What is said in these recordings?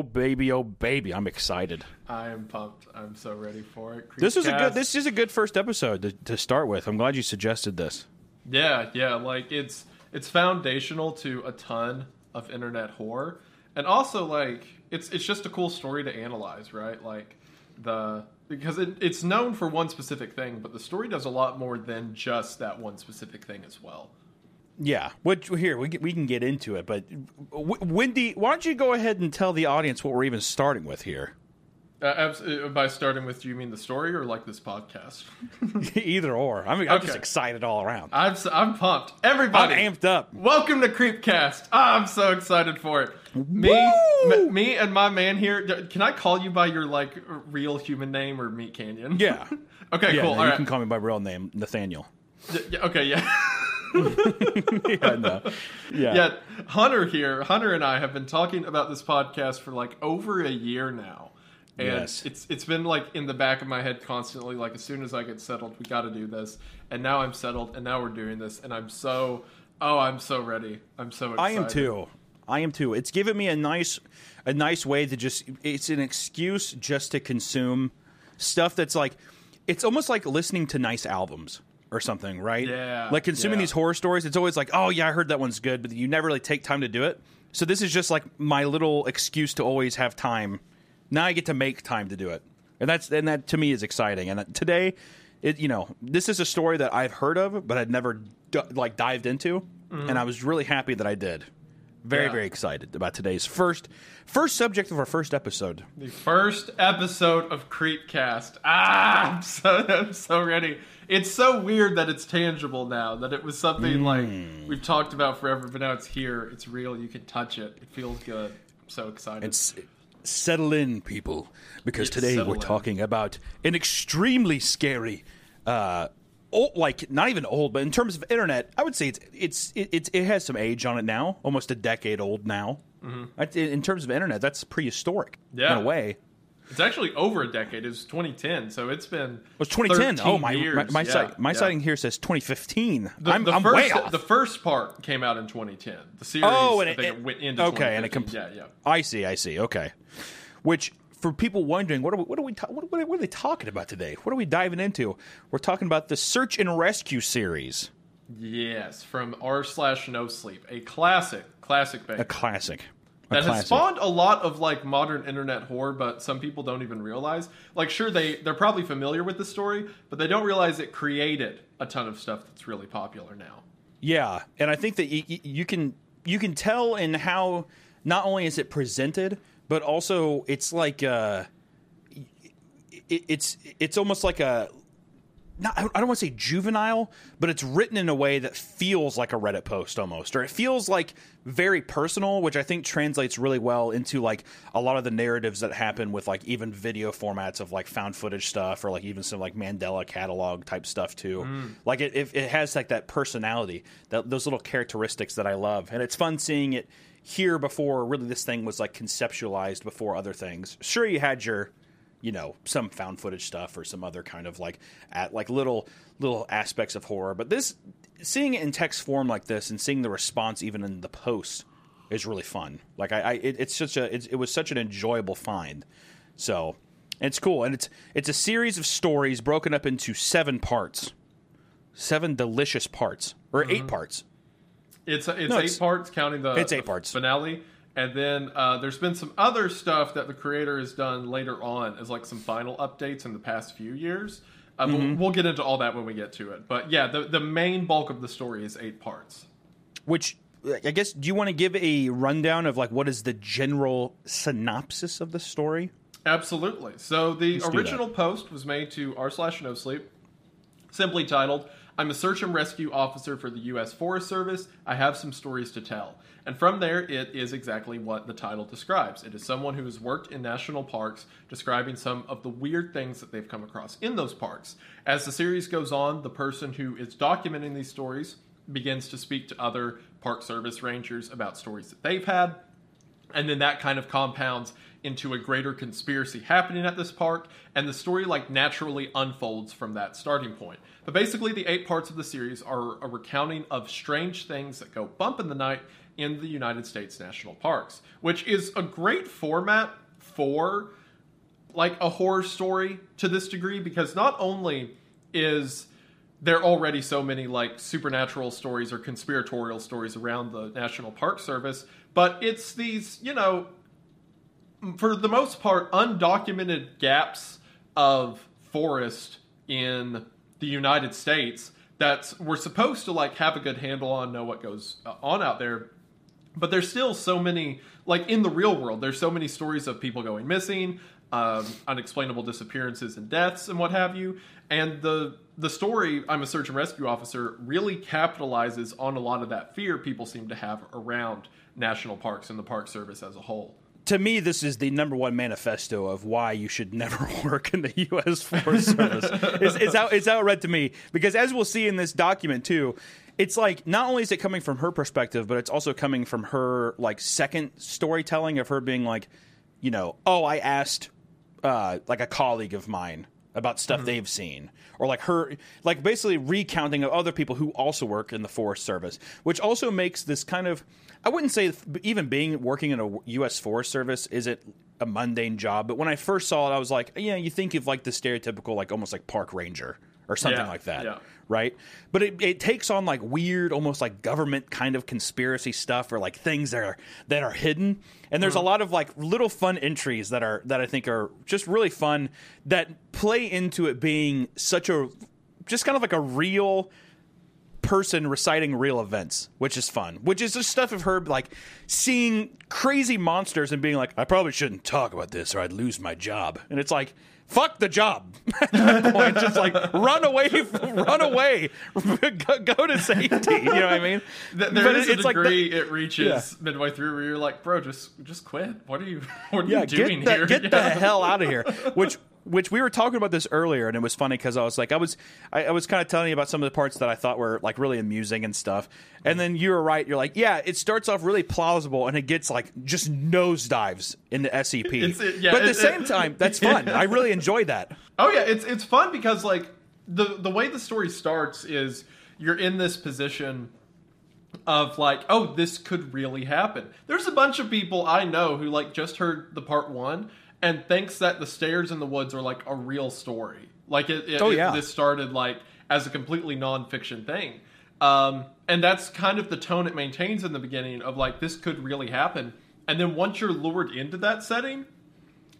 Oh baby, oh baby, I'm excited. I am pumped. I'm so ready for it. This is a good. This is a good first episode to, to start with. I'm glad you suggested this. Yeah, yeah, like it's it's foundational to a ton of internet horror. And also like it's it's just a cool story to analyze, right? Like the because it, it's known for one specific thing, but the story does a lot more than just that one specific thing as well. Yeah. Which here we we can get into it, but w- Wendy, why don't you go ahead and tell the audience what we're even starting with here? Uh, uh, by starting with, do you mean the story or like this podcast? Either or. I'm, I'm just excited all around. I'm s- I'm pumped. I'm Everybody, amped up. Welcome to Creepcast. Ah, I'm so excited for it. Me, m- me, and my man here. d- Can I call you by your like real human name or Meat Canyon? Yeah. Okay. Yeah, cool. no, you right. can call me by real name, Nathaniel. Okay. Yeah. yeah, yeah. Hunter here. Hunter and I have been talking about this podcast for like over a year now. And Yes. it's it's been like in the back of my head constantly. Like as soon as I get settled, we got to do this. And now I'm settled, and now we're doing this, and I'm so oh, I'm so ready. I'm so excited. I am too. I am too. It's given me a nice, a nice way to just. It's an excuse just to consume stuff that's like. It's almost like listening to nice albums or something, right? Yeah, Like consuming yeah. these horror stories. It's always like, oh yeah, I heard that one's good, but you never really take time to do it. So this is just like my little excuse to always have time. Now I get to make time to do it, and that's and that to me is exciting. And today, it you know this is a story that I've heard of, but I'd never d- like dived into, and I was really happy that I did. Very Yeah. very excited about today's first first subject of our first episode. The first episode of Creepcast. Ah, I'm so I'm so ready. It's so weird that it's tangible now. That it was something like we've talked about forever, but now it's here. It's real. You can touch it. It feels good. I'm so excited. It's settle in, people, because Yes, today we're in. talking about an extremely scary, uh, old, like not even old, but in terms of internet, I would say it's it's it, it's it has some age on it now, almost a decade old now. Mm-hmm. In terms of internet, that's prehistoric Yeah. in a way. It's actually over a decade. It was 2010, so it's been. It was 2010. Oh my! years. My, my, Yeah, site, my yeah. sighting here says 2015. The, I'm, the I'm first, way off. The first part came out in 2010. The series. Oh, and it- it- went into okay, and it 2015. com- yeah, yeah. I see, I see. Okay, which for people wondering, what are we, what are we, ta- what, what, are they talking about today? What are we diving into? We're talking about the search and rescue series, Yes, from r slash no sleep, a classic, classic a classic. That has spawned a lot of like modern internet horror, but some people don't even realize. Like, sure, they they're probably familiar with the story, but they don't realize it created a ton of stuff that's really popular now. Yeah, and I think that you, you can you can tell in how not only is it presented, but also it's like uh, it, it's it's almost like a not, I don't want to say juvenile, but it's written in a way that feels like a Reddit post almost, or it feels like very personal, which I think translates really well into like a lot of the narratives that happen with like even video formats of like found footage stuff, or like even some like Mandela catalog type stuff too. Mm. Like it, it, it has like that personality, that those little characteristics that I love, and it's fun seeing it here before really this thing was like conceptualized before other things. Sure, you had your you know some found footage stuff or some other kind of like at like little little aspects of horror. But this seeing it in text form like this and seeing the response even in the post is really fun. Like i, I it, it's such a it's, it was such an enjoyable find. So it's cool. And it's it's a series of stories broken up into seven parts. Seven delicious parts. Or eight mm-hmm. parts. It's it's No, eight it's- parts, counting the it's eight parts. finale, and then uh, there's been some other stuff that the creator has done later on as like some final updates in the past few years. Uh, Mm-hmm. we'll, get into all that when we get to it. But yeah, the the main bulk of the story is eight parts. which i guess do you want to give a rundown of like what is the general synopsis of the story Absolutely. So the Let's original post was made to r slash no sleep, simply titled "I'm a search and rescue officer for the U.S. Forest Service. I have some stories to tell." And from there, it is exactly what the title describes. It is someone who has worked in national parks describing some of the weird things that they've come across in those parks. As the series goes on, the person who is documenting these stories begins to speak to other Park Service rangers about stories that they've had and then that kind of compounds into a greater conspiracy happening at this park and the story like naturally unfolds from that starting point. But basically the eight parts of the series are a recounting of strange things that go bump in the night in the united states national parks which is a great format for like a horror story to this degree because not only is there already so many like supernatural stories or conspiratorial stories around the National Park Service, but it's these, you know, for the most part, undocumented gaps of forest in the United States that we're supposed to like have a good handle on, know what goes on out there. But there's still so many, like in the real world, there's so many stories of people going missing, um, unexplainable disappearances and deaths and what have you. And the the story, I'm a search and rescue officer, really capitalizes on a lot of that fear people seem to have around national parks and the Park Service as a whole to me, this is the number one manifesto of why you should never work in the U.S. Forest Service. it's, it's, how, it's it read to me. Because as we'll see in this document, too, it's like not only is it coming from her perspective, but it's also coming from her, like, second storytelling of her being like, you know, oh, I asked, uh, like, a colleague of mine about stuff mm-hmm. they've seen or like her like basically recounting of other people who also work in the forest service which also makes this kind of I wouldn't say even being working in a U.S. Forest Service is it a mundane job, but when I first saw it, I was like, yeah, you think of like the stereotypical like almost like park ranger or something yeah, like that, yeah. right? But it, it takes on like weird, almost like government kind of conspiracy stuff or like things that are that are hidden. And there's mm. a lot of like little fun entries that are that I think are just really fun that play into it being such a just kind of like a real person reciting real events, which is fun. Which is just stuff of her like seeing crazy monsters and being like, I probably shouldn't talk about this or I'd lose my job. And it's like, fuck the job. Point, just like run away, run away, go, to safety. You know what I mean? There but is it's a degree like the, it reaches yeah. midway through where you're like, bro, just just quit. What are you? What are yeah, you doing here? Get yeah. the hell out of here. Which which we were talking about this earlier, and it was funny because I was like, I was, I, I was kind of telling you about some of the parts that I thought were like really amusing and stuff, and then you were right. You're like, yeah, it starts off really plausible, and it gets like just nosedives in the SCP. It, yeah, but at the same time, that's fun. I really enjoy that. Oh yeah, it's it's fun because like the the way the story starts is you're in this position of like, oh, this could really happen. There's a bunch of people I know who like just heard the part one and thinks that the stairs in the woods are like a real story. Like it, it, oh, yeah. It, this started like as a completely nonfiction thing. Um, and that's kind of the tone it maintains in the beginning of like this could really happen. And then once you're lured into that setting,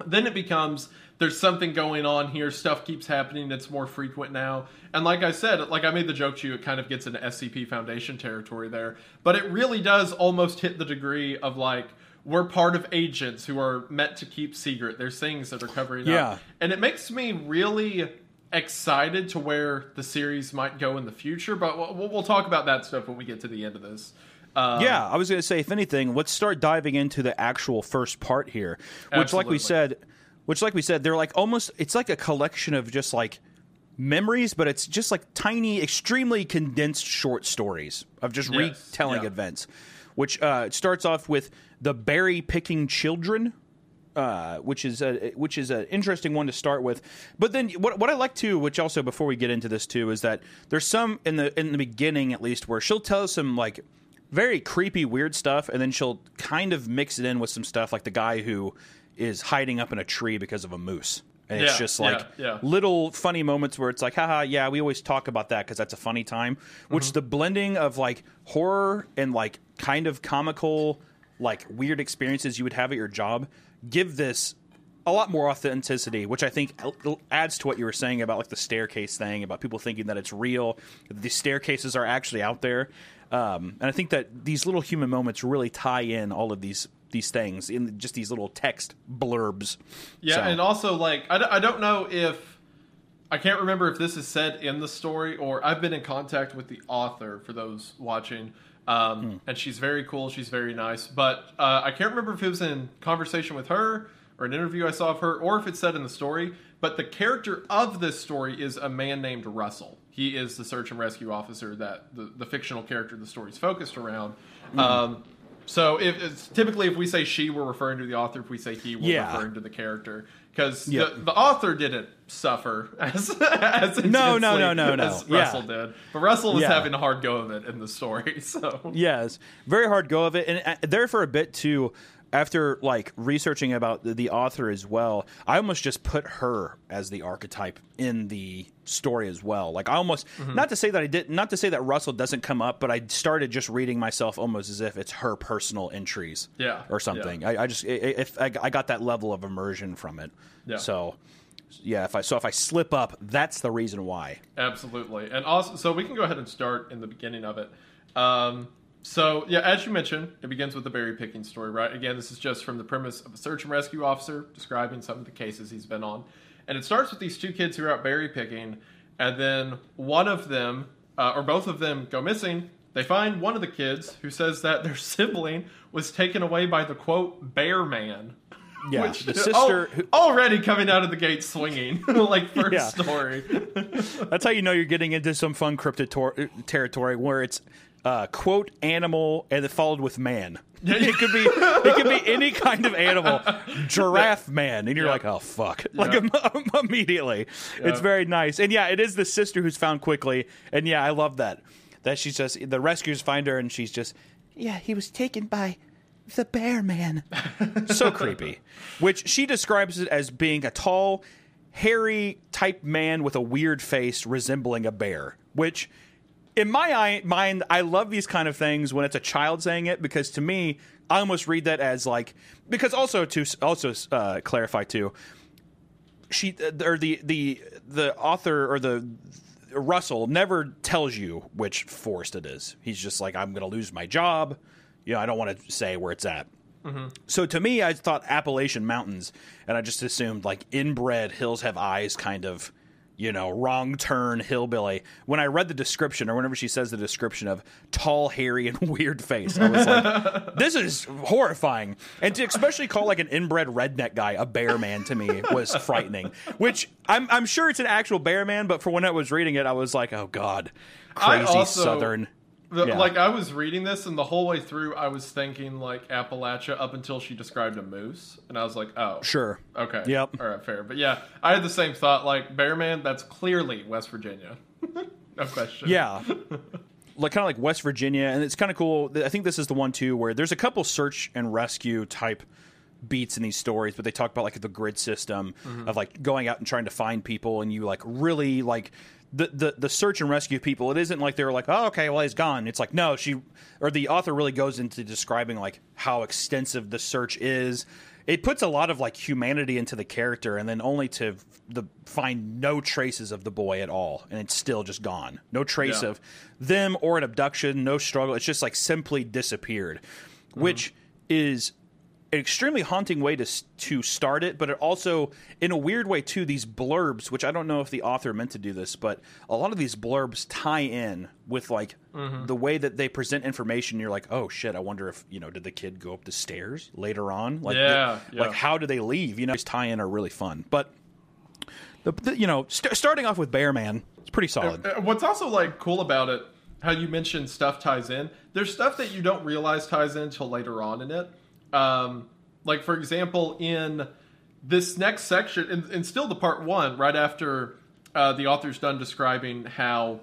then it becomes there's something going on here. Stuff keeps happening. That's more frequent now. And like I said, like I made the joke to you, it kind of gets into SCP Foundation territory there. But it really does almost hit the degree of like we're part of agents who are meant to keep secret. There's things that are covering yeah. up. And it makes me really excited to where the series might go in the future, but we'll, we'll talk about that stuff when we get to the end of this. Um, yeah, I was going to say, if anything, let's start diving into the actual first part here, which, absolutely. like we said, which, like we said, they're like almost, it's like a collection of just like memories, but it's just like tiny, extremely condensed short stories of just yes. retelling yeah. events which uh, starts off with the berry picking children. Uh, which is a which is an interesting one to start with, but then what what I like too, which also before we get into this too, is that there's some in the in the beginning at least where she'll tell some like very creepy weird stuff, and then she'll kind of mix it in with some stuff like the guy who is hiding up in a tree because of a moose. And it's just like yeah, yeah. little funny moments where it's like, haha, yeah, we always talk about that because that's a funny time. Which mm-hmm. the blending of like horror and like kind of comical, like weird experiences you would have at your job give this a lot more authenticity, which I think adds to what you were saying about like the staircase thing, about people thinking that it's real, The staircases are actually out there. Um, and I think that these little human moments really tie in all of these these things in just these little text blurbs. Yeah, so. and also like I d- I don't know if I can't remember if this is said in the story or I've been in contact with the author for those watching. Um, mm. And she's very cool. She's very nice. But uh, I can't remember if it was in conversation with her or an interview I saw of her or if it's said in the story. But the character of this story is a man named Russell. He is the search and rescue officer that the, the fictional character the story is focused around. Mm. Um, So if it's, typically if we say she, we're referring to the author. If we say he, we're Yeah. referring to the character. Because Yep. the, the author didn't suffer as, as No, no, no, no, no. as Yeah. Russell did. But Russell was Yeah. having a hard go of it in the story. So Yes, very hard go of it, and uh, there for a bit too. After like researching about the, the author as well, I almost just put her as the archetype in the story as well. Like I almost Mm-hmm. not to say that I did not to say that Russell doesn't come up, but I started just reading myself almost as if it's her personal entries, Yeah, or something. I, I just i- i- if I, I got that level of immersion from it. Yeah. So yeah, if I so if I slip up, that's the reason why. Absolutely. And also, so we can go ahead and start in the beginning of it. Um, so, yeah, as you mentioned, it begins with the berry picking story, right? Again, this is just from the premise of a search and rescue officer describing some of the cases he's been on. And it starts with these two kids who are out berry picking, and then one of them, uh, or both of them, go missing. They find one of the kids who says that their sibling was taken away by the quote, bear man. Yeah, Which- the sister. al- who, already coming out of the gate swinging, like first Yeah. story. That's how you know you're getting into some fun cryptid tor- territory where it's uh, quote animal and it followed with man. it could be it could be any kind of animal, giraffe man, and you're Yeah. like, oh fuck, like Yeah. im- immediately. It's very nice, and yeah, it is the sister who's found quickly, and yeah, I love that. That she's just the rescuers find her, and she's just yeah, he was taken by the bear man. so creepy. Which she describes it as being a tall, hairy type man with a weird face resembling a bear. Which, in my eye, mind, I love these kind of things when it's a child saying it because to me, I almost read that as like because also to also uh, clarify too, she or the the the author or the Russell never tells you which forest it is. He's just like, I'm going to lose my job. You know, I don't want to say where it's at. So to me, I thought Appalachian Mountains, and I just assumed like inbred hills have eyes kind of, you know, wrong turn hillbilly. When I read the description, or whenever she says the description of tall, hairy, and weird face, I was like, this is horrifying. And to especially call like an inbred redneck guy a bear man to me was frightening. Which I'm I'm sure it's an actual bear man, but for when I was reading it, I was like, oh god, I crazy also- southern. The, Yeah. Like I was reading this, and the whole way through, I was thinking like Appalachia up until she described a moose, and I was like, oh, Sure. okay, Yep. all right, fair. But yeah, I had the same thought. Like Bearman, that's clearly West Virginia, no question. Yeah. like kind of like West Virginia, and it's kind of cool. I think this is the one too where there's a couple search and rescue type beats in these stories, but they talk about like the grid system mm-hmm. of like going out and trying to find people, and you like really like the, the the search and rescue people. It isn't like they're like, oh, okay, well he's gone. It's like no, she or the author really goes into describing like how extensive the search is. It puts a lot of like humanity into the character, and then only to the find no traces of the boy at all, and it's still just gone. No trace Yeah. of them or an abduction. No struggle. It's just like simply disappeared, which mm-hmm. is an extremely haunting way to to start it, but it also, in a weird way, too, these blurbs, which I don't know if the author meant to do this, but a lot of these blurbs tie in with like mm-hmm. the way that they present information. You're like, oh shit, I wonder if you know, did the kid go up the stairs later on? Like, Yeah, the- yeah. like how do they leave? You know, these tie in are really fun, but. The, the, you know, st- starting off with Bear Man, it's pretty solid. What's also like cool about it, how you mentioned stuff ties in. There's stuff that you don't realize ties in until later on in it. Um, like for example, in this next section, and, and still the part one, right after uh, the author's done describing how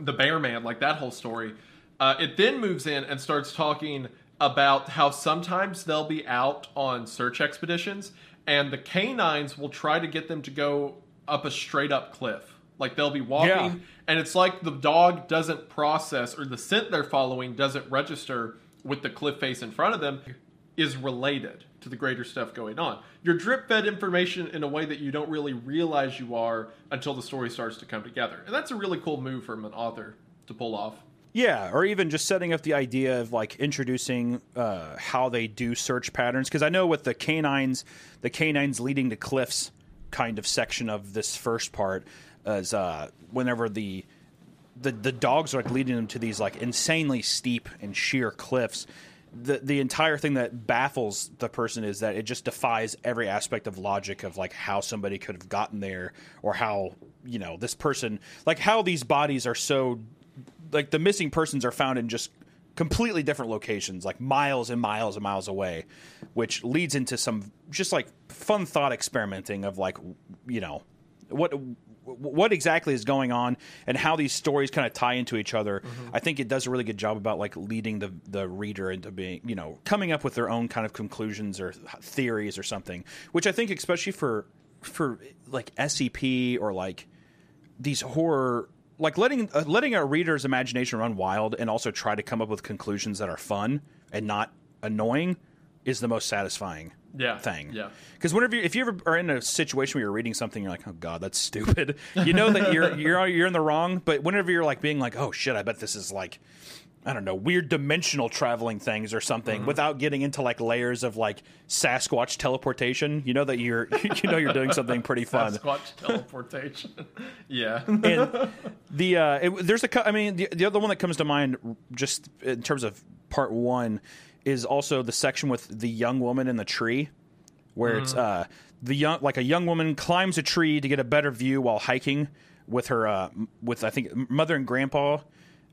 the bear man, like that whole story, uh, it then moves in and starts talking about how sometimes they'll be out on search expeditions and the canines will try to get them to go up a straight up cliff. Like they'll be walking Yeah. and it's like the dog doesn't process or the scent they're following doesn't register with the cliff face in front of them is related to the greater stuff going on. You're drip fed information in a way that you don't really realize you are until the story starts to come together. And that's a really cool move from an author to pull off. Yeah, or even just setting up the idea of like introducing uh, how they do search patterns. Because I know with the canines, the canines leading to cliffs kind of section of this first part, is uh, whenever the the the dogs are like leading them to these like insanely steep and sheer cliffs. The the entire thing that baffles the person is that it just defies every aspect of logic of like how somebody could have gotten there or how you know this person like how these bodies are so like the missing persons are found in just completely different locations, like miles and miles and miles away, which leads into some just like fun thought experimenting of like, you know, what what exactly is going on and how these stories kind of tie into each other. I think it does a really good job about like leading the the reader into being, you know, coming up with their own kind of conclusions or theories or something, which I think especially for for like SCP or like these horror like letting uh, letting a reader's imagination run wild and also try to come up with conclusions that are fun and not annoying is the most satisfying Yeah, thing. yeah. Because whenever you, if you ever are in a situation where you're reading something, you're like, oh god, that's stupid. You know that you're you're you're in the wrong. But whenever you're like being like, oh shit, I bet this is like. I don't know, weird dimensional traveling things or something Mm-hmm. without getting into like layers of like Sasquatch teleportation. You know that you're you know you're doing something pretty fun. Sasquatch teleportation. yeah. and the uh, it, there's a I mean the, the other one that comes to mind just in terms of part one is also the section with the young woman in the tree where it's uh the young like a young woman climbs a tree to get a better view while hiking with her uh with I think mother and grandpa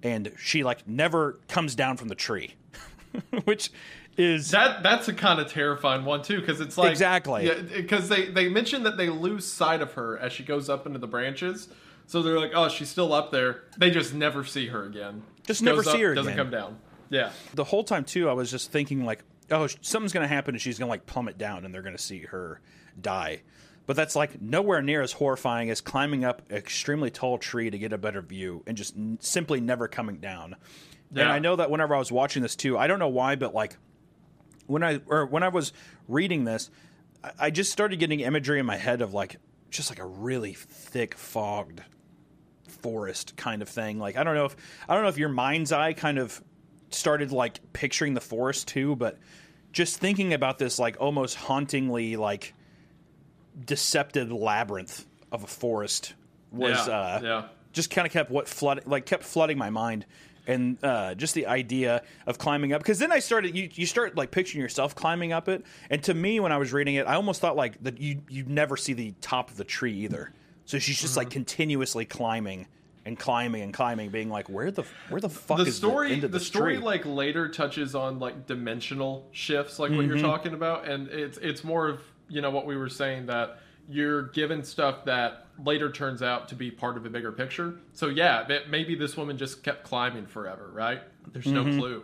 and she like never comes down from the tree which is That that's a kind of terrifying one too, because it's like Exactly. yeah, because they they mention that they lose sight of her as she goes up into the branches. So they're like, oh, she's still up there. They just never see her again. Just never Goes see her Doesn't again. come down. Yeah. the whole time too i was just thinking like oh something's gonna happen and she's gonna like plummet down and they're gonna see her die but that's like nowhere near as horrifying as climbing up an extremely tall tree to get a better view and just n- simply never coming down and i know that whenever i was watching this too i don't know why but like when i or when i was reading this I- i just started getting imagery in my head of like just like a really thick fogged forest kind of thing. Like I don't know if I don't know if your mind's eye kind of started like picturing the forest too, but just thinking about this like almost hauntingly like deceptive labyrinth of a forest was yeah. uh yeah. just kind of kept what flood like kept flooding my mind and uh, just the idea of climbing up because then I started you you start like picturing yourself climbing up it and to me when I was reading it I almost thought like that you you never see the top of the tree either so she's just Mm-hmm. like continuously climbing and climbing and climbing being like where the where the fuck the is story the, end of the this story tree? like later touches on like dimensional shifts like what Mm-hmm. you're talking about and it's it's more of you know what we were saying that you're given stuff that later turns out to be part of a bigger picture so yeah maybe this woman just kept climbing forever right there's no Mm-hmm. clue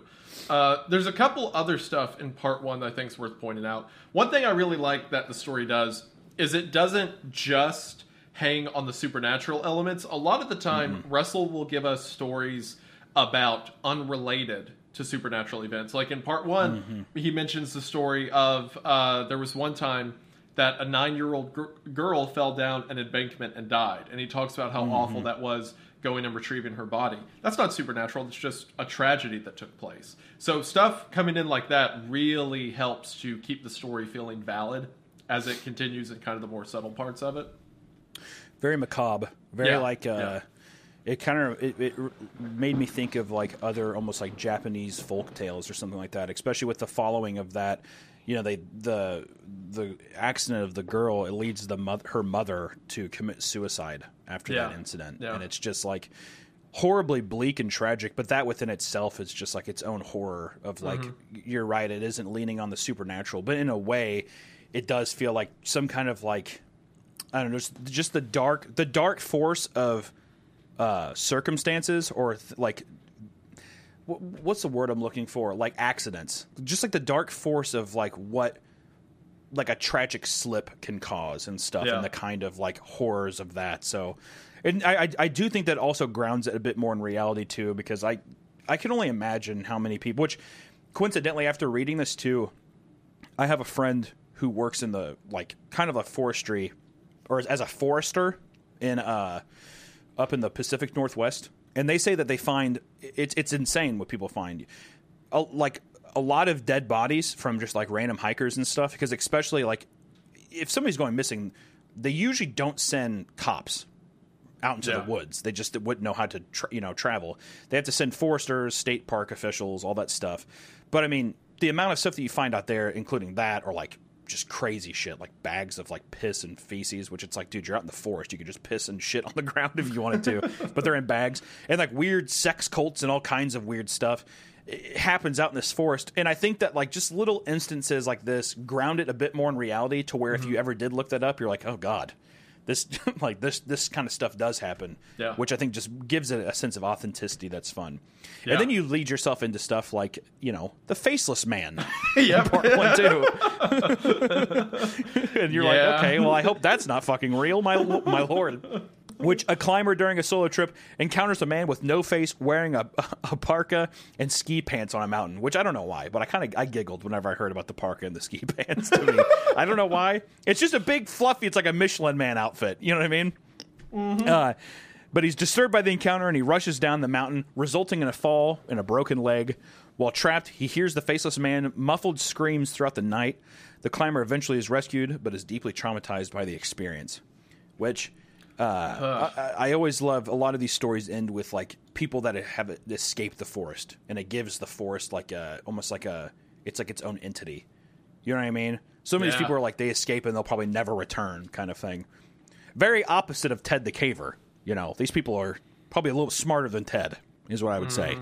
uh, there's a couple other stuff in part one that i think is worth pointing out one thing i really like that the story does is it doesn't just hang on the supernatural elements a lot of the time mm-hmm. russell will give us stories about unrelated to supernatural events. Like in part one, mm-hmm. he mentions the story of uh, there was one time that a nine year old gr- girl fell down an embankment and died. And he talks about how mm-hmm. awful that was going and retrieving her body. That's not supernatural, it's just a tragedy that took place. So stuff coming in like that really helps to keep the story feeling valid as it continues in kind of the more subtle parts of it. Very macabre very Yeah, like uh yeah. it kind of it, it made me think of like other almost like japanese folk tales or something like that especially with the following of that you know they the the accident of the girl it leads the mother her mother to commit suicide after Yeah, that incident and it's just like horribly bleak and tragic but that within itself is just like its own horror of like Mm-hmm. you're right it isn't leaning on the supernatural but in a way it does feel like some kind of like I don't know, just, just the dark, the dark force of uh, circumstances, or th- like, wh- what's the word I'm looking for? Like accidents, just like the dark force of like what, like a tragic slip can cause and stuff, Yeah. and the kind of like horrors of that. So, and I, I, I do think that also grounds it a bit more in reality too, because I, I can only imagine how many people, which coincidentally, after reading this too, I have a friend who works in the like kind of a forestry or as, a forester in uh up in the Pacific Northwest, and they say that they find it's it's insane what people find, a, like a lot of dead bodies from just like random hikers and stuff. Because especially like if somebody's going missing, they usually don't send cops out into Yeah. the woods. They just wouldn't know how to tra- you know travel. They have to send foresters, state park officials, all that stuff. But I mean, the amount of stuff that you find out there, including that, or like just crazy shit, like bags of like piss and feces. Which it's like, dude, you're out in the forest. You could just piss and shit on the ground if you wanted to, but they're in bags and like weird sex cults and all kinds of weird stuff. it happens out in this forest. And I think that like just little instances like this ground it a bit more in reality to where Mm-hmm. if you ever did look that up, you're like, oh god, this like this this kind of stuff does happen. Yeah. Which I think just gives it a sense of authenticity that's fun. Yeah. And then you lead yourself into stuff like you know the faceless man. yep. part one too. and you're Yeah. like, okay, well, I hope that's not fucking real, my my lord. Which a climber during a solo trip encounters a man with no face wearing a, a parka and ski pants on a mountain. Which I don't know why, but I kind of I giggled whenever I heard about the parka and the ski pants. To me, I don't know why. It's just a big fluffy. It's like a Michelin Man outfit. You know what I mean? Uh, but he's disturbed by the encounter and he rushes down the mountain, resulting in a fall and a broken leg. While trapped, he hears the faceless man muffled screams throughout the night. The climber eventually is rescued, but is deeply traumatized by the experience. Which uh, I, I always love. A lot of these stories end with like people that have escaped the forest, and it gives the forest like a almost like a it's like its own entity. You know what I mean? Some of these people are like they escape and they'll probably never return, kind of thing very opposite of Ted the Caver. You know, these people are probably a little smarter than Ted, is what I would say.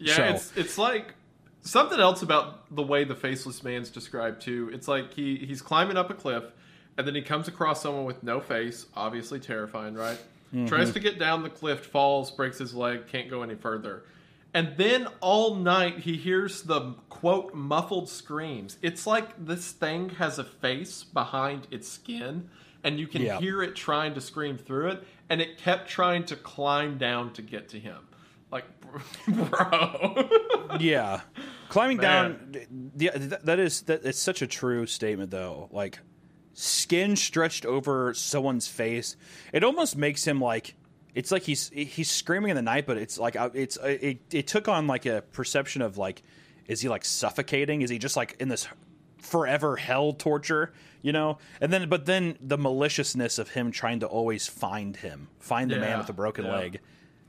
Yeah, So- it's it's like something else about the way the faceless man's described too. It's like he he's climbing up a cliff, and then he comes across someone with no face, obviously terrifying, right? Mm-hmm. Tries to get down the cliff, falls, breaks his leg, can't go any further. And then all night he hears the quote muffled screams. It's like this thing has a face behind its skin, and you can Yeah. hear it trying to scream through it, and it kept trying to climb down to get to him. Like, bro. Yeah, climbing Man. down. Yeah, that, that is that. It's such a true statement, though. Like skin stretched over someone's face, it almost makes him like. It's like he's he's screaming in the night, but it's like uh, it's it, it took on like a perception of like, is he like suffocating? Is he just like in this forever hell torture? You know, and then but then the maliciousness of him trying to always find him, find the man with the broken yeah. leg,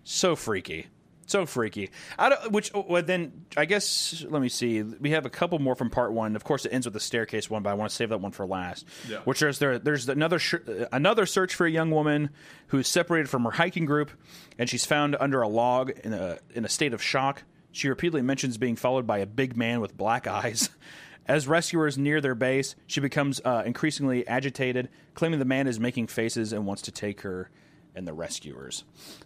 so freaky, so freaky. I don't, which well, then I guess let me see. We have a couple more from part one. Of course, it ends with the staircase one, but I want to save that one for last. Yeah. Which there's there there's another sh- another search for a young woman who is separated from her hiking group, and she's found under a log in a in a state of shock. She repeatedly mentions being followed by a big man with black eyes. As rescuers near their base, she becomes uh, increasingly agitated, claiming the man is making faces and wants to take her and the rescuers.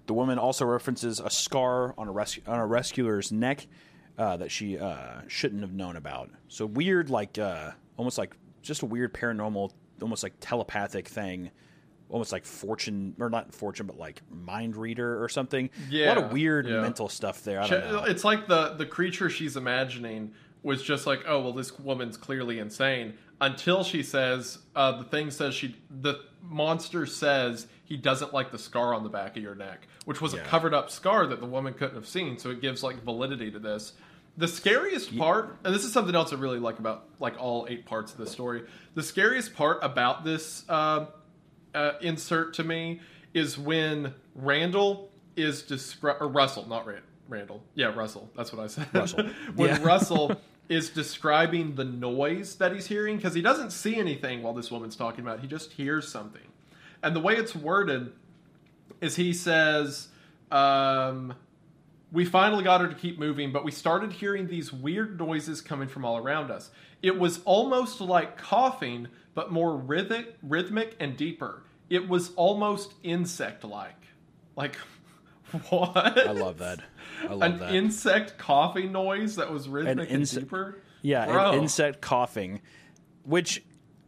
The woman also references a scar on a, rescue on a rescuer's neck uh, that she uh, shouldn't have known about. So weird, like uh, almost like just a weird paranormal, almost like telepathic thing. Almost like fortune, or not fortune, but like mind reader or something. a lot Yeah, of weird yeah. mental stuff there. I don't know. It's like the the creature she's imagining was just like, oh well, this woman's clearly insane. Until she says, uh, the thing says she, the monster says he doesn't like the scar on the back of your neck, which was Yeah. a covered up scar that the woman couldn't have seen. So it gives like validity to this. The scariest part, and this is something else I really like about like all eight parts of this story. The scariest part about this uh, uh, insert to me is when Randall is descri- or Russell, not Rand- Randall. Yeah, Russell. That's what I said. Russell. when Yeah. Russell is describing the noise that he's hearing because he doesn't see anything while this woman's talking about. it. He just hears something, and the way it's worded is he says. Um, we finally got her to keep moving, but we started hearing these weird noises coming from all around us. It was almost like coughing, but more rhythmic, rhythmic and deeper. It was almost insect-like. Like what? I love that. I love An that. insect coughing noise that was rhythmic and inse- deeper. Yeah, Bro. an insect coughing, which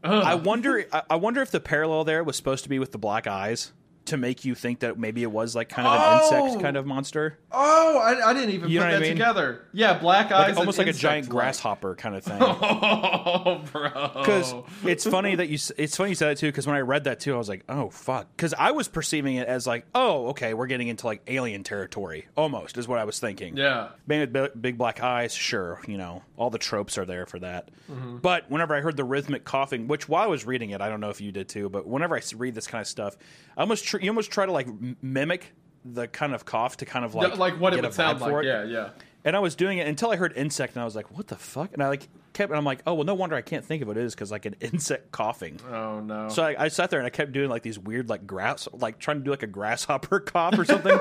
Ugh. I wonder. I- I wonder if the parallel there was supposed to be with the black eyes to make you think that maybe it was like kind of an Oh! insect kind of monster, Oh, I, I didn't even You put what I that mean? together. Yeah, black eyes, like, almost like a giant insect-like. grasshopper kind of thing. Oh, bro. Because it's funny that you it's funny you said that too. Because when I read that too, I was like, oh fuck. Because I was perceiving it as like, oh okay, we're getting into like alien territory almost is what I was thinking. yeah. Man with bi- big black eyes, sure, you know, all the tropes are there for that. Mm-hmm. But whenever I heard the rhythmic coughing, which while I was reading it, I don't know if you did too, but whenever I read this kind of stuff, I almost tr- you almost try to like m- mimic the kind of cough to kind of like Like, what it would sound like. for it. Yeah, yeah. And I was doing it until I heard insect, and I was like, "What the fuck?" And I like kept, and I'm like, "Oh well, no wonder I can't think of what it is because like an insect coughing." Oh no. So I, I sat there and I kept doing like these weird like grass, like trying to do like a grasshopper cough or something.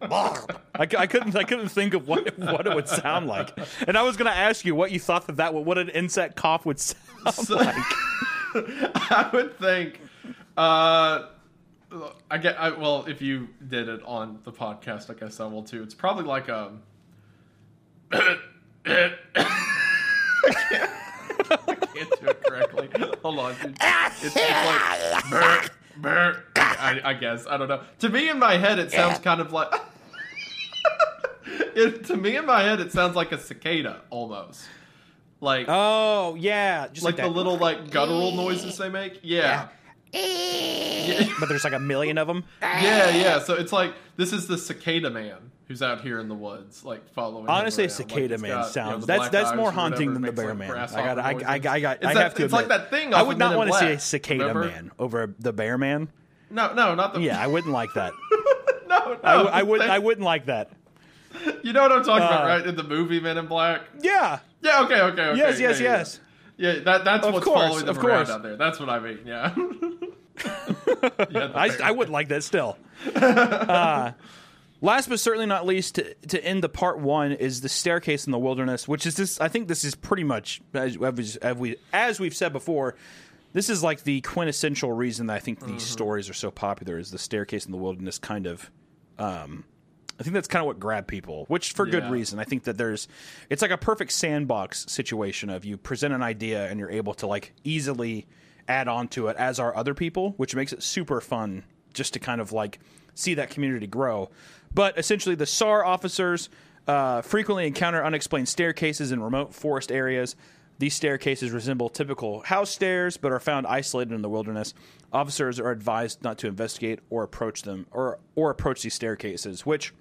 I, I couldn't I couldn't think of what what it would sound like, and I was going to ask you what you thought that that would, what an insect cough would sound like. I would think. Uh, I get. I, well, if you did it on the podcast, I guess I will too. It's probably like um. Can't do it correctly. Hold on. Dude. It's, it's like. Burr, burr. I, I guess I don't know. To me, in my head, it sounds kind of like. it, to me, in my head, it sounds like a cicada almost. Like Oh yeah, just like like, the little like guttural noises they make. Yeah. But there's like a million of them. Yeah, yeah. So it's like this is the cicada man who's out here in the woods, like following. Honestly, around. cicada Like, man got, sounds you know, that's that's more or whatever, haunting than the bear like, man. I got I, I, I, I, got noises. I It's have that- to It's like admit, that thing. I would not want to see a cicada remember? man over the bear man. No, no, not the. Yeah, I wouldn't like that. no, no. I would They- I wouldn't like that. You know what I'm talking about, Uh, right? In the movie Men in Black. Yeah. Yeah. Okay. Okay. okay Yes. yeah, Yes. yeah, yes. Yeah. That that's Of what's course, following them of around course. out there. That's what I mean. Yeah. yeah I. I wouldn't like that still. uh, last but certainly not least, to, to end the part one is the staircase in the wilderness, which is this. I think this is pretty much as, as we as we've said before. This is like the quintessential reason that I think these stories are so popular. Is the staircase in the wilderness kind of um, I think that's kind of what grabbed people, which for good reason. I think that there's, it's like a perfect sandbox situation of you present an idea and you're able to like easily add on to it, as are other people, which makes it super fun just to kind of like see that community grow. But essentially, the SAR officers uh, frequently encounter unexplained staircases in remote forest areas. These staircases resemble typical house stairs, but are found isolated in the wilderness. Officers are advised not to investigate or approach them, or or approach these staircases. Which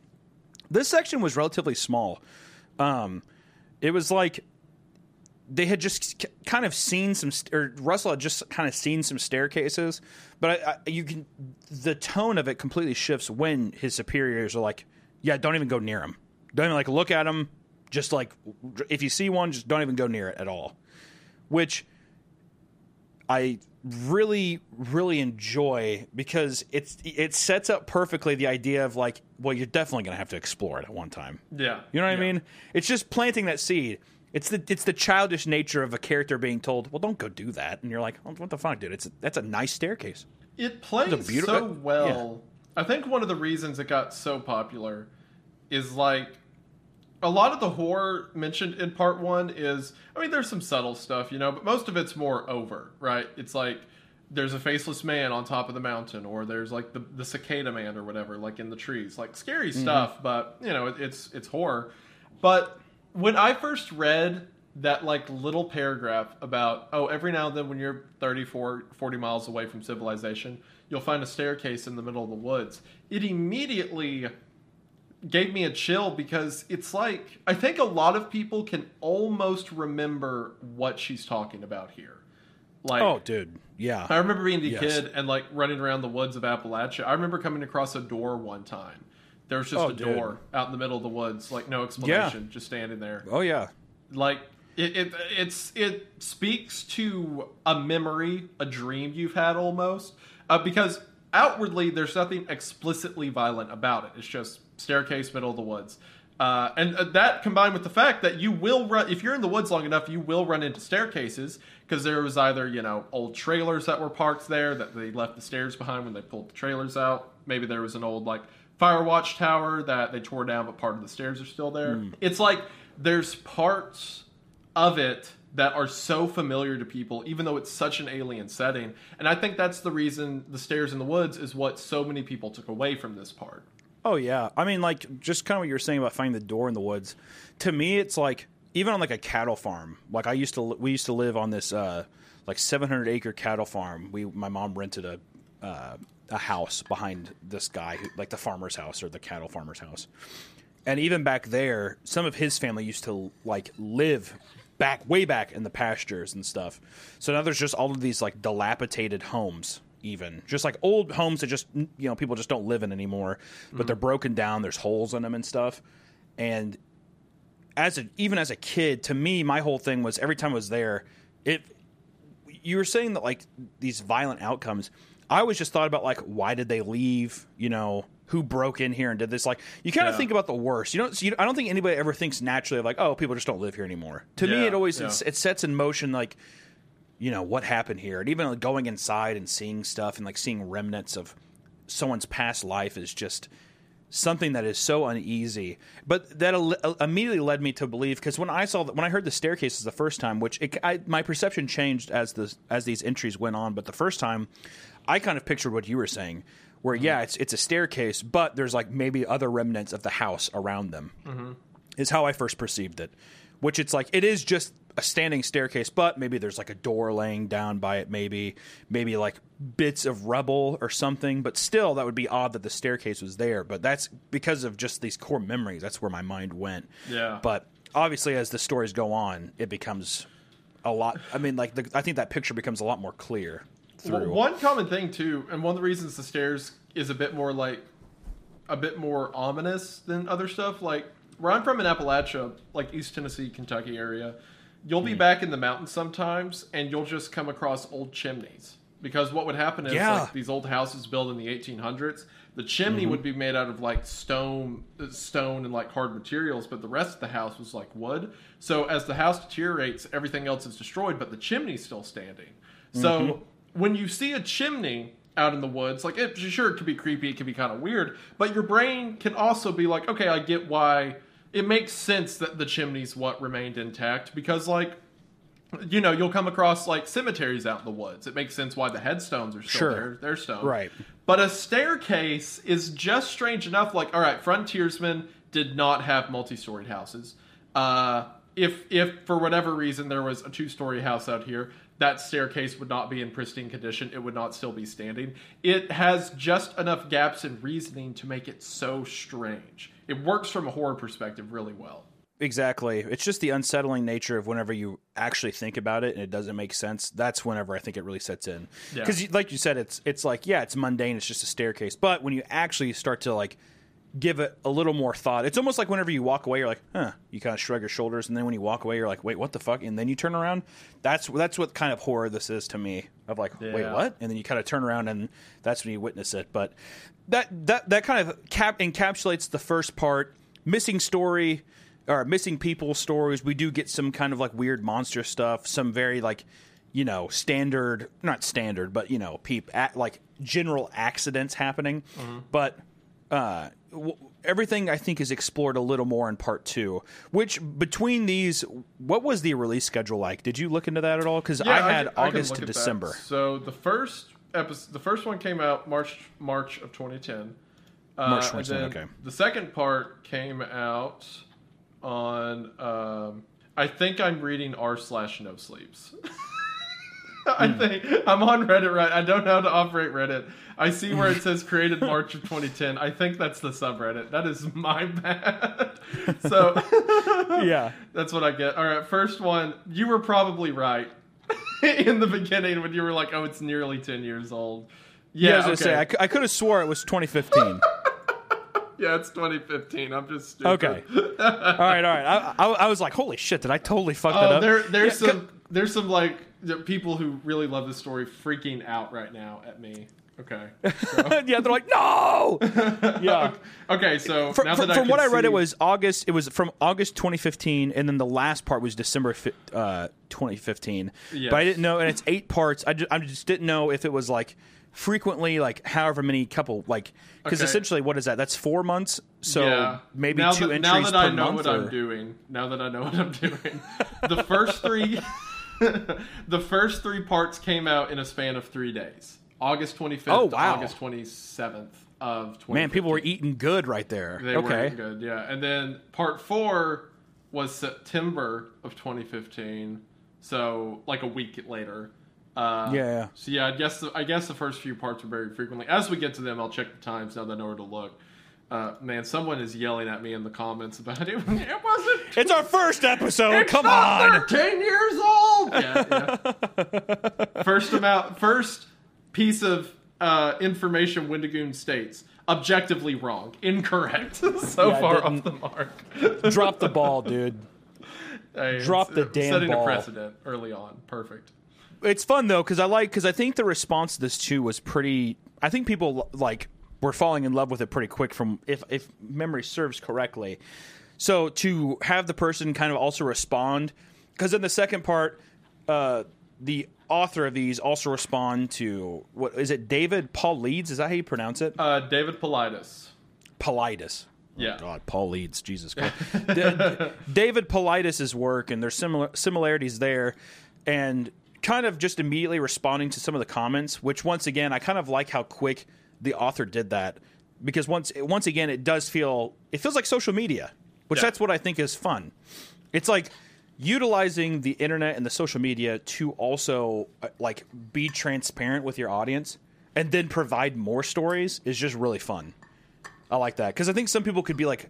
this section was relatively small. Um, it was like they had just kind of seen some, st- or Russell had just kind of seen some staircases, but I, I, you can the tone of it completely shifts when his superiors are like, "Yeah, don't even go near him. Don't even like look at him. Just like if you see one, just don't even go near it at all." Which I really, really enjoy because it's it sets up perfectly the idea of like, well, you're definitely gonna have to explore it at one time. Yeah. You know what I mean? It's just planting that seed. It's the it's the childish nature of a character being told, "Well, don't go do that," and you're like, oh, "What the fuck, dude? It's that's a nice staircase." It plays It's a beauti- so well. I think one of the reasons it got so popular is like a lot of the horror mentioned in part one is I mean there's some subtle stuff, you know, but most of it's more over, right? It's like there's a faceless man on top of the mountain, or there's like the, the cicada man or whatever, like in the trees. Like scary Mm-hmm. stuff, but you know, it, it's it's horror. But when I first read that like little paragraph about oh every now and then when you're 34 40 miles away from civilization you'll find a staircase in the middle of the woods it immediately gave me a chill because it's like i think a lot of people can almost remember what she's talking about here like Oh, dude, yeah. I remember being a Yes. kid and like running around the woods of Appalachia. I remember coming across a door one time. There was just Oh, a dude. door out in the middle of the woods, like no explanation, just standing there. Oh yeah. Like it, it, it's it speaks to a memory, a dream you've had almost, uh, because outwardly there's nothing explicitly violent about it. It's just staircase, middle of the woods. Uh, and uh, that combined with the fact that you will run, if you're in the woods long enough, you will run into staircases because there was either you know old trailers that were parked there that they left the stairs behind when they pulled the trailers out. Maybe there was an old like fire watch tower that they tore down, but part of the stairs are still there. It's like there's parts of it that are so familiar to people, even though it's such an alien setting. And I think that's the reason the stairs in the woods is what so many people took away from this part. Oh yeah. I mean, like just kind of what you were saying about finding the door in the woods. To me, it's like even on like a cattle farm. Like I used to, we used to live on this uh, like 700 acre cattle farm. We, my mom rented a uh, a house behind this guy, who, like the farmer's house or the cattle farmer's house. And even back there, some of his family used to like live back way back in the pastures and stuff. So now there's just all of these like dilapidated homes, even just like old homes that just you know people just don't live in anymore, but they're mm-hmm. broken down. There's holes in them and stuff. And as a even as a kid, to me, my whole thing was every time I was there, it. You were saying that like these violent outcomes. I always just thought about like why did they leave? You know, who broke in here and did this. Like you kind of Yeah. think about the worst. You don't. You, I don't think anybody ever thinks naturally of like, oh, people just don't live here anymore. To me, it always yeah. it's, it sets in motion like, you know, what happened here, and even like, going inside and seeing stuff and like seeing remnants of someone's past life is just something that is so uneasy. But that al- uh, immediately led me to believe because when I saw that, when I heard the staircases the first time, which it, I, my perception changed as the as these entries went on, but the first time, I kind of pictured what you were saying, where mm-hmm. yeah, it's it's a staircase, but there's like maybe other remnants of the house around them. Mm-hmm. Is how I first perceived it. Which it's like it is just a standing staircase, but maybe there's like a door laying down by it, maybe maybe like bits of rubble or something. But still, that would be odd that the staircase was there. But that's because of just these core memories. That's where my mind went. Yeah. But obviously, as the stories go on, it becomes a lot. I mean, like the, I think that picture becomes a lot more clear Well, through. one common thing too, and one of the reasons the stairs is a bit more like a bit more ominous than other stuff. Like where I'm from in Appalachia, like East Tennessee, Kentucky area, you'll Hmm. be back in the mountains sometimes, and you'll just come across old chimneys. Because what would happen is Yeah. like these old houses built in the 1800s, the chimney Mm-hmm. would be made out of like stone, uh, stone and like hard materials, but the rest of the house was like wood. So as the house deteriorates, everything else is destroyed, but the chimney's still standing. So Mm-hmm. when you see a chimney out in the woods, like it sure it could be creepy, it could be kind of weird, but your brain can also be like, okay, I get why it makes sense that the chimney's what remained intact because like you know, you'll come across like cemeteries out in the woods. It makes sense why the headstones are still Sure. there. They're stone. Right. But a staircase is just strange enough. Like, all right, frontiersmen did not have multi-storied houses. Uh, if if for whatever reason there was a two-story house out here, that staircase would not be in pristine condition. It would not still be standing. It has just enough gaps in reasoning to make it so strange. It works from a horror perspective really well. Exactly. It's just the unsettling nature of whenever you actually think about it and it doesn't make sense. That's whenever I think it really sets in. Yeah. Because, like you said, it's it's like yeah, it's mundane. It's just a staircase. But when you actually start to like give it a little more thought, it's almost like whenever you walk away, you're like, huh. You kind of shrug your shoulders, and then when you walk away, you're like, wait, what the fuck? And then you turn around. That's that's what kind of horror this is to me. Of like, wait, what? And then you kind of turn around, and that's when you witness it. But that that that kind of cap encapsulates the first part. Missing story or missing people stories. We do get some kind of like weird monster stuff. Some very like you know standard, not standard, but you know, peep at, like general accidents happening. But uh, everything I think is explored a little more in part two. Which between these, what was the release schedule like? Did you look into that at all? Because I I had I can August look to at that. December. So the first episode, the first one came out March March of 2010. Uh, March 2010, then okay. The second part came out on. Um, I think I'm reading r slash no sleeps. I Hmm. think I'm on Reddit right. I don't know how to operate Reddit. I see where it says created March of 2010. I think that's the subreddit. That is my bad. so yeah. that's what I get. All right, first one. You were probably right in the beginning when you were like, "Oh, it's nearly ten years old." Yeah, Yeah, I was gonna okay. say I, I could have swore it was 2015. yeah, it's 2015. I'm just stupid. Okay. all right, all right. I, I, I was like, holy shit, did I totally fuck oh, that Oh, up? there, there's Yeah, some, there's some like people who really love this story freaking out right now at me. Okay. So, yeah, they're like, no. yeah. okay, so From, now from, that I what I read, see- it was August. It was from August 2015, and then the last part was December uh, 2015. Yes. But I didn't know, and it's eight parts. I just, I just didn't know if it was like frequently, like however many couple, like because Okay. essentially, what is that? That's four months. So yeah. maybe now two that, entries Now that per I know month. what I'm doing, now that I know what I'm doing, the first three, the first three parts came out in a span of three days. August 25th Oh, to wow. August 27th of 2015. Man, people were eating good right there. They okay. were eating good, yeah. And then part four was September of 2015, so like a week later. Uh, Yeah, yeah. So yeah, I guess the, I guess the first few parts were very frequently. As we get to them, I'll check the times now that I know where to look. Uh, man, someone is yelling at me in the comments about it. It wasn't. It's our first episode. It's Come not on. 13 years old. Yeah, yeah. first amount, first piece of uh, information Wendigoon states objectively wrong, incorrect, so Yeah, far off the mark. Drop the ball, dude. Hey, drop the damn setting ball. a precedent early on. Perfect. it's fun though because I like because I think the response to this too was pretty. I think people like were falling in love with it pretty quick. From if if memory serves correctly, so to have the person kind of also respond because in the second part, uh, the author of these also respond to what is it? David Paul Leeds is that how you pronounce it? Uh, David Paulides. Paulides. Yeah. Oh, God, Paul Leeds, Jesus Christ. D- David Paulides' work, and there's similar similarities there, and kind of just immediately responding to some of the comments. Which once again, I kind of like how quick the author did that because once once again, it does feel it feels like social media, which Yeah. that's what I think is fun. It's like utilizing the internet and the social media to also uh, like be transparent with your audience and then provide more stories is just really fun. I like that because I think some people could be like,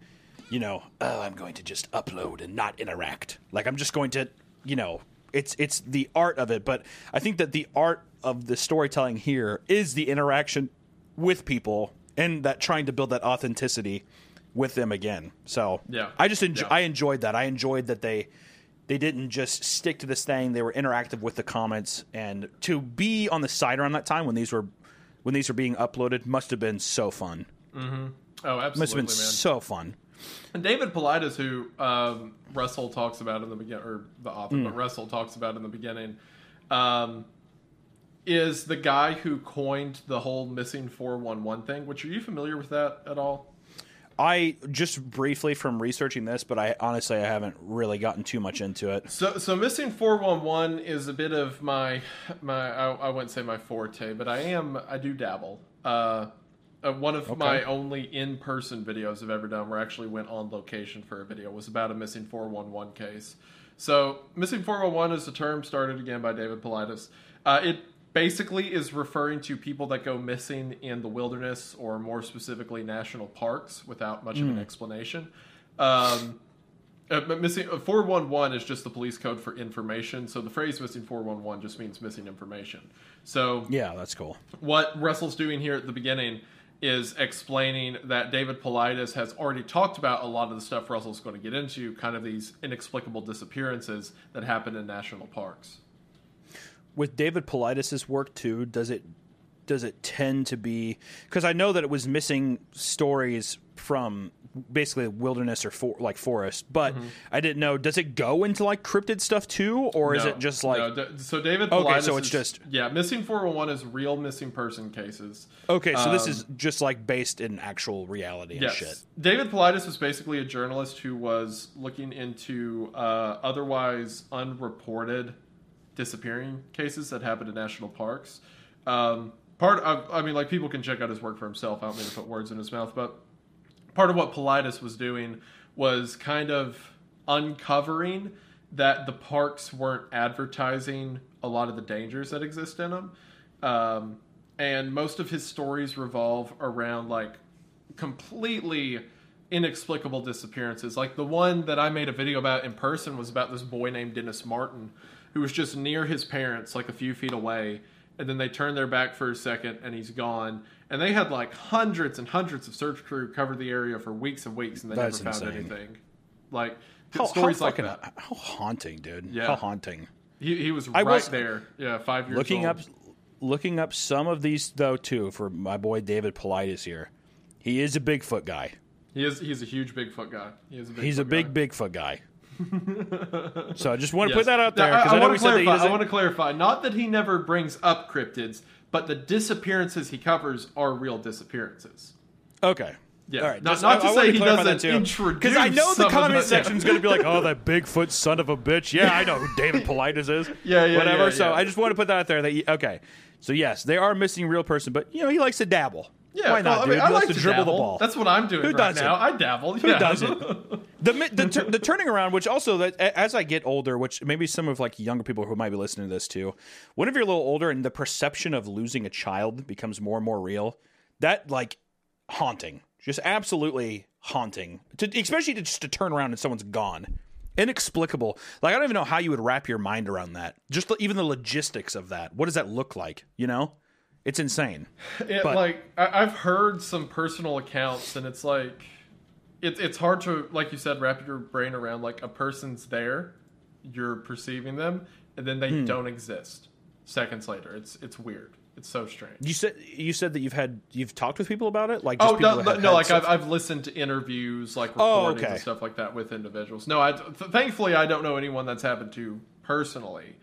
you know, oh, I'm going to just upload and not interact. Like I'm just going to, you know, it's it's the art of it. But I think that the art of the storytelling here is the interaction with people and that trying to build that authenticity with them again. So Yeah. I just enjo- Yeah. I enjoyed that. I enjoyed that they they didn't just stick to this thing. They were interactive with the comments and to be on the site around that time when these were when these were being uploaded must have been so fun. Mm-hmm. Oh, absolutely, Must have been man. so fun. And David Paulides, who um, Russell talks about in the beginning, or the author, Hmm. but Russell talks about in the beginning, um, is the guy who coined the whole missing 411 thing. Which are you familiar with that at all? I just briefly from researching this, but I honestly I haven't really gotten too much into it. So, so missing 411 is a bit of my, my I, I wouldn't say my forte, but I am, I do dabble. Uh, uh, one of my only in-person videos I've ever done, where I actually went on location for a video, was about a missing 411 case. So, missing 411 is a term started again by David Paulides. Uh, it basically is referring to people that go missing in the wilderness, or more specifically, national parks, without much of an explanation. Um, uh, missing uh, 411 is just the police code for information. So the phrase missing 411 just means missing information. So Yeah, that's cool. what Russell's doing here at the beginning is explaining that David Paulides has already talked about a lot of the stuff Russell's going to get into, kind of these inexplicable disappearances that happen in national parks. With David Paulides' work too, does it does it tend to be because I know that it was missing stories from basically wilderness or for, like forest, but I didn't know. Does it go into like cryptid stuff too, or is it just like no, so David Paulides Okay, so it's is- just- yeah missing four hundred one is real missing person cases okay? So this um, is just like based in actual reality and Yes. shit. David Paulides was basically a journalist who was looking into uh, otherwise unreported disappearing cases that happen in national parks. Um, part of, I mean, like people can check out his work for himself. I don't mean to put words in his mouth, but part of what Paulides was doing was kind of uncovering that the parks weren't advertising a lot of the dangers that exist in them. Um, and most of his stories revolve around like completely inexplicable disappearances. Like the one that I made a video about in person was about this boy named Dennis Martin who was just near his parents, like a few feet away. And then they turned their back for a second and he's gone. And they had like hundreds and hundreds of search crew cover the area for weeks and weeks and they That's never found insane. anything. Like How, stories how like that. How haunting, dude. Yeah. How haunting. He, he was I right was- there. Yeah, five years looking old. up looking up some of these though too for my boy David Paulides here. He is a Bigfoot guy. He is he's a huge Bigfoot guy. He is a Bigfoot He's a big guy. Bigfoot guy. so I just want to Yes. put that out there Now, I, I, I want to clarify. I want to clarify. Not that he never brings up cryptids, but the disappearances he covers are real disappearances. Okay. Yeah. All right. Not- just- not to say he doesn't that introduce Because I know the comment section is going to be like, "Oh, that Bigfoot son of a bitch." Yeah, I know who David Paulides is. Yeah, yeah, Whatever. yeah, so. I just want to put that out there. That you, okay. So yes, they are missing real person, but you know he likes to dabble. Yeah, Why not, well, I dude? I like likes to dribble dabble. the ball. That's what I'm doing Who right doesn't? now. I dabble. Who yeah. doesn't? the the, tur- the turning around, which also that as I get older, which maybe some of like younger people who might be listening to this too, whenever you're a little older and the perception of losing a child becomes more and more real, that like haunting, just absolutely haunting, to, especially to just to turn around and someone's gone, inexplicable. Like I don't even know how you would wrap your mind around that. Just the, even the logistics of that. What does that look like? You know, it's insane. It, But- like I, I've heard some personal accounts, and it's like it's it's hard to, like you said, wrap your brain around. Like a person's there, you're perceiving them, and then Hmm. they don't exist seconds later. It's it's weird. It's so strange. You said you said that you've had you've talked with people about it, like just Oh people no, no, like I've, I've listened to interviews, like Oh, recordings okay. and stuff like that with individuals. No, I th- thankfully I don't know anyone that's happened to personally.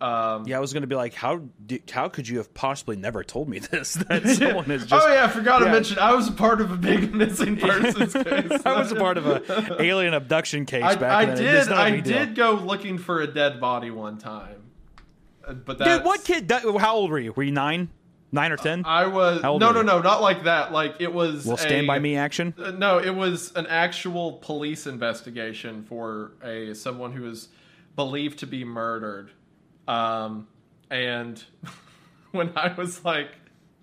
Um, yeah, I was going to be like, how do, how could you have possibly never told me this? That someone has just. oh yeah, I forgot yeah. to mention I was a part of a big missing persons case. I was a part of a alien abduction case I, back I then. Did. I big deal. did go looking for a dead body one time, Uh, but that's, Dude, what kid? That, how old were you? Were you nine, nine or ten? I was no, no, no, not like that. Like it was. Will stand by me action. Uh, No, it was an actual police investigation for a someone who was believed to be murdered. Um, and when I was like,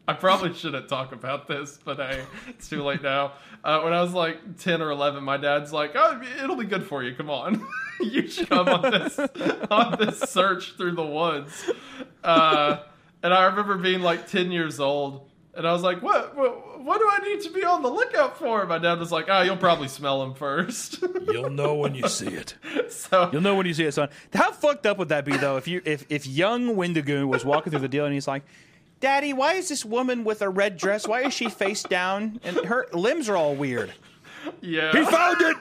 I probably shouldn't talk about this, but hey, it's too late now. Uh, when I was like ten or eleven, my dad's like, "Oh, it'll be good for you. Come on, you should come on this on this search through the woods." Uh, and I remember being like ten years old, and I was like, "What? What, what do I need to be on the lookout for?" My dad was like, "Oh, you'll probably smell him first. You'll know when you see it. so You'll know when you see it, son. How fucked up would that be, though? If you if if young Wendigoon was walking through the deal and he's like, "Daddy, why is this woman with a red dress? Why is she face down and her limbs are all weird?" yeah, He found it.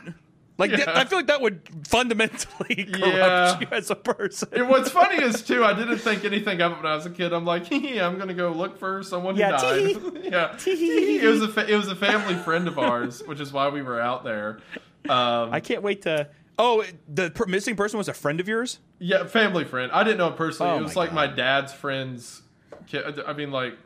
Like Yeah. that, I feel like that would fundamentally corrupt Yeah. you as a person. And what's funny is too, I didn't think anything of it when I was a kid. I'm like, hee, I'm gonna go look for someone Yeah, who died. tee-hee. yeah, Tee-hee. it was a fa- it was a family friend of ours, which is why we were out there. Um, I can't wait to. Oh, the per- missing person was a friend of yours. yeah, family friend. I didn't know him personally. Oh it was my like my dad's friend's kid. I mean, like,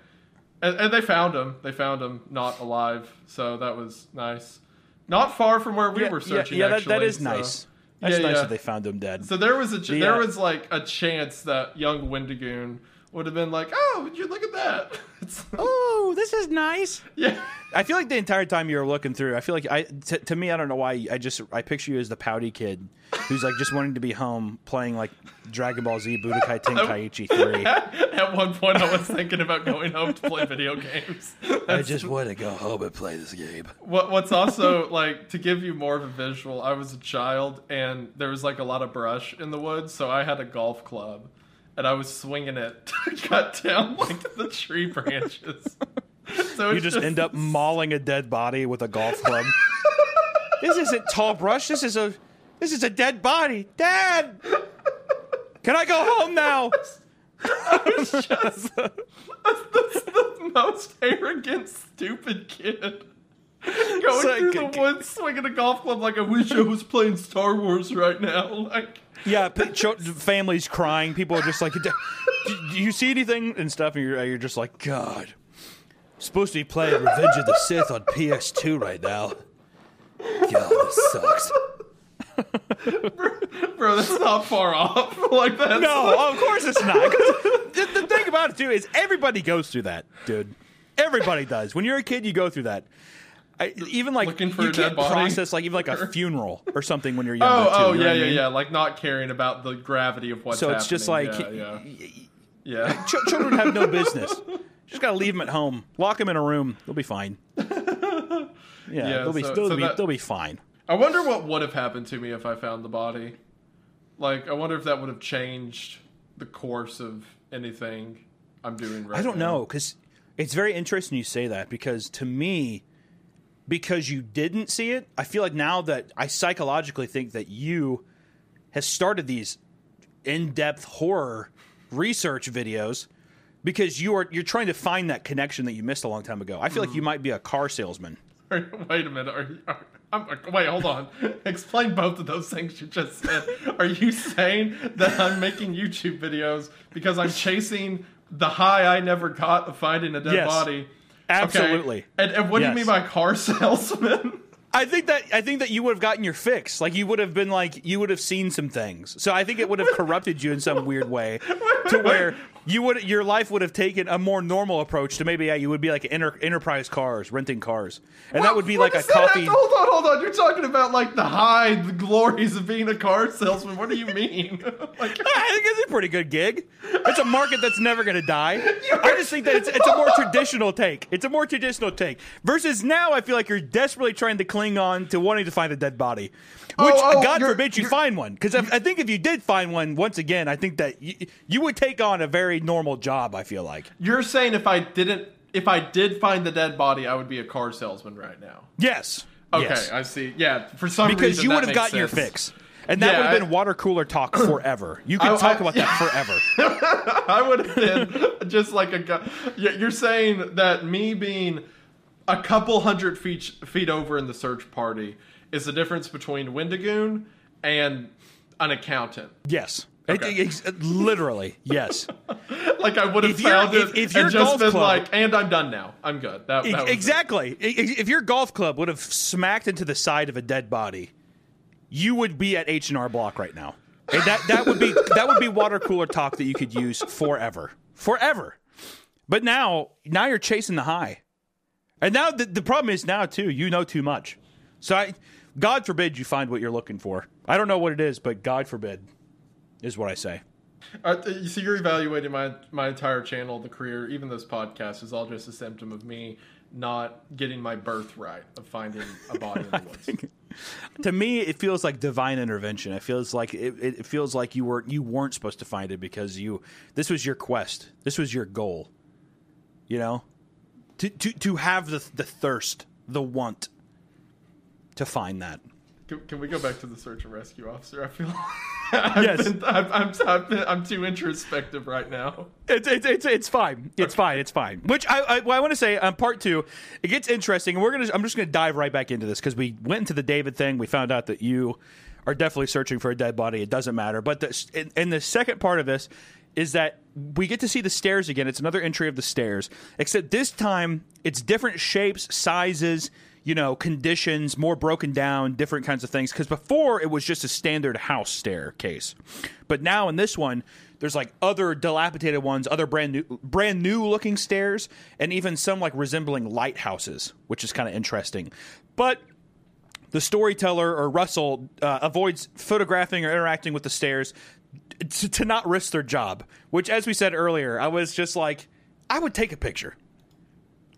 and, and they found him. They found him not alive, so that was nice. Not far from where we yeah, were searching. Yeah, yeah that, that is so- nice. That's Yeah, nice that they found him dead. So there was a ch- The, there uh, was like a chance that young Wendigoon would have been like, "Oh, would you look at that?" Oh, this is nice. yeah, I feel like the entire time you were looking through, I feel like I t- to me I don't know why I just I picture you as the pouty kid who's like just wanting to be home playing like Dragon Ball Z Budokai Tenkaichi three. At one point, I was thinking about going home to play video games. I just want to go home and play this game. What, what's also like to give you more of a visual? I was a child, and there was like a lot of brush in the woods, so I had a golf club, and I was swinging it to cut down like the tree branches. So You it's just end up mauling a dead body with a golf club. this isn't tall brush. This is a this is a dead body. Dad, can I go home now? just that's the most arrogant, stupid kid. Going So, through g- the woods, swinging a golf club like I wish I was playing Star Wars right now. Like, Yeah, families crying. People are just like, do, do you see anything and stuff? And you're, you're just like, God, supposed to be playing Revenge of the Sith on PS2 right now. God, this sucks. bro, that's not far off. like that. No, of course it's not. The, the thing about it too is everybody goes through that, dude. Everybody does. When you're a kid, you go through that. I, even like Looking for you a can't body? process like even like a funeral or something when you're younger. Oh, too, oh, yeah, yeah, mean? yeah. Like not caring about the gravity of what's So happening. it's just like yeah, yeah. yeah. Ch- children have no business. Just gotta leave them at home. Lock them in a room. They'll be fine. Yeah, Yeah, they'll be so- they'll so be that- they'll be fine. I wonder what would have happened to me if I found the body. Like, I wonder if that would have changed the course of anything I'm doing right now. I don't now. know because it's very interesting you say that because to me, because you didn't see it, I feel like now that I psychologically think that you has started these in-depth horror research videos because you are you're trying to find that connection that you missed a long time ago. I feel like you might be a car salesman. Wait a minute. Are you, are, I'm, wait, hold on. Explain both of those things you just said. Are you saying that I'm making YouTube videos because I'm chasing the high I never got of finding a dead Yes. body? Okay. Absolutely. And, and what do you mean by car salesman? I think that I think that you would have gotten your fix. Like you would have been like you would have seen some things. So I think it would have corrupted you in some weird way to where you would your life would have taken a more normal approach to maybe yeah, you would be like enter, enterprise cars, renting cars. And that would be like a that coffee hold on, hold on. You're talking about like the high, the glories of being a car salesman. What do you mean? like, I think it's a pretty good gig. It's a market that's never going to die. I just think that it's, it's a more traditional take. It's a more traditional take. Versus now, I feel like you're desperately trying to cling on to wanting to find a dead body. Oh, Which, Oh, oh, God forbid you find one. Because I think if you did find one, once again, I think that you, you would take on a very very normal job. I feel like You're saying if I didn't, if I did find the dead body, I would be a car salesman right now. yes, Okay, yes. I see. Yeah, for some because reason you would have gotten your fix. And that Yeah, would have been water cooler talk forever. You could I- talk I- about that forever. I would have been just like a guy. You're saying that me being a couple hundred feet feet over in the search party is the difference between Wendigoon and an accountant. Yes. It- Okay. ex- literally, yes. Like I would have If found it if your and just golf been club- like, and I'm done now. I'm good. That, that it. exactly. I- I- If your golf club would have smacked into the side of a dead body, you would be at H and R Block right now. And that that would be that would be water cooler talk that you could use forever, forever. But now, now you're chasing the high, and now the, the problem is now too. You know too much. So, I, God forbid you find what you're looking for. I don't know what it is, but God forbid is what I say. Uh, you see, you're evaluating my my entire channel, the career, even this podcast is all just a symptom of me not getting my birthright of finding a body in the woods. to me it feels like divine intervention it feels like it, it feels like you were you weren't supposed to find it because you this was your quest this was your goal you know to to, to have the the thirst the want to find that Can, can we go back to the search and rescue officer? I feel I've Yes. been, I've, I'm, I've been, I'm too introspective right now. It's it's it's, it's fine. It's fine. It's fine. Which I I, well, I want to say on part two, it gets interesting, and we're gonna. I'm just gonna dive right back into this because we went into the David thing. We found out that you are definitely searching for a dead body. It doesn't matter. But the, in, in the second part of this is that we get to see the stairs again. It's another entry of the stairs, except this time it's different shapes, sizes. You know, conditions, more broken down, different kinds of things. Because before it was just a standard house staircase, but now in this one, there's like other dilapidated ones, other brand new, brand new looking stairs, and even some like resembling lighthouses, which is kind of interesting. But the storyteller or Russell uh, avoids photographing or interacting with the stairs to, to not risk their job. Which, as we said earlier, I was just like, I would take a picture.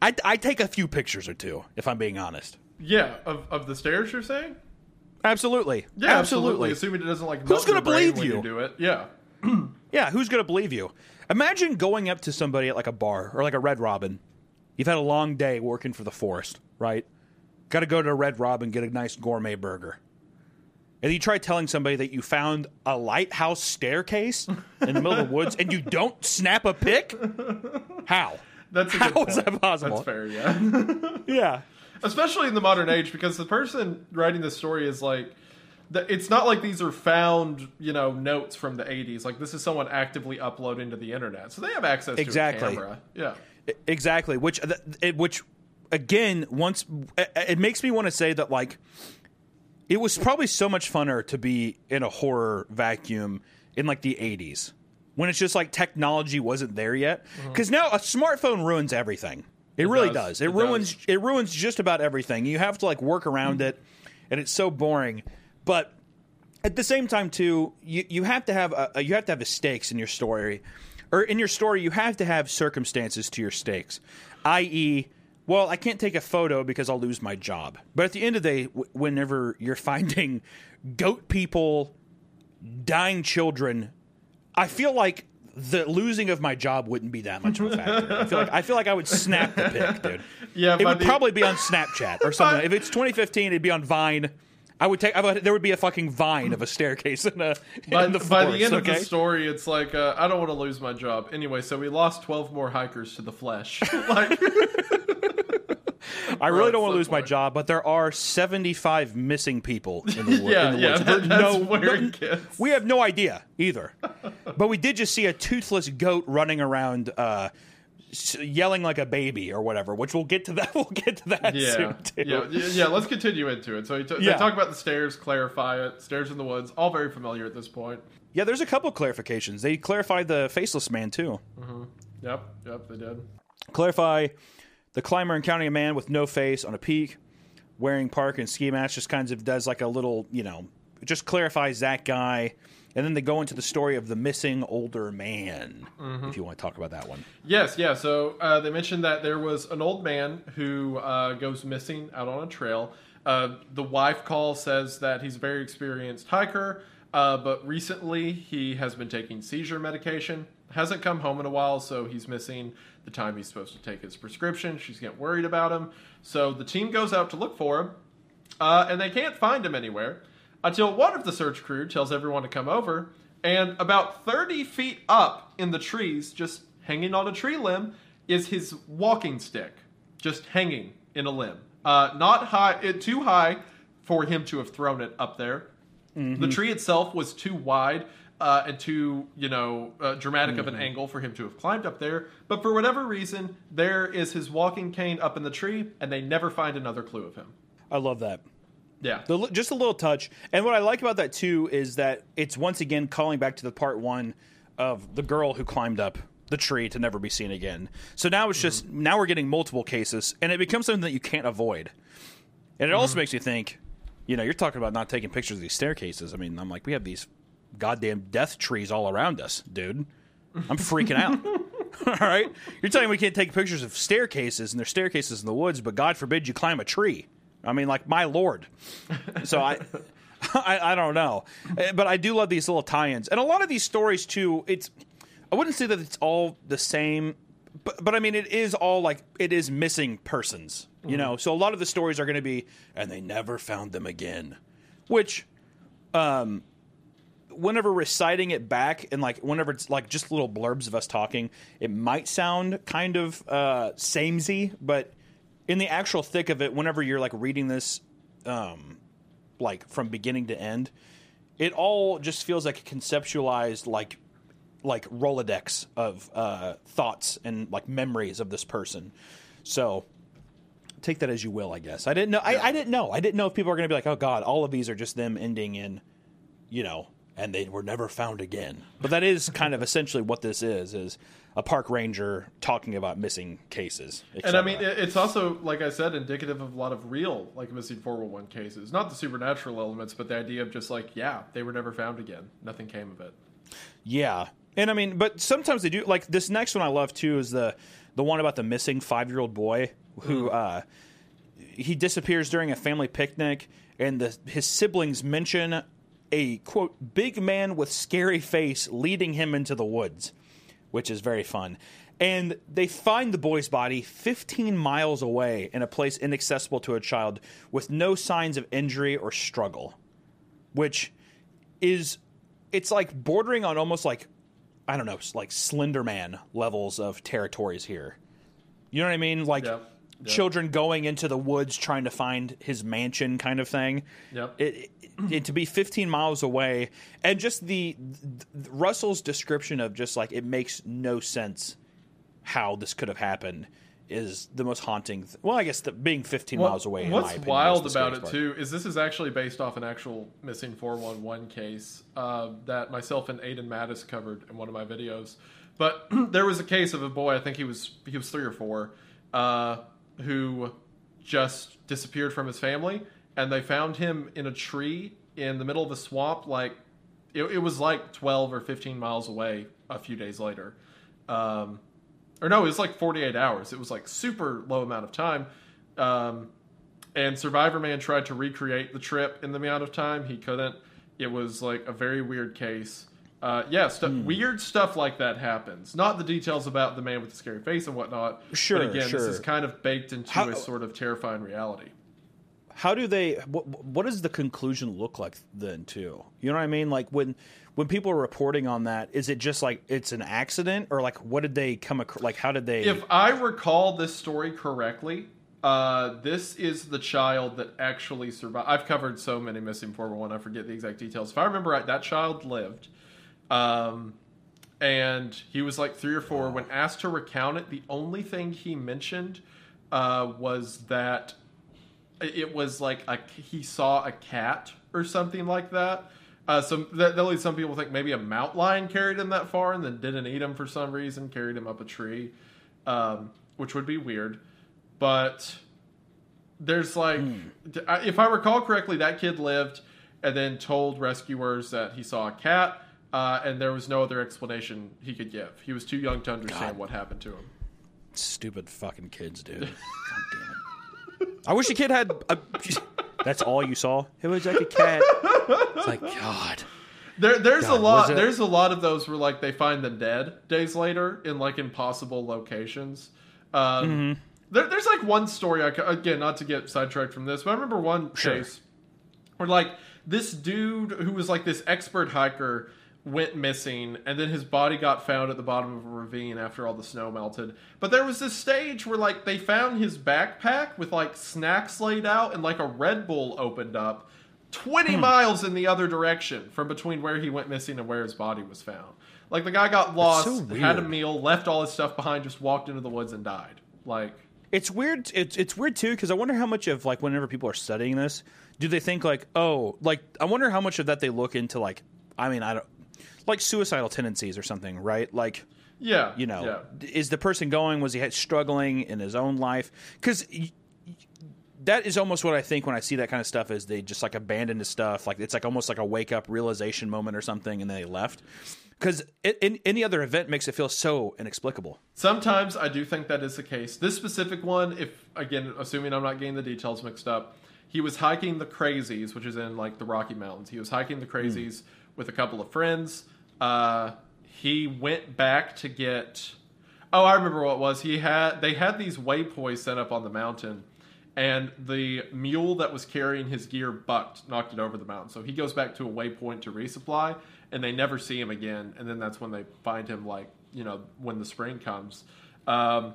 I I take a few pictures or two if I'm being honest. Yeah, of, of the stairs you're saying? Absolutely. Yeah, absolutely. Assuming it doesn't like melt gonna believe when you? do it. Yeah. Yeah, who's going to believe you? Imagine going up to somebody at like a bar or like a Red Robin. You've had a long day working for the forest, right? Got to go to a Red Robin, get a nice gourmet burger. And you try telling somebody that you found a lighthouse staircase in the middle of the woods and you don't snap a pic? How? That's a How good is that possible? That's fair, yeah. Yeah. Especially in the modern age, because the person writing the story is like, it's not like these are found, you know, notes from the 80s. Like, this is someone actively uploading to the internet. So they have access to Exactly. a camera. Yeah. Exactly. Which, uh, which, again, once it- it makes me want to say that like it was probably so much funner to be in a horror vacuum in like the '80s when it's just like technology wasn't there yet. Uh-huh. Because now a smartphone ruins everything. It, really does. does. It, It ruins. does. It ruins just about everything. You have to like work around mm-hmm. it, and it's so boring. But at the same time too you, you have to have a, you have to have a stakes in your story or in your story you have to have circumstances to your stakes i.e well i can't take a photo because i'll lose my job but at the end of the day w- whenever you're finding goat people dying children i feel like the losing of my job wouldn't be that much of a factor. I feel like I feel like I would snap the pic, dude. Yeah, it would the- probably be on Snapchat or something. if it's 2015, it'd be on Vine. I would take. I would, there would be a fucking vine of a staircase in, a, By, in the forest, by the end okay? of the story, it's like, uh, I don't want to lose my job. Anyway, so we lost 12 more hikers to the flesh. like, I really don't want to lose my job, but there are 75 missing people in the, wo- yeah, in the yeah, woods. that, There- that's no- no- we have no idea either. but we did just see a toothless goat running around, uh, yelling like a baby or whatever. Which we'll get to that. We'll get to that yeah, soon too. yeah, yeah. Let's continue into it. So t- Yeah. they talk about the stairs, clarify it. Stairs in the woods, all very familiar at this point. Yeah, there's a couple clarifications. They clarified the faceless man too. Yep, yep, they did. Clarify the climber encountering a man with no face on a peak, wearing park and ski mask. Just kind of does like a little, you know, just clarifies that guy. And then they go into the story of the missing older man. If you want to talk about that one, Yes, yeah. So uh, they mentioned that there was an old man who uh, goes missing out on a trail. Uh, the wife call says that he's a very experienced hiker. Uh, but recently, he has been taking seizure medication. Hasn't come home in a while, so he's missing the time he's supposed to take his prescription. She's getting worried about him. So the team goes out to look for him, uh, and they can't find him anywhere until one of the search crew tells everyone to come over. And about 30 feet up in the trees, just hanging on a tree limb, is his walking stick, just hanging in a limb. Uh, not high, too high for him to have thrown it up there. The tree itself was too wide uh, and too, you know, uh, dramatic of an angle for him to have climbed up there. But for whatever reason, there is his walking cane up in the tree, and they never find another clue of him. I love that. Yeah. The, just a little touch. And what I like about that too is that it's once again calling back to the part one of the girl who climbed up the tree to never be seen again. So now it's just now we're getting multiple cases, and it becomes something that you can't avoid. And it also makes me think, you know, you're talking about not taking pictures of these staircases. I mean, I'm like, we have these goddamn death trees all around us, dude. I'm freaking out. all right, you're telling me we can't take pictures of staircases, and there's staircases in the woods, but God forbid you climb a tree. I mean, like my lord. So I, I, I don't know, Uh, but I do love these little tie-ins, and a lot of these stories too. It's I wouldn't say that it's all the same, but but I mean it is all like it is missing persons, you know. So a lot of the stories are going to be, and they never found them again, which, um, whenever reciting it back and like whenever it's like just little blurbs of us talking, it might sound kind of uh samey, but in the actual thick of it, whenever you're like reading this, um, like from beginning to end, it all just feels like a conceptualized like like rolodex of uh, thoughts and like memories of this person. So take that as you will, I guess. I didn't know. I, I didn't know. I didn't know if people are going to be like, oh god, all of these are just them ending in, you know, and they were never found again. But that is kind of essentially what this is: is a park ranger talking about missing cases. And I mean, it's also, like I said, indicative of a lot of real, like missing 411 cases. Not the supernatural elements, but the idea of just like, yeah, they were never found again. Nothing came of it. Yeah, and I mean, but sometimes they do. Like this next one I love too is the the one about the missing five year old boy who uh, he disappears during a family picnic, and the his siblings mention a quote big man with scary face leading him into the woods, which is very fun. And they find the boy's body 15 miles away in a place inaccessible to a child with no signs of injury or struggle, which is it's like bordering on almost like I don't know, like Slender Man levels of territories here. You know what I mean? Like Yep. Yep. children going into the woods trying to find his mansion, kind of thing. Yep. It, it, it- to be 15 miles away, and just the, the Russell's description of just like it makes no sense how this could have happened is the most haunting. Th- well, I guess the, being 15 miles away. in my What's opinion, wild about it part. too is this is actually based off an actual missing 411 case uh, that myself and Aiden Mattis covered in one of my videos. But there was a case of a boy, I think he was he was three or four, uh, who just disappeared from his family, and they found him in a tree in the middle of a swamp. Like it, it was like 12 or 15 miles away. A few days later. Um, or no, it was like 48 hours. It was like super low amount of time. Um, and Survivor Man tried to recreate the trip in the amount of time. He couldn't. It was like a very weird case. Uh, yeah, stu- Hmm. weird stuff like that happens. Not the details about the man with the scary face and whatnot. Sure, but again, sure. this is kind of baked into How- a sort of terrifying reality. how do they what, what does the conclusion look like then too you know what i mean like when when people are reporting on that is it just like it's an accident or like what did they come across like how did they If I recall this story correctly, uh, this is the child that actually survived. I've covered so many missing 411, I forget the exact details. If I remember right, that child lived. Um, and he was like three or four. When asked to recount it, the only thing he mentioned uh, was that it was like a, he saw a cat or something like that. Uh, so that, that leads some people think maybe a mountain lion carried him that far and then didn't eat him for some reason, carried him up a tree, um, which would be weird. But there's like, I- if I recall correctly, that kid lived and then told rescuers that he saw a cat, uh, and there was no other explanation he could give. He was too young to understand God. what happened to him. stupid fucking kids dude God damn it. i wish a kid had a, that's all you saw it was like a cat it's like god There, there's God, a lot. it- There's a lot of those where like they find them dead days later in like impossible locations. Um, Mm-hmm. there, there's like one story. I again, not to get sidetracked from this, but I remember one Sure. case where like this dude who was like this expert hiker went missing and then his body got found at the bottom of a ravine after all the snow melted but there was this stage where like they found his backpack with like snacks laid out and like a red bull opened up 20 Hmm. miles in the other direction from between where he went missing and where his body was found like the guy got lost so had a meal left all his stuff behind just walked into the woods and died like It's weird. It's it's weird too because I wonder how much of like whenever people are studying this, do they think like oh like I wonder how much of that they look into like I mean I don't like suicidal tendencies or something right like yeah you know yeah. is the person going was he struggling in his own life because that is almost what i think when i see that kind of stuff is they just like abandon the stuff like it's like almost like a wake up realization moment or something and then they left because in, any other event makes it feel so inexplicable Sometimes I do think that is the case. This specific one, if again, assuming I'm not getting the details mixed up, he was hiking the Crazies, which is in like the Rocky Mountains. He was hiking the hmm. Crazies with a couple of friends. Uh, he went back to get. Oh, I remember what it was. He had they had these waypoints set up on the mountain, and the mule that was carrying his gear bucked, knocked it over the mountain. So he goes back to a waypoint to resupply, and they never see him again. And then that's when they find him, like you know, when the spring comes. Um,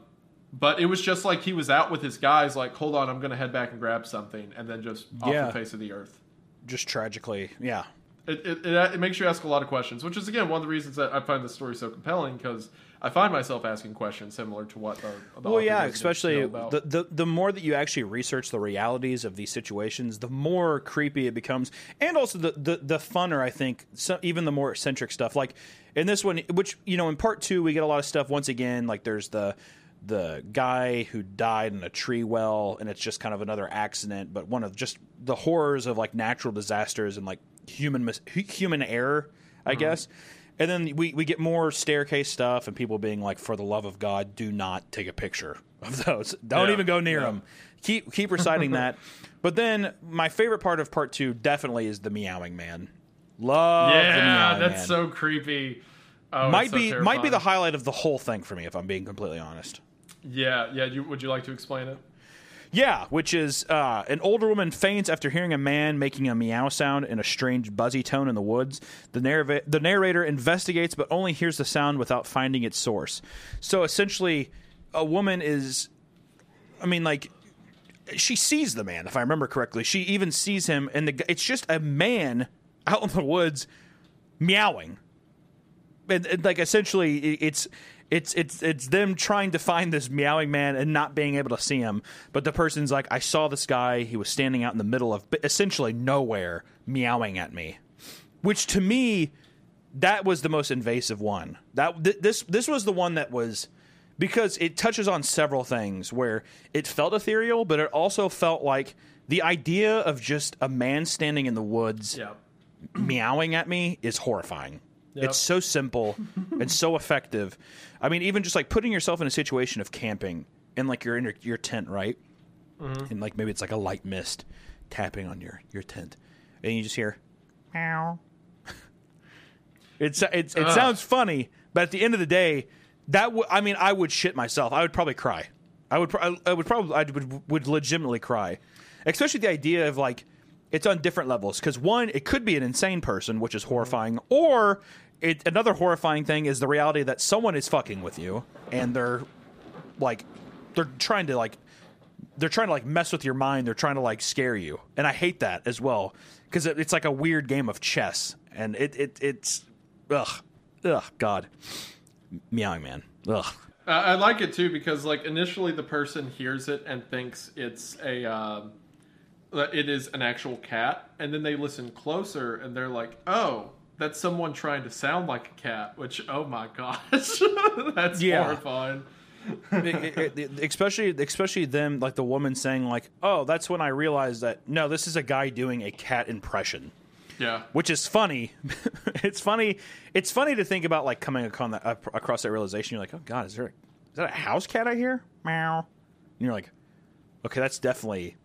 but it was just like he was out with his guys, like, hold on, I'm going to head back and grab something, and then just off Yeah. the face of the earth. just tragically yeah It, it, it, it makes you ask a lot of questions, which is again one of the reasons that I find this story so compelling because I find myself asking questions similar to what the, the well yeah especially about. the, the the more that you actually research the realities of these situations the more creepy it becomes and also the the, the funner i think so, even the more eccentric stuff like in this one which you know in part two we get a lot of stuff once again like there's the the guy who died in a tree well and it's just kind of another accident but one of just the horrors of like natural disasters and like human mis- human error i mm-hmm. guess and then we, we get more staircase stuff and people being like for the love of god do not take a picture of those don't Yeah, even go near yeah. them keep keep reciting that but then my favorite part of part two definitely is the meowing man love yeah, that's man. so creepy. Oh, might so be might be the highlight of the whole thing for me if i'm being completely honest yeah yeah. You, would you like to explain it? Yeah, which is uh, an older woman faints after hearing a man making a meow sound in a strange buzzy tone in the woods. The, the narrator investigates, but only hears the sound without finding its source. So essentially, a woman is, I mean, like, she sees the man, if I remember correctly. She even sees him, and the, it's just a man out in the woods meowing and, and, like essentially it's it's it's it's them trying to find this meowing man and not being able to see him but the person's like i saw this guy he was standing out in the middle of essentially nowhere meowing at me which to me that was the most invasive one that th- this this was the one that was because it touches on several things where it felt ethereal but it also felt like the idea of just a man standing in the woods Yeah. meowing at me is horrifying. Yep. It's so simple and so effective. I mean, even just like putting yourself in a situation of camping and like you're in your, your tent, right? Mm-hmm. And like maybe it's like a light mist tapping on your your tent, and you just hear meow. it's it's it Ugh. sounds funny, but at the end of the day, that w- I mean, I would shit myself. I would probably cry. I would pro- I would probably I would would legitimately cry, especially the idea of like it's on different levels because one it could be an insane person which is mm-hmm. horrifying or it, another horrifying thing is the reality that someone is fucking with you and they're like they're trying to like they're trying to like mess with your mind. They're trying to like scare you. And i hate that as well because it, it's like a weird game of chess. And it, it it's ugh ugh god. Meowing man. Ugh. I like it too because like initially the person hears it and thinks it's a um, that it is an actual cat, and then they listen closer and they're like, "Oh, that's someone trying to sound like a cat." Which, oh my gosh, that's Yeah. horrifying. It- it- it- especially especially them like the woman saying like oh that's when i realized that no this is a guy doing a cat impression Yeah, which is funny it's funny it's funny to think about like coming across that, across that realization you're like oh god is there a, is that a house cat i hear meow and you're like okay that's definitely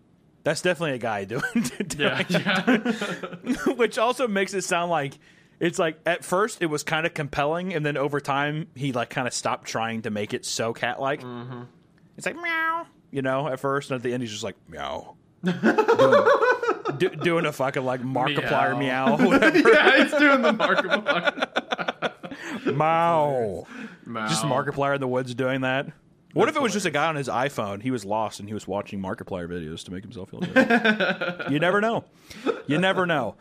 that's definitely a guy doing, doing yeah, yeah. which also makes it sound like it's like at first it was kind of compelling, and then over time he like kind of stopped trying to make it so cat like. Mm-hmm. It's like meow, you know, at first, and at the end he's just like meow. doing, do, doing a fucking like Markiplier meow, whatever. yeah, he's doing the Markiplier. meow. Meow. Just Markiplier in the woods doing that. What if it was just a guy on his iPhone? He was lost and he was watching Markiplier videos to make himself feel better. you never know. You never know.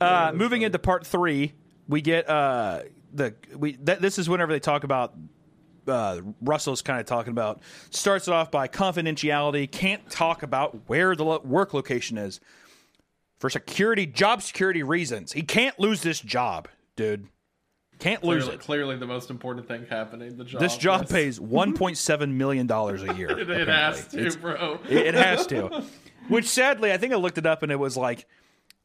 Uh, moving into part three, we get uh, the we. Th- this is whenever they talk about. Uh, Russell's kind of talking about starts it off by confidentiality. Can't talk about where the lo- work location is for security, job security reasons. He can't lose this job, dude. Can't lose clearly, it. clearly the most important thing happening. The job. This job yes. pays 1.7 million dollars a year. It, it has to, It's- bro. It, it has to. Which sadly, I think I looked it up and it was like,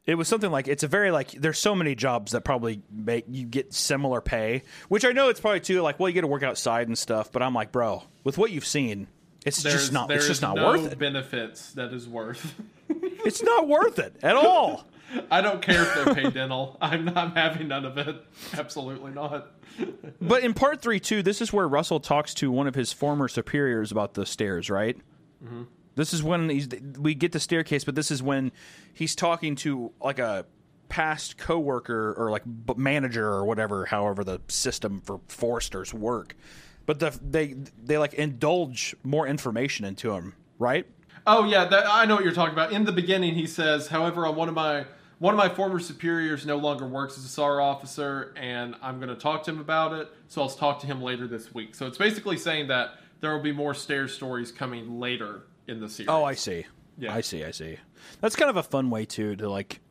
it was something like it's a very like there's so many jobs that probably make you get similar pay. Which I know it's probably too like well you get to work outside and stuff, but I'm like bro, with what you've seen, it's There's, just not it's just not no worth it. benefits that is worth. It's not worth it at all. I don't care if they're paid dental. I'm not having none of it. Absolutely not. But in part three, too, this is where Russell talks to one of his former superiors about the stairs, right? Mm-hmm. This is when he's, we get the staircase, but this is when he's talking to like a past coworker or like manager or whatever, however the system for Foresters work. But the, they they like indulge more information into him, right? Oh yeah, that, I know what you're talking about. In the beginning, he says, "However, on one of my one of my former superiors no longer works as a SAR officer, and I'm going to talk to him about it. So I'll talk to him later this week." So it's basically saying that there will be more stairs stories coming later in the series. Oh, I see. Yeah. I see. I see. That's kind of a fun way too to like.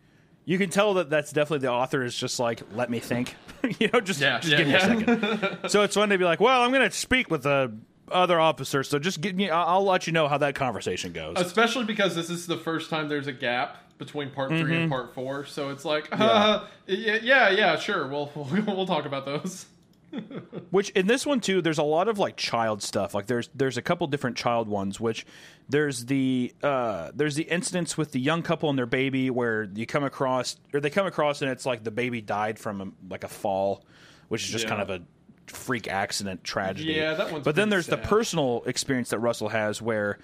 You can tell that that's definitely the author is just like, let me think, you know, just, Yeah, just yeah, give me a second. so it's fun to be like, well, I'm going to speak with the other officer, so just give me. I'll let you know how that conversation goes. especially because this is the first time there's a gap between part 3 and part four. So it's like, uh, yeah, yeah, yeah, sure. We'll we'll, we'll talk about those. Which in this one too, there's a lot of like child stuff. Like there's there's a couple different child ones. Which there's the uh, there's the incidents with the young couple and their baby where you come across or they come across and it's like the baby died from a, like a fall, which is just Yeah. kind of a freak accident tragedy. Yeah, that one's But then there's the personal experience that Russell has where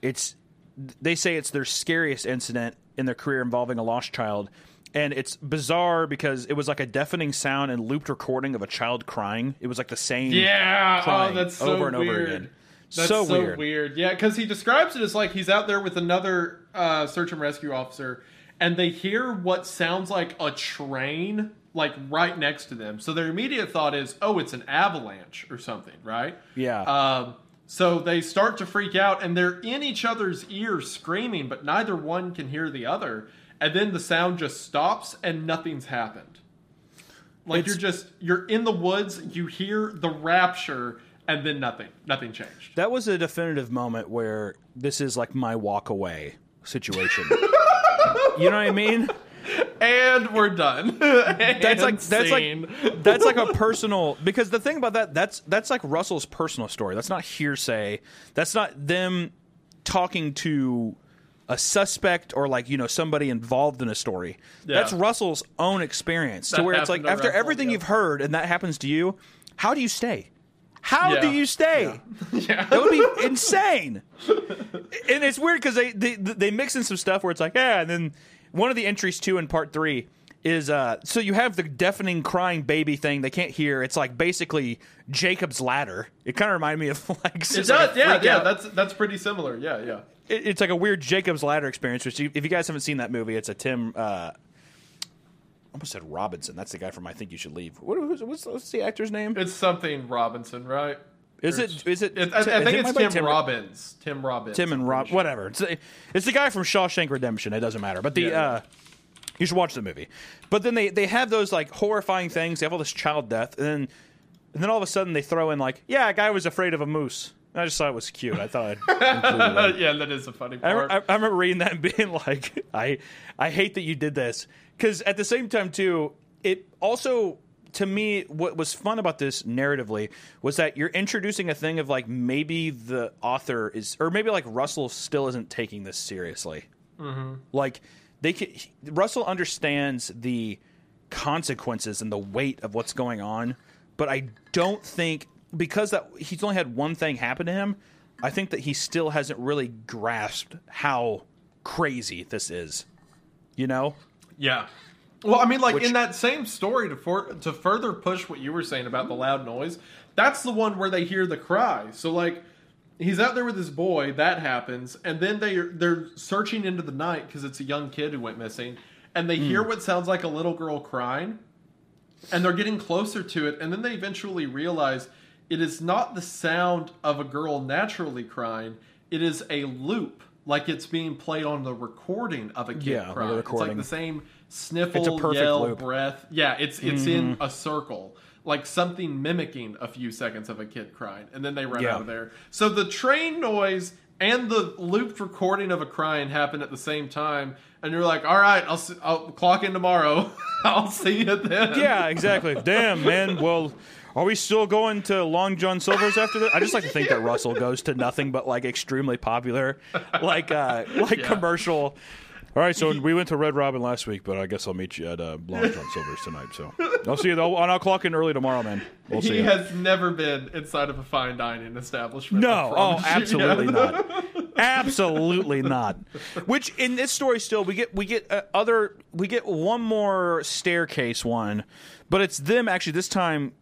it's they say it's their scariest incident in their career involving a lost child. And it's bizarre because it was like a deafening sound and looped recording of a child crying. It was like the same. Yeah, oh, that's so over and over weird. again. That's So so, weird. weird. Yeah, because he describes it as like he's out there with another uh, search and rescue officer, and they hear what sounds like a train like right next to them. So their immediate thought is, "Oh, it's an avalanche or something," right? Yeah. Um, so they start to freak out, and they're in each other's ears screaming, but neither one can hear the other. And then the sound just stops, and nothing's happened. Like It's- you're just you're in the woods, you hear the rapture, and then nothing, nothing changed. That was a definitive moment where this is like my walk away situation. you know what I mean? And we're done. That's like that's scene. like that's like a personal because the thing about that that's that's like Russell's personal story. That's not hearsay. That's not them talking to a suspect or like you know somebody involved in a story. Yeah. That's Russell's own experience. to where it's like after Russell, everything yeah. you've heard and that happens to you, how do you stay? How do you stay? yeah. That would be insane. And it's weird because they, they they mix in some stuff where it's like, yeah, and then one of the entries too in part three is uh so you have the deafening crying baby thing they can't hear. It's like basically Jacob's ladder. It kind of reminded me of like It just like does, yeah, yeah. out- That's that's pretty similar. Yeah, yeah. it- it's like a weird Jacob's ladder experience. Which you, if you guys haven't seen that movie, it's a Tim. Uh, almost said Robinson. That's the guy from I Think You Should Leave. What, what's, what's the actor's name? It's something Robinson, right? Is it? Is it? I, I Tim- think it it's be Tim, Robbins. Tim Robbins. Tim and Rob, sure. whatever. It's, it's the guy from Shawshank Redemption. It doesn't matter. But the Yeah, uh, you should watch the movie. But then they they have those like horrifying things. They have all this child death, and then and then all of a sudden they throw in like, yeah, a guy was afraid of a moose. And I just thought it was cute. I thought I'd that. yeah, that is a funny I. I, I remember reading that and being like, I I hate that you did this because at the same time too, it also to me what was fun about this narratively was that you're introducing a thing of like maybe the author is or maybe like Russell still isn't taking this seriously. Mm-hmm. Like they can, Russell understands the consequences and the weight of what's going on. But I don't think because that he's only had one thing happen to him. I think that he still hasn't really grasped how crazy this is. You know? Yeah. Well, I mean, like Which- in that same story to for, to further push what you were saying about the loud noise, that's the one where they hear the cry. So like, he's out there with his boy. That happens, and then they they're searching into the night because it's a young kid who went missing, and they hear what sounds like a little girl crying, and they're getting closer to it, and then they eventually realize it is not the sound of a girl naturally crying. It is a loop, like it's being played on the recording of a kid Yeah, crying. It's like the same sniffle, It's a perfect yell, loop. breath. Yeah, it's it's in a circle, like something mimicking a few seconds of a kid crying, and then they run Yeah. out of there. So the train noise and the looped recording of a crying happen at the same time, and you're like, "All right, I'll see, I'll clock in tomorrow. I'll see you then." Yeah, exactly. Damn, man. Well, are we still going to Long John Silver's after this? I just like to think that Russell goes to nothing but like extremely popular, like uh like Yeah. commercial. All right, so we went to Red Robin last week, but I guess I'll meet you at uh, Long John Silver's tonight. So I'll see you. Though, and I'll clock in early tomorrow, man. We'll see He has never been inside of a fine dining establishment. No, oh, absolutely not. Absolutely not. Which in this story still we get we get uh, other we get one more staircase one, but it's them actually this time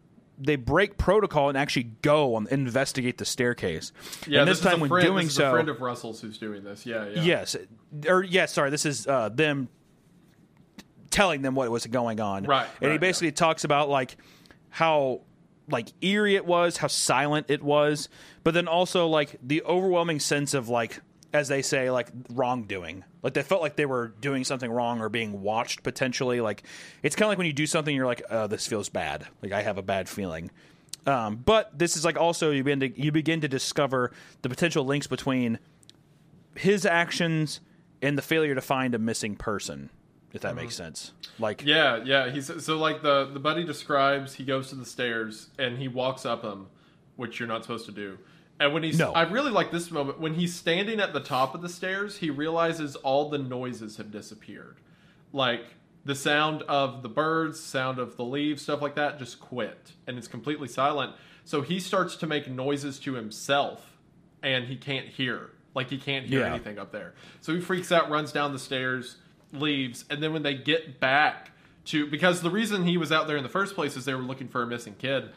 they break protocol and actually go and investigate the staircase. Yeah, and this, is time when friend, doing this is so, a friend of Russell's who's doing this. Yeah, yeah. yes, or yes, sorry, this is uh, them telling them what was going on. Right, and he right, basically talks about like how like eerie it was, how silent it was, but then also like the overwhelming sense of like as they say like wrongdoing. Like they felt like they were doing something wrong or being watched potentially. Like it's kind of like when you do something you're like, "Oh, this feels bad." Like I have a bad feeling. Um, but this is like also you begin to you begin to discover the potential links between his actions and the failure to find a missing person, if that makes sense. Like, Yeah, yeah. He's so like the the buddy describes. He goes to the stairs and he walks up them, which you're not supposed to do. And when he's, No. I really like this moment when he's standing at the top of the stairs. He realizes all the noises have disappeared, like the sound of the birds, sound of the leaves, stuff like that, just quit, and it's completely silent. So he starts to make noises to himself, and he can't hear. Like he can't hear Yeah. anything up there. So he freaks out, runs down the stairs, leaves, and then when they get back to because the reason he was out there in the first place is they were looking for a missing kid.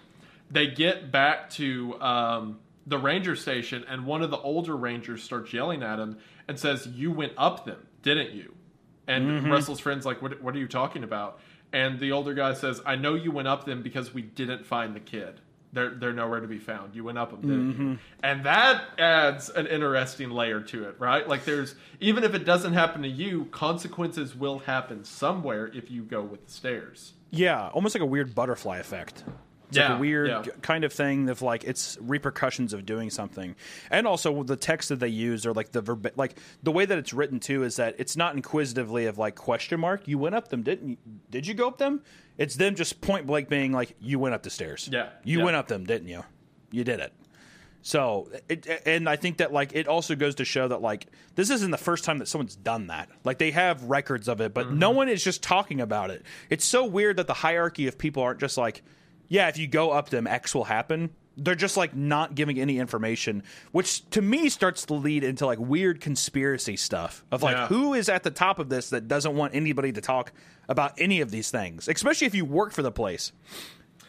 They get back to um, the ranger station, and one of the older rangers starts yelling at him and says, "You went up them, didn't you?" And mm-hmm. Russell's friend's like, what, "What are you talking about?" And the older guy says, "I know you went up them because we didn't find the kid." They're, they're nowhere to be found. You went up them, didn't you? Mm-hmm. And that adds an interesting layer to it, right? Like there's even if it doesn't happen to you, consequences will happen somewhere if you go with the stairs. yeah, almost like a weird butterfly effect. It's like Yeah, a weird yeah. kind of thing of like it's repercussions of doing something, and also the text that they use or like the verb, like the way that it's written too is that it's not inquisitively of like question mark. You went up them, didn't you? Did you go up them? It's them just point blank being like, you went up the stairs. Yeah, you yeah. went up them, didn't you? You did it. So, it, and I think that like it also goes to show that like this isn't the first time that someone's done that. Like they have records of it, but no Mm-hmm. one is just talking about it. It's so weird that the hierarchy of people aren't just like, yeah, if you go up them, X will happen. They're just like not giving any information, which to me starts to lead into like weird conspiracy stuff of like Yeah. who is at the top of this that doesn't want anybody to talk about any of these things, especially if you work for the place.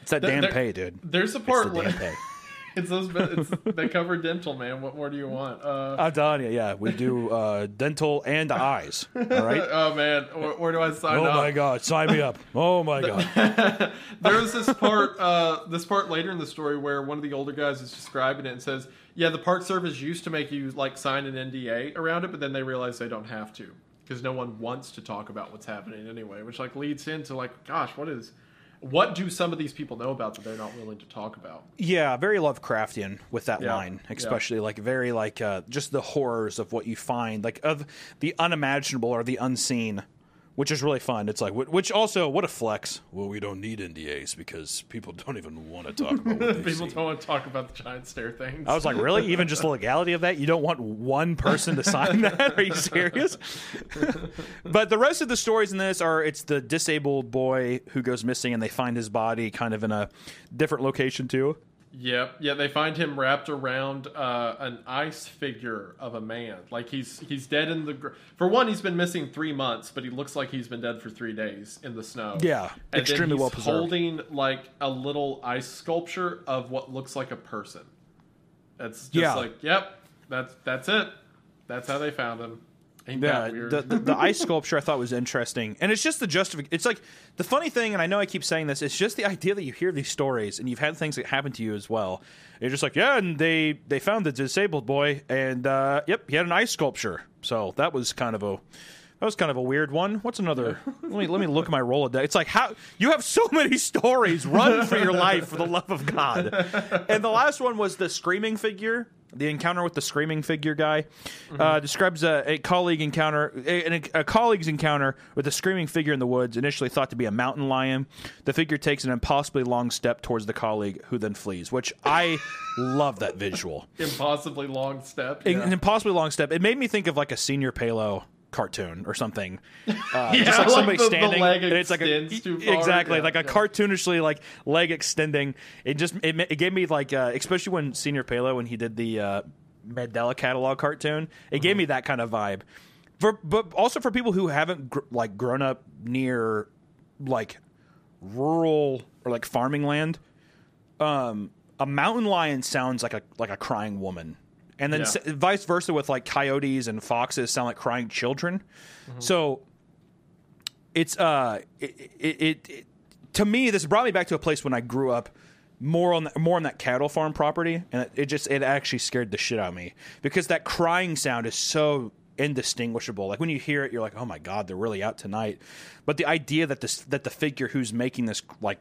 It's that damn There- pay, dude. There's a It's part the where. it's those it's, they cover dental, man. What more do you want? Uh, I'm telling you, yeah, we do uh, dental and eyes. All right. oh man, where, where do I sign Oh up? my god, sign me up. Oh my god. there was this part uh, this part later in the story where one of the older guys is describing it and says yeah the park service used to make you like sign an nda around it but then they realized they don't have to because no one wants to talk about what's happening anyway which like leads into like gosh what is what do some of these people know about that they're not willing to talk about Yeah, very Lovecraftian with that Yeah, line, yeah. especially like very like uh, just the horrors of what you find, like of the unimaginable or the unseen which is really fun. It's like, which also, what a flex. Well, we don't need NDAs because people don't even want to talk about what People see. don't want to talk about the giant stair things. I was like, really? Even just the legality of that? You don't want one person to sign that? Are you serious? but the rest of the stories in this are it's the disabled boy who goes missing and they find his body kind of in a different location too. Yep. Yeah, they find him wrapped around uh, an ice figure of a man. Like he's he's dead in the. Gr- for one, he's been missing three months, but he looks like he's been dead for three days in the snow. Yeah, and extremely well preserved. Holding like a little ice sculpture of what looks like a person. That's just Yeah. like, yep, that's that's it. That's how they found him. Ain't Yeah, the, the the ice sculpture I thought was interesting, and it's just the justification. It's like the funny thing, and I know I keep saying this. It's just the idea that you hear these stories, and you've had things that happen to you as well. You're just like, yeah, and they they found the disabled boy, and uh, yep, he had an ice sculpture. So that was kind of a that was kind of a weird one. What's another? let me let me look at my Rolodex. It's like how you have so many stories. Run for your life, for the love of God. And the last one was the screaming figure. The encounter with the screaming figure guy uh, describes a, a colleague encounter, a, a colleague's encounter with a screaming figure in the woods. Initially thought to be a mountain lion, the figure takes an impossibly long step towards the colleague, who then flees. Which I love that visual Impossibly long step. an yeah. impossibly long step. It made me think of like a SrPelo cartoon or something. Uh, Yeah, just like like somebody the- the standing, leg and it's like a, too far. exactly Yeah, like a yeah. cartoonishly like leg extending. It just it, it gave me like uh, especially when SrPelo when he did the uh, Mandela Catalogue cartoon. It Mm-hmm. gave me that kind of vibe. For but also for people who haven't gr- like grown up near like rural or like farming land um, a mountain lion sounds like a like a crying woman, and then Yeah. s- vice versa with like coyotes and foxes sound like crying children. So it's uh it, it, it, it to me this brought me back to a place when I grew up more on the, more on that cattle farm property, and it, it just it actually scared the shit out of me because that crying sound is so indistinguishable. Like when you hear it, you're like, oh my god, they're really out tonight. But the idea that this that the figure who's making this like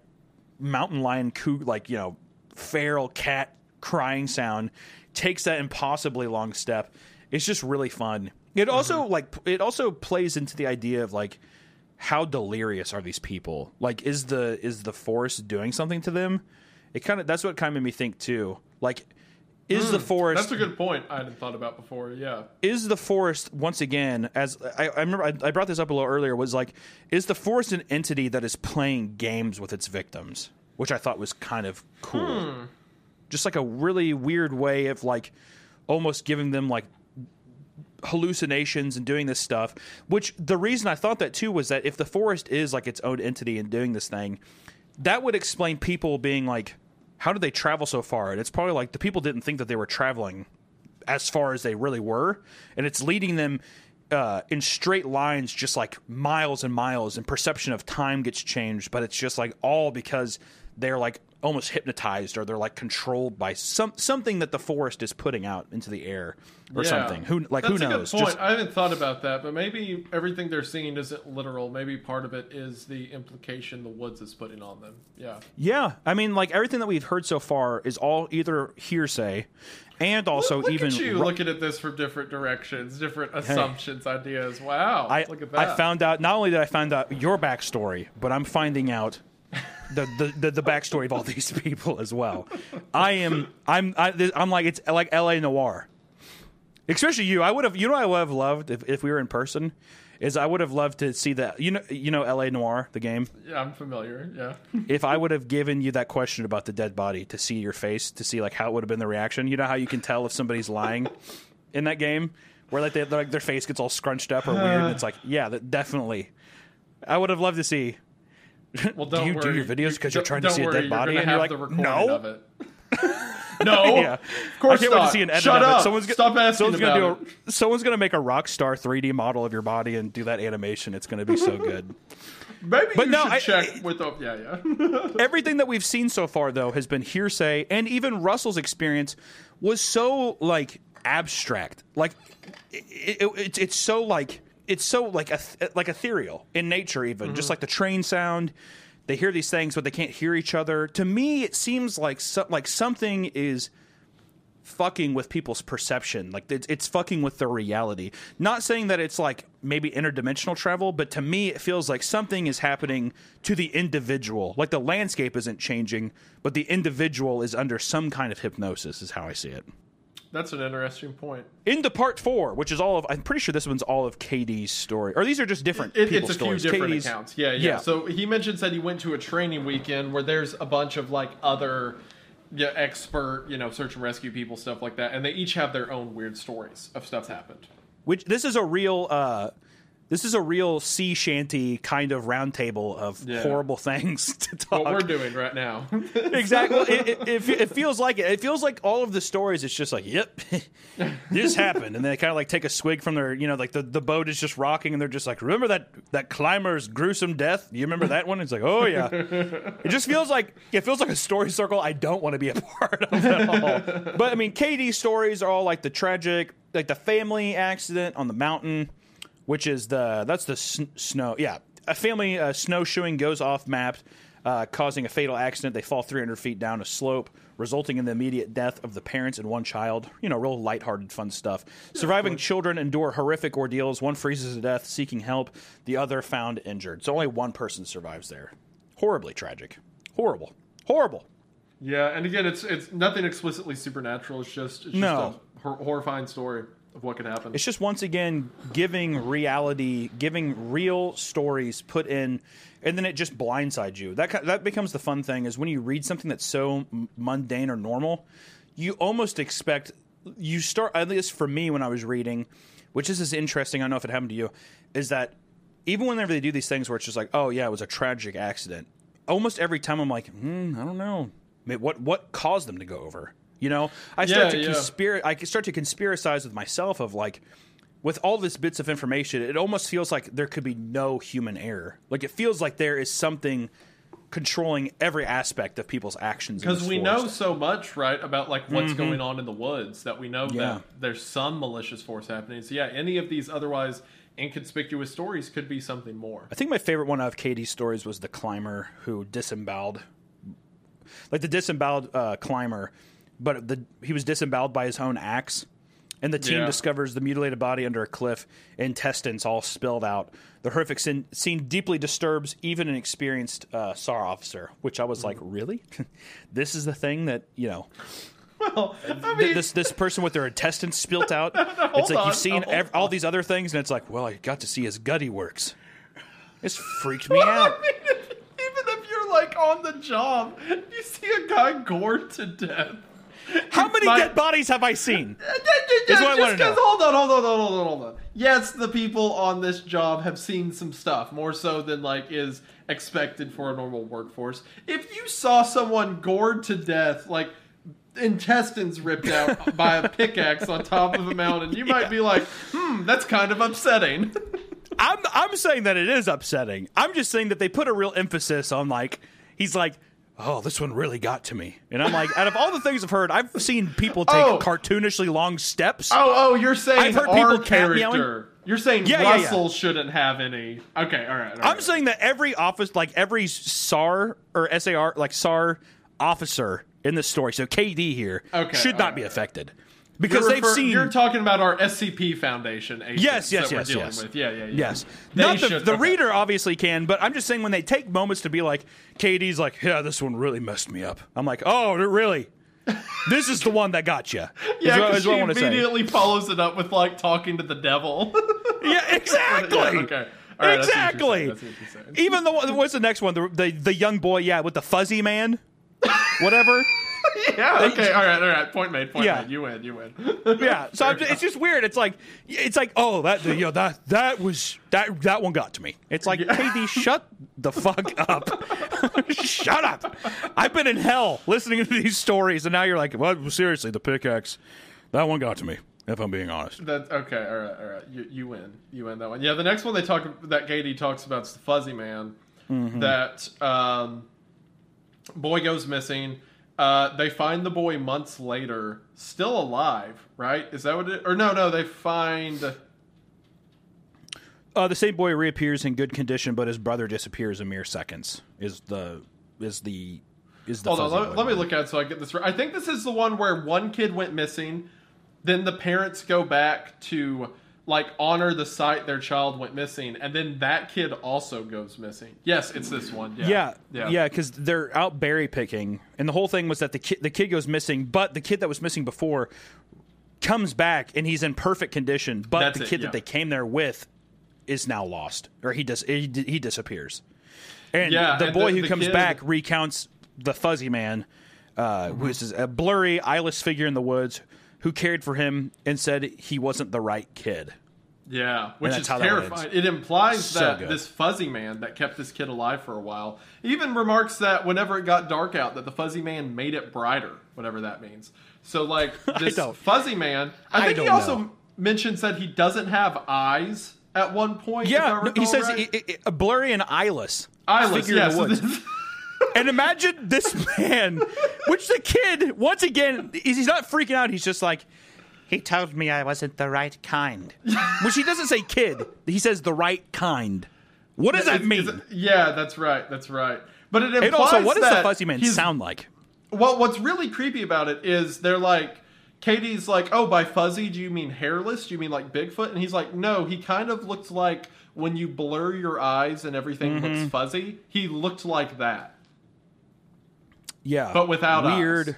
mountain lion coo like you know feral cat crying sound takes that impossibly long step. It's just really fun. It also mm-hmm. like it also plays into the idea of like how delirious are these people? Like is the is the forest doing something to them? It kind of that's what kind of made me think too. Like is the mm, forest That's a good point. I hadn't thought about before. Yeah. is the forest once again as I, I remember I, I brought this up a little earlier was like is the forest an entity that is playing games with its victims? Which i thought was kind of cool hmm. Just like a really weird way of like almost giving them like hallucinations and doing this stuff which the reason i thought that too was that if the forest is like its own entity and doing this thing that would explain people being like how did they travel so far and it's probably like the people didn't think that they were traveling as far as they really were, and it's leading them uh, in straight lines, just like miles and miles, and perception of time gets changed. But it's just like all because they're like almost hypnotized or they're like controlled by some something that the forest is putting out into the air or Yeah. something. Who like That's who knows? Just- I haven't thought about that, but maybe everything they're seeing isn't literal. Maybe part of it is the implication the woods is putting on them. Yeah. yeah, I mean, like everything that we've heard so far is all either hearsay, and also Look even at you ru- looking at this from different directions, different assumptions, ideas. Wow. I, Look at that. I found out not only did I find out your backstory, but I'm finding out the, the, the, the backstory of all these people as well. I am I'm I, I'm like it's like L.A. Noire, especially you. I would have you know I would have loved if, if we were in person is I would have loved to see that you know you know L.A. Noire the game. Yeah, I'm familiar. Yeah. If I would have given you that question about the dead body to see your face to see like how it would have been the reaction. You know how you can tell if somebody's lying in that game where like, they, like their face gets all scrunched up or weird. And it's like yeah, that definitely. I would have loved to see. Well, Do don't you do your videos 'cause you're trying to see a dead body You're and you're like, "No." of it. no. Yeah. Of course I can't not. wait to see an edit Shut of up. it. Someone's, go- Stop asking someone's gonna about do it. someone's gonna make a rock star 3D model of your body and do that animation. It's gonna be so good. Maybe But you no, should I- check with the yeah yeah. Everything that we've seen so far, though, has been hearsay, and even Russell's experience was so like abstract. Like it, it, it's it's so like it's so like a, like ethereal in nature, even just mm-hmm. like the train sound. They hear these things, but they can't hear each other. To me, it seems like so, like something is fucking with people's perception. Like it's, it's fucking with their reality. Not saying that it's like maybe interdimensional travel, but to me it feels like something is happening to the individual. Like the landscape isn't changing, but the individual is under some kind of hypnosis. Is how I see it. That's an interesting point. Into part four, which is all of I'm pretty sure this one's all of KD's story, or these are just different It, people's it's a few different KD's accounts. Yeah, yeah, Yeah. So he mentions that he went to a training weekend where there's a bunch of like other yeah, expert, you know, search and rescue people, stuff like that, and they each have their own weird stories of stuff happened. which this is a real uh this is a real sea shanty kind of roundtable of Yeah. horrible things to talk. What we're doing right now. exactly. It, it, it, it feels like it. It feels like all of the stories. It's just like, yep, this happened, and they kind of like take a swig from their, you know, like the, the boat is just rocking, and they're just like, remember that that climber's gruesome death? You remember that one? It's like, oh yeah. It just feels like it feels like a story circle I don't want to be a part of at all. But I mean, KD's stories are all like the tragic, like the family accident on the mountain, which is the that's the sn- snow. Yeah, a family uh, snowshoeing goes off map, uh, causing a fatal accident. They fall 300 feet down a slope, resulting in the immediate death of the parents and one child. You know, real lighthearted, fun stuff. Surviving children endure horrific ordeals. One freezes to death, seeking help. The other found injured. So only one person survives there. Horribly tragic. Horrible. Horrible. yeah, and again, it's it's nothing explicitly supernatural. It's just it's No. just a hor- horrifying story of what could happen. It's just once again giving reality, giving real stories put in, and then it just blindsides you. That that becomes the fun thing is when you read something that's so mundane or normal, you almost expect you start. At least for me, when I was reading, which is is interesting. I don't know if it happened to you, is that even whenever they do these things where it's just like, oh yeah, it was a tragic accident. Almost every time I'm like, hmm, I don't know, what what caused them to go over. You know, I start Yeah, to yeah. conspira- I start to conspiracize with myself of like, with all this bits of information, it almost feels like there could be no human error. Like it feels like there is something controlling every aspect of people's actions. because we forest. know so much, right, about like what's going on in the woods that we know Yeah. that there's some malicious force happening. So yeah, any of these otherwise inconspicuous stories could be something more. I think my favorite one of Katie's stories was the climber who disemboweled, like the disemboweled uh, climber, but the he was disemboweled by his own axe, and the team Yeah. discovers the mutilated body under a cliff, intestines all spilled out. The horrific scene, scene deeply disturbs even an experienced uh, SAR officer, which I was like, really, this is the thing that you know. Well, I mean, this this person with their intestines spilt out. it's like on, you've seen hold ev- all these other things, and it's like, well, I got to see his gutty works. This freaked me I out. mean, even if you're like on the job, you see a guy gored to death. How many My- dead bodies have I seen? Is what I know. Hold on, hold on, hold on, hold on, hold on. Yes, the people on this job have seen some stuff more so than like is expected for a normal workforce. If you saw someone gored to death, like intestines ripped out by a pickaxe on top of a mountain, you might be like, "Hmm, that's kind of upsetting." I'm I'm saying that it is upsetting. I'm just saying that they put a real emphasis on like he's like, oh, this one really got to me, and I'm like, out of all the things I've heard, I've seen people take Oh. cartoonishly long steps. Oh, oh, you're saying I've heard our people cat meowing. character. You're saying Yeah, yeah, yeah. Russell shouldn't have any. Okay, all right. all I'm right. saying that every office, like every SAR or SAR, like SAR officer in this story, so KD here, Okay, should not alright, be alright. affected because You're they've seen. You're talking about our SCP Foundation agents Yes, yes, that we're yes, dealing yes. with. Yeah, yeah, yeah. Yes. They Not the, should- the okay. reader obviously can, but I'm just saying when they take moments to be like, KD's like, yeah, this one really messed me up. I'm like, oh, really? this is the one that got you. Yeah, what, because she what I say. immediately follows it up with like talking to the devil. Yeah, exactly. Yeah, okay. Right, that's what you're exactly. saying, that's what you're saying. Even the one, what's the next one? The, the the young boy, yeah, with the fuzzy man, whatever. yeah. Okay. All right. All right. Point made. Point Yeah. made. You win. You win. Yeah, so I'm just, it's just weird. It's like it's like oh that you know that that was that that one got to me. It's like KD, shut the fuck up, shut up. I've been in hell listening to these stories, and now you're like, well, seriously, the pickaxe, that one got to me. If I'm being honest, That okay. All right. All right. You, you win. You win that one. Yeah. The next one they talk that Katie talks about is the fuzzy man. Mm-hmm. That um, boy goes missing. Uh, they find the boy months later, still alive. Right? Is that what it? Or no, no. They find. uh, the same boy reappears in good condition, but his brother disappears in mere seconds. Is the is the is the Hold on, let, let me look at it so I get this right. I think this is the one where one kid went missing, then the parents go back to like honor the site their child went missing, and then that kid also goes missing. Yes, it's this one. Yeah, Yeah, yeah, because they're out berry picking, and the whole thing was that the kid the kid goes missing, but the kid that was missing before comes back and he's in perfect condition, but That's the it, kid yeah. that they came there with is now lost, or he does he, he disappears, and Yeah, the and boy the- who the comes kid- back recounts the fuzzy man, uh, Mm-hmm. who is a blurry, eyeless figure in the woods. Who cared for him and said he wasn't the right kid? Yeah, which is terrifying. It implies So that good. this fuzzy man that kept this kid alive for a while even remarks that whenever it got dark out, that the fuzzy man made it brighter, whatever that means. So, like this fuzzy man, I I think he also know. mentions that he doesn't have eyes at one point. Yeah, no, he says right. i- i- i- blurry and eyeless. eyeless. Yeah, so this- And imagine this man, which the kid, once again, he's he's not freaking out. He's just like, he told me I wasn't the right kind. Which he doesn't say kid. He says the right kind. What does that mean? yeah, that's right. That's right. But it implies and also, what does the fuzzy man sound like? Well, what's really creepy about it is they're like, Katie's like, oh, by fuzzy, do you mean hairless? Do you mean like Bigfoot? And he's like, no, he kind of looked like when you blur your eyes and everything Mm-hmm. looks fuzzy. He looked like that. Yeah, But without weird. eyes.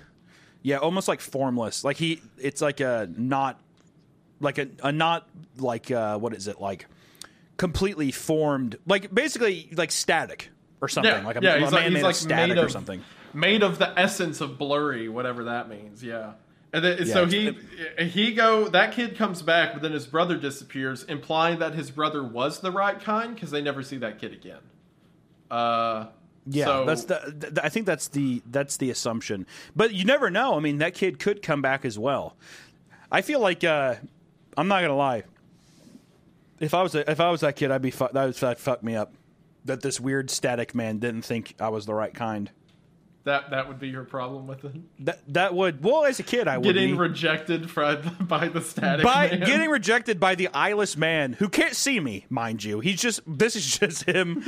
Yeah, almost like formless. Like he, it's like a not, like a, a not like uh, what is it like? Completely formed, like basically like static or something. Yeah, like a, yeah, a man like, made of like static made or something. Made of the essence of blurry, whatever that means. Yeah. And then, so Yeah, he he go that kid comes back, but then his brother disappears, implying that his brother was the right kind because they never see that kid again. Uh, Yeah, so- that's the, th- I think that's the that's the assumption. But you never know. I mean, that kid could come back as well. I feel like uh, I'm not gonna lie. If I was a, if I was that kid, I'd be fu- that would that'd fuck me up. That this weird static man didn't think I was the right kind. that that would be your problem with it. That that would well as a kid I would Getting be. rejected by, by the static by man. getting rejected by the eyeless man who can't see me, mind you. He's just this is just him.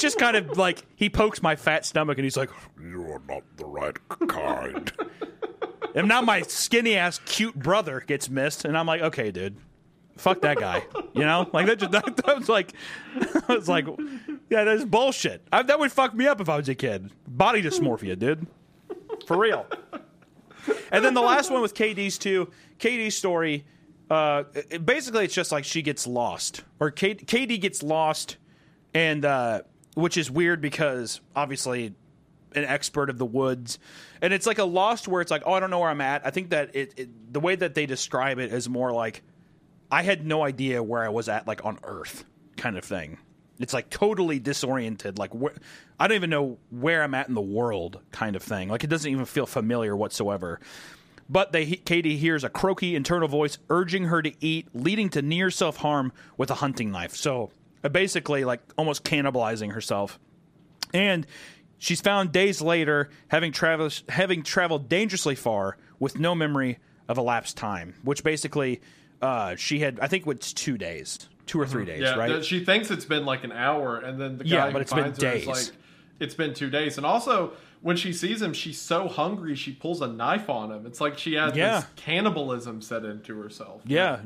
Just kind of like he pokes my fat stomach and he's like, You're not the right kind. And now my skinny ass cute brother gets missed, and I'm like, okay, dude, fuck that guy. You know, like that. Just, that, that was like, I was like, yeah, that's bullshit. I, that would fuck me up if I was a kid. Body dysmorphia, dude, for real. And then the last one with KD's too. KD's story. Uh, it- basically, it's just like she gets lost, or K, KD gets lost, and uh, which is weird because obviously an expert of the woods, and it's like a lost where it's like, oh, I don't know where I'm at. I think that it, it the way that they describe it is more like I had no idea where I was at, like on Earth, kind of thing. It's like totally disoriented, like wh- I don't even know where I'm at in the world, kind of thing. Like it doesn't even feel familiar whatsoever. But they, Katie hears a croaky internal voice urging her to eat, leading to near self harm with a hunting knife. So basically, like almost cannibalizing herself. And she's found days later, having traveled having traveled dangerously far with no memory of elapsed time. Which basically, uh, she had I think it's two days, two or three days, Yeah, right? th- she thinks it's been like an hour, and then the guy Yeah, who but it's been finds her is days. like, it's been two days. And also, when she sees him, she's so hungry she pulls a knife on him. It's like she has Yeah. this cannibalism set into herself. Yeah.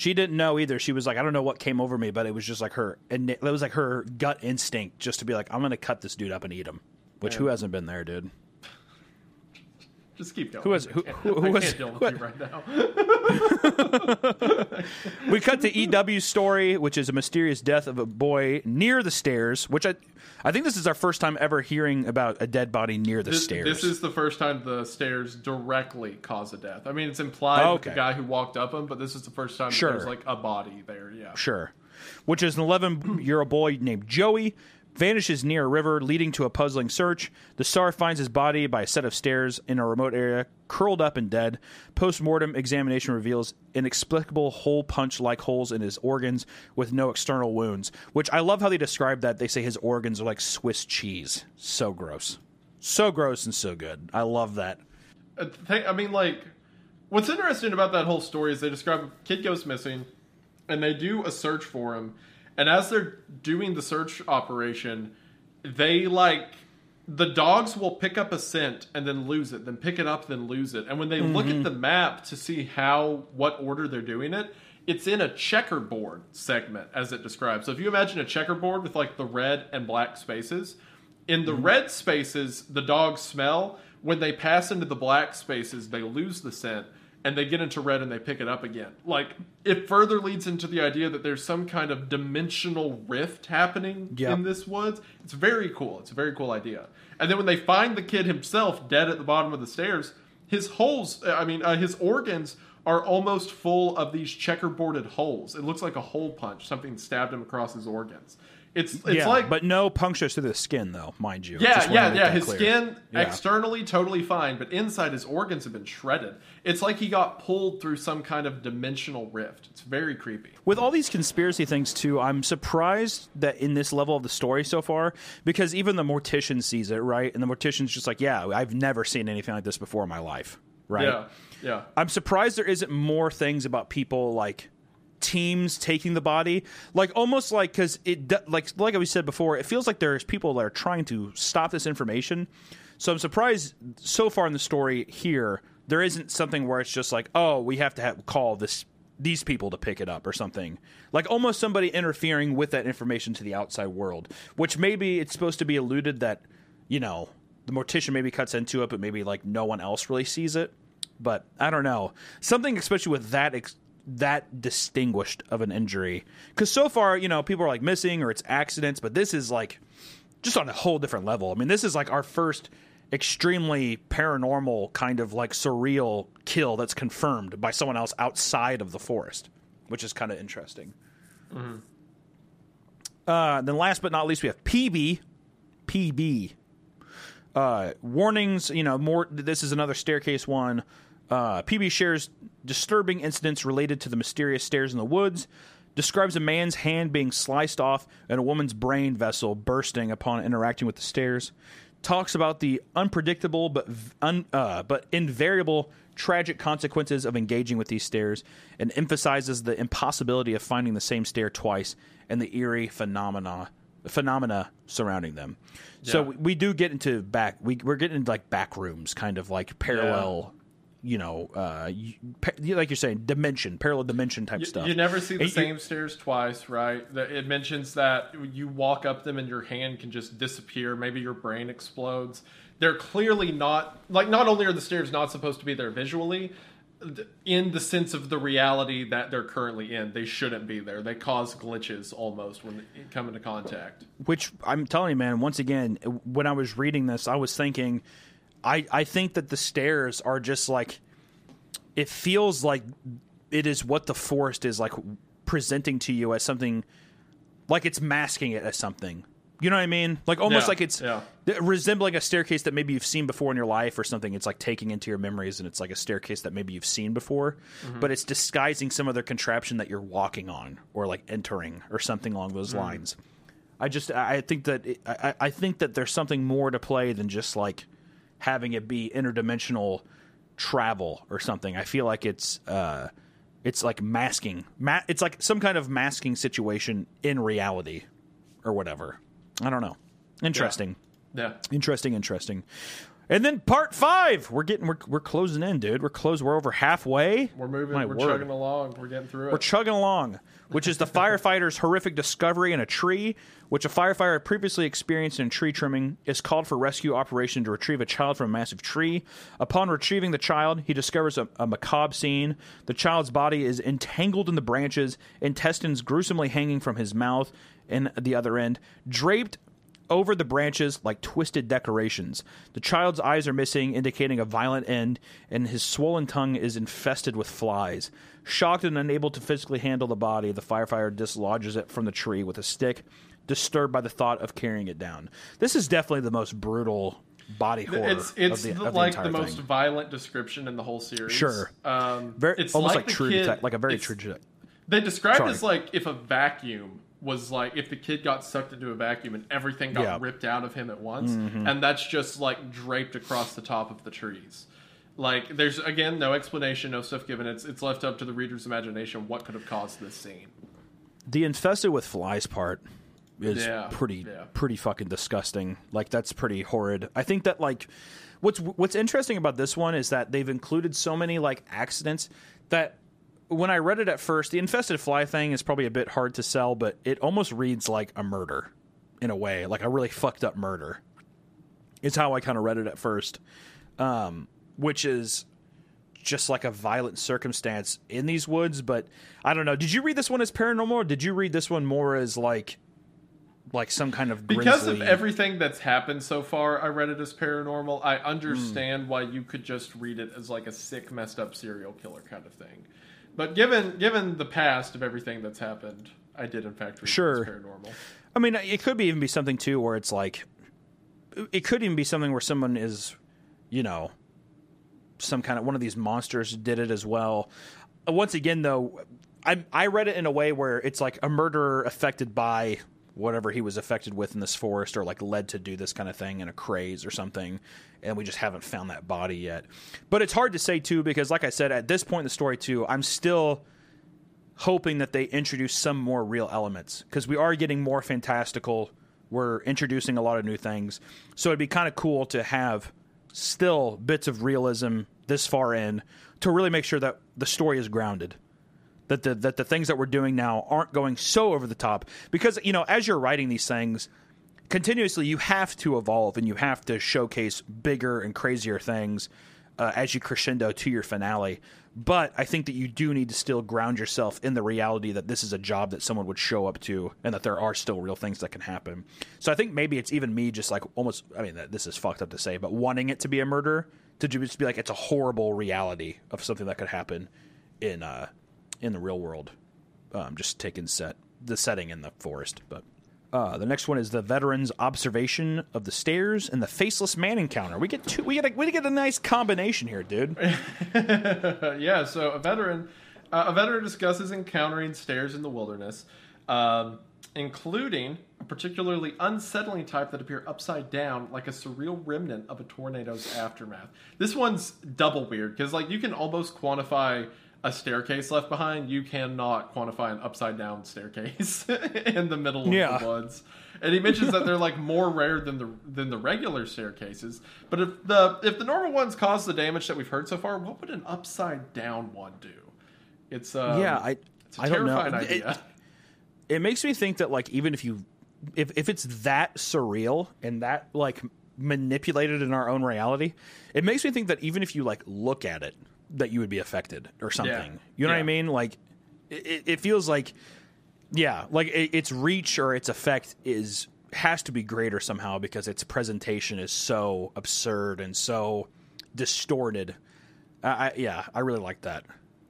She didn't know either. She was like, I don't know what came over me, but it was just like her, and it was like her gut instinct just to be like, I'm going to cut this dude up and eat him. Which who hasn't been there, dude? Just keep going. Was- who- can't- who- who I was- can't deal with who- you right now. We cut to EW's story, which is a mysterious death of a boy near the stairs. Which I, I think this is our first time ever hearing about a dead body near the This, stairs. this is the first time the stairs directly cause a death. I mean, it's implied Oh, with the guy who walked up them, but this is the first time Sure. there's like a body there. Yeah. Sure. Which is an 11 year old boy named Joey. Vanishes near a river, leading to a puzzling search. The star finds his body by a set of stairs in a remote area, curled up and dead. Post mortem examination reveals inexplicable hole punch like holes in his organs with no external wounds. Which I love how they describe that. They say his organs are like Swiss cheese. So gross. So gross and so good. I love that. Uh, I think- I mean, like, what's interesting about that whole story is they describe a kid goes missing, and they do a search for him, and as they're doing the search operation, they like the dogs will pick up a scent and then lose it, then pick it up, then lose it. And when they look at mm-hmm. the map to see how what order they're doing it, it's in a checkerboard segment as it describes. So if you imagine a checkerboard with like the red and black spaces, in the mm-hmm. red spaces the dogs smell. When they pass into the black spaces, they lose the scent and they get into red and they pick it up again. Like it further leads into the idea that there's some kind of dimensional rift happening Yep. in this woods. It's very cool. It's a very cool idea. And then when they find the kid himself dead at the bottom of the stairs, his holes, I mean, uh, his organs are almost full of these checkerboarded holes. It looks like a hole punch. Something stabbed him across his organs. It's it's yeah, like but no punctures to the skin, though, mind you. yeah, yeah, yeah. His clear. skin Yeah. externally totally fine, but inside his organs have been shredded. It's like he got pulled through some kind of dimensional rift. It's very creepy. With all these conspiracy things too, I'm surprised that in this level of the story so far, because even the mortician sees it, right? And the mortician's just like, "Yeah, I've never seen anything like this before in my life," right? Yeah, yeah. I'm surprised there isn't more things about people like teams taking the body, like almost like because it like like we said before, it feels like there's people that are trying to stop this information. So I'm surprised so far in the story here there isn't something where it's just like, oh, we have to have call this these people to pick it up or something. Like almost somebody interfering with that information to the outside world, which maybe it's supposed to be alluded that, you know, the mortician maybe cuts into it, but maybe like no one else really sees it. But I don't know. Something especially with that ex- that distinguished of an injury. Cuz so far, you know, people are like missing or it's accidents, but this is like just on a whole different level. I mean, this is like our first extremely paranormal kind of like surreal kill that's confirmed by someone else outside of the forest, which is kind of interesting. Uh, then last but not least, we have PB. PB. Uh, warnings, you know, more. This is another staircase one. Uh, PB shares disturbing incidents related to the mysterious stairs in the woods. Describes a man's hand being sliced off and a woman's brain vessel bursting upon interacting with the stairs. Talks about the unpredictable but un, uh, but invariable tragic consequences of engaging with these stairs, and emphasizes the impossibility of finding the same stair twice and the eerie phenomena phenomena surrounding them. So we, we do get into back. We we're getting into like back rooms, kind of like parallel. You know, uh, you- like you're saying, dimension, parallel dimension type You, stuff. you never see the you- same stairs twice, right? It mentions that you walk up them and your hand can just disappear. Maybe your brain explodes. They're clearly not like. Not only are the stairs not supposed to be there visually, in the sense of the reality that they're currently in, they shouldn't be there. They cause glitches almost when they come into contact. which I'm telling you, man. Once again, when I was reading this, I was thinking, I I think that the stairs are just like, it feels like it is what the forest is like presenting to you as something, like it's masking it as something. You know what I mean? Like almost Yeah, like it's yeah. resembling a staircase that maybe you've seen before in your life or something. It's like taking into your memories and it's like a staircase that maybe you've seen before, Mm-hmm. but it's disguising some other contraption that you're walking on or like entering or something along those Mm. lines. I just I think that it, I, I think that there's something more to play than just like having it be interdimensional travel or something. I feel like it's uh it's like masking. Ma- it's like some kind of masking situation in reality or whatever. I don't know. Interesting. Yeah. Interesting, interesting. And then part 5. We're getting we're, we're closing in, dude. We're close. We're over halfway. We're moving. My we're word. chugging along. We're getting through it. We're chugging along, which is the firefighter's horrific discovery in a tree, which a firefighter previously experienced in tree trimming, is called for rescue operation to retrieve a child from a massive tree. Upon retrieving the child, he discovers a, a macabre scene. The child's body is entangled in the branches, intestines gruesomely hanging from his mouth and the other end, draped over the branches like twisted decorations. The child's eyes are missing, indicating a violent end, and his swollen tongue is infested with flies. Shocked and unable to physically handle the body, the firefighter dislodges it from the tree with a stick, disturbed by the thought of carrying it down. This is definitely the most brutal body horror it's it's of the, the- like the most violent description in the whole series. Sure. Um, Very, it's almost like, like, true detect, like a very it's- true. They described Sorry. as like if a vacuum was like if the kid got sucked into a vacuum and everything got Yeah. ripped out of him at once, Mm-hmm. and that's just like draped across the top of the trees. Like there's again no explanation, no stuff given. It's it's left up to the reader's imagination what could have caused this scene. The infested with flies part is Yeah, pretty yeah. pretty fucking disgusting. Like that's pretty horrid. I think that like what's what's interesting about this one is that they've included so many like accidents that when I read it at first, the infested fly thing is probably a bit hard to sell, but it almost reads like a murder in a way, like a really fucked up murder. Is how I kind of read it at first, um, which is just like a violent circumstance in these woods. But I don't know. Did you read this one as paranormal, or did you read this one more as like, like some kind of because of everything that's happened so far, I read it as paranormal. I understand why you could just read it as like a sick, messed up serial killer kind of thing. But given given the past of everything that's happened, I did in fact read Sure. paranormal. I mean, it could be even be something too where it's like, it could even be something where someone is, you know, some kind of one of these monsters did it as well. Uh, Once again, though, I I read it in a way where it's like a murderer affected by whatever he was affected with in this forest, or like led to do this kind of thing in a craze or something, and we just haven't found that body yet. But it's hard to say too because, like I said, at this point in the story too, I'm still hoping that they introduce some more real elements because we are getting more fantastical. We're introducing a lot of new things, so it'd be kind of cool to have still bits of realism this far in to really make sure that the story is grounded. That the that the things that we're doing now aren't going so over the top because you know as you're writing these things continuously you have to evolve and you have to showcase bigger and crazier things uh, as you crescendo to your finale. But I think that you do need to still ground yourself in the reality that this is a job that someone would show up to and that there are still real things that can happen. So I think maybe it's even me just like almost, I mean, this is fucked up to say, but wanting it to be a murder to just be like it's a horrible reality of something that could happen in uh, in the real world. Um, just taking set the setting in the forest, but uh, the next one is the veteran's observation of the stairs and the faceless man encounter. We get two. We get a, we get a nice combination here, dude. Yeah, so a veteran, uh, a veteran discusses encountering stairs in the wilderness, um, including a particularly unsettling type that appear upside down, like a surreal remnant of a tornado's aftermath. This one's double weird because, like, you can almost quantify a staircase left behind. You cannot quantify an upside down staircase in the middle of Yeah. the woods. And he mentions that they're like more rare than the than the regular staircases. But if the if the normal ones cause the damage that we've heard so far, what would an upside down one do? It's um, yeah, I it's a I don't know. terrifying It- it makes me think that like even if you if if it's that surreal and that like manipulated in our own reality, it makes me think that even if you like look at it, that you would be affected or something. You know what I mean? Like it, it- feels like yeah, like it, its reach or its effect is has to be greater somehow because its presentation is so absurd and so distorted. I, I yeah, I really like that.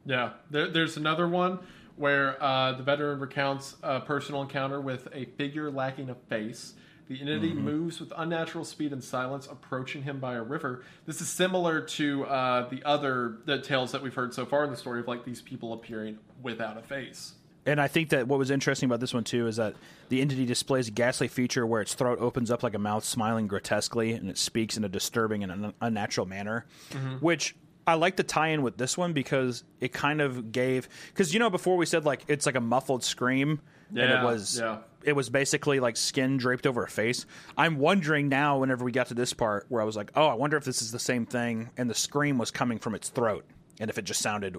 Yeah, there, there's another one where uh, the veteran recounts a personal encounter with a figure lacking a face. The entity Mm-hmm. moves with unnatural speed and silence, approaching him by a river. This is similar to uh, the other the tales that we've heard so far in the story of like these people appearing without a face. And I think that what was interesting about this one too is that the entity displays a ghastly feature where its throat opens up like a mouth, smiling grotesquely, and it speaks in a disturbing and un- unnatural manner. Which I like the tie-in with this one because it kind of gave because you know before we said like it's like a muffled scream and it was yeah. It was basically like skin draped over a face. I'm wondering now whenever we got to this part where I was like, oh, I wonder if this is the same thing, and the scream was coming from its throat, and if it just sounded,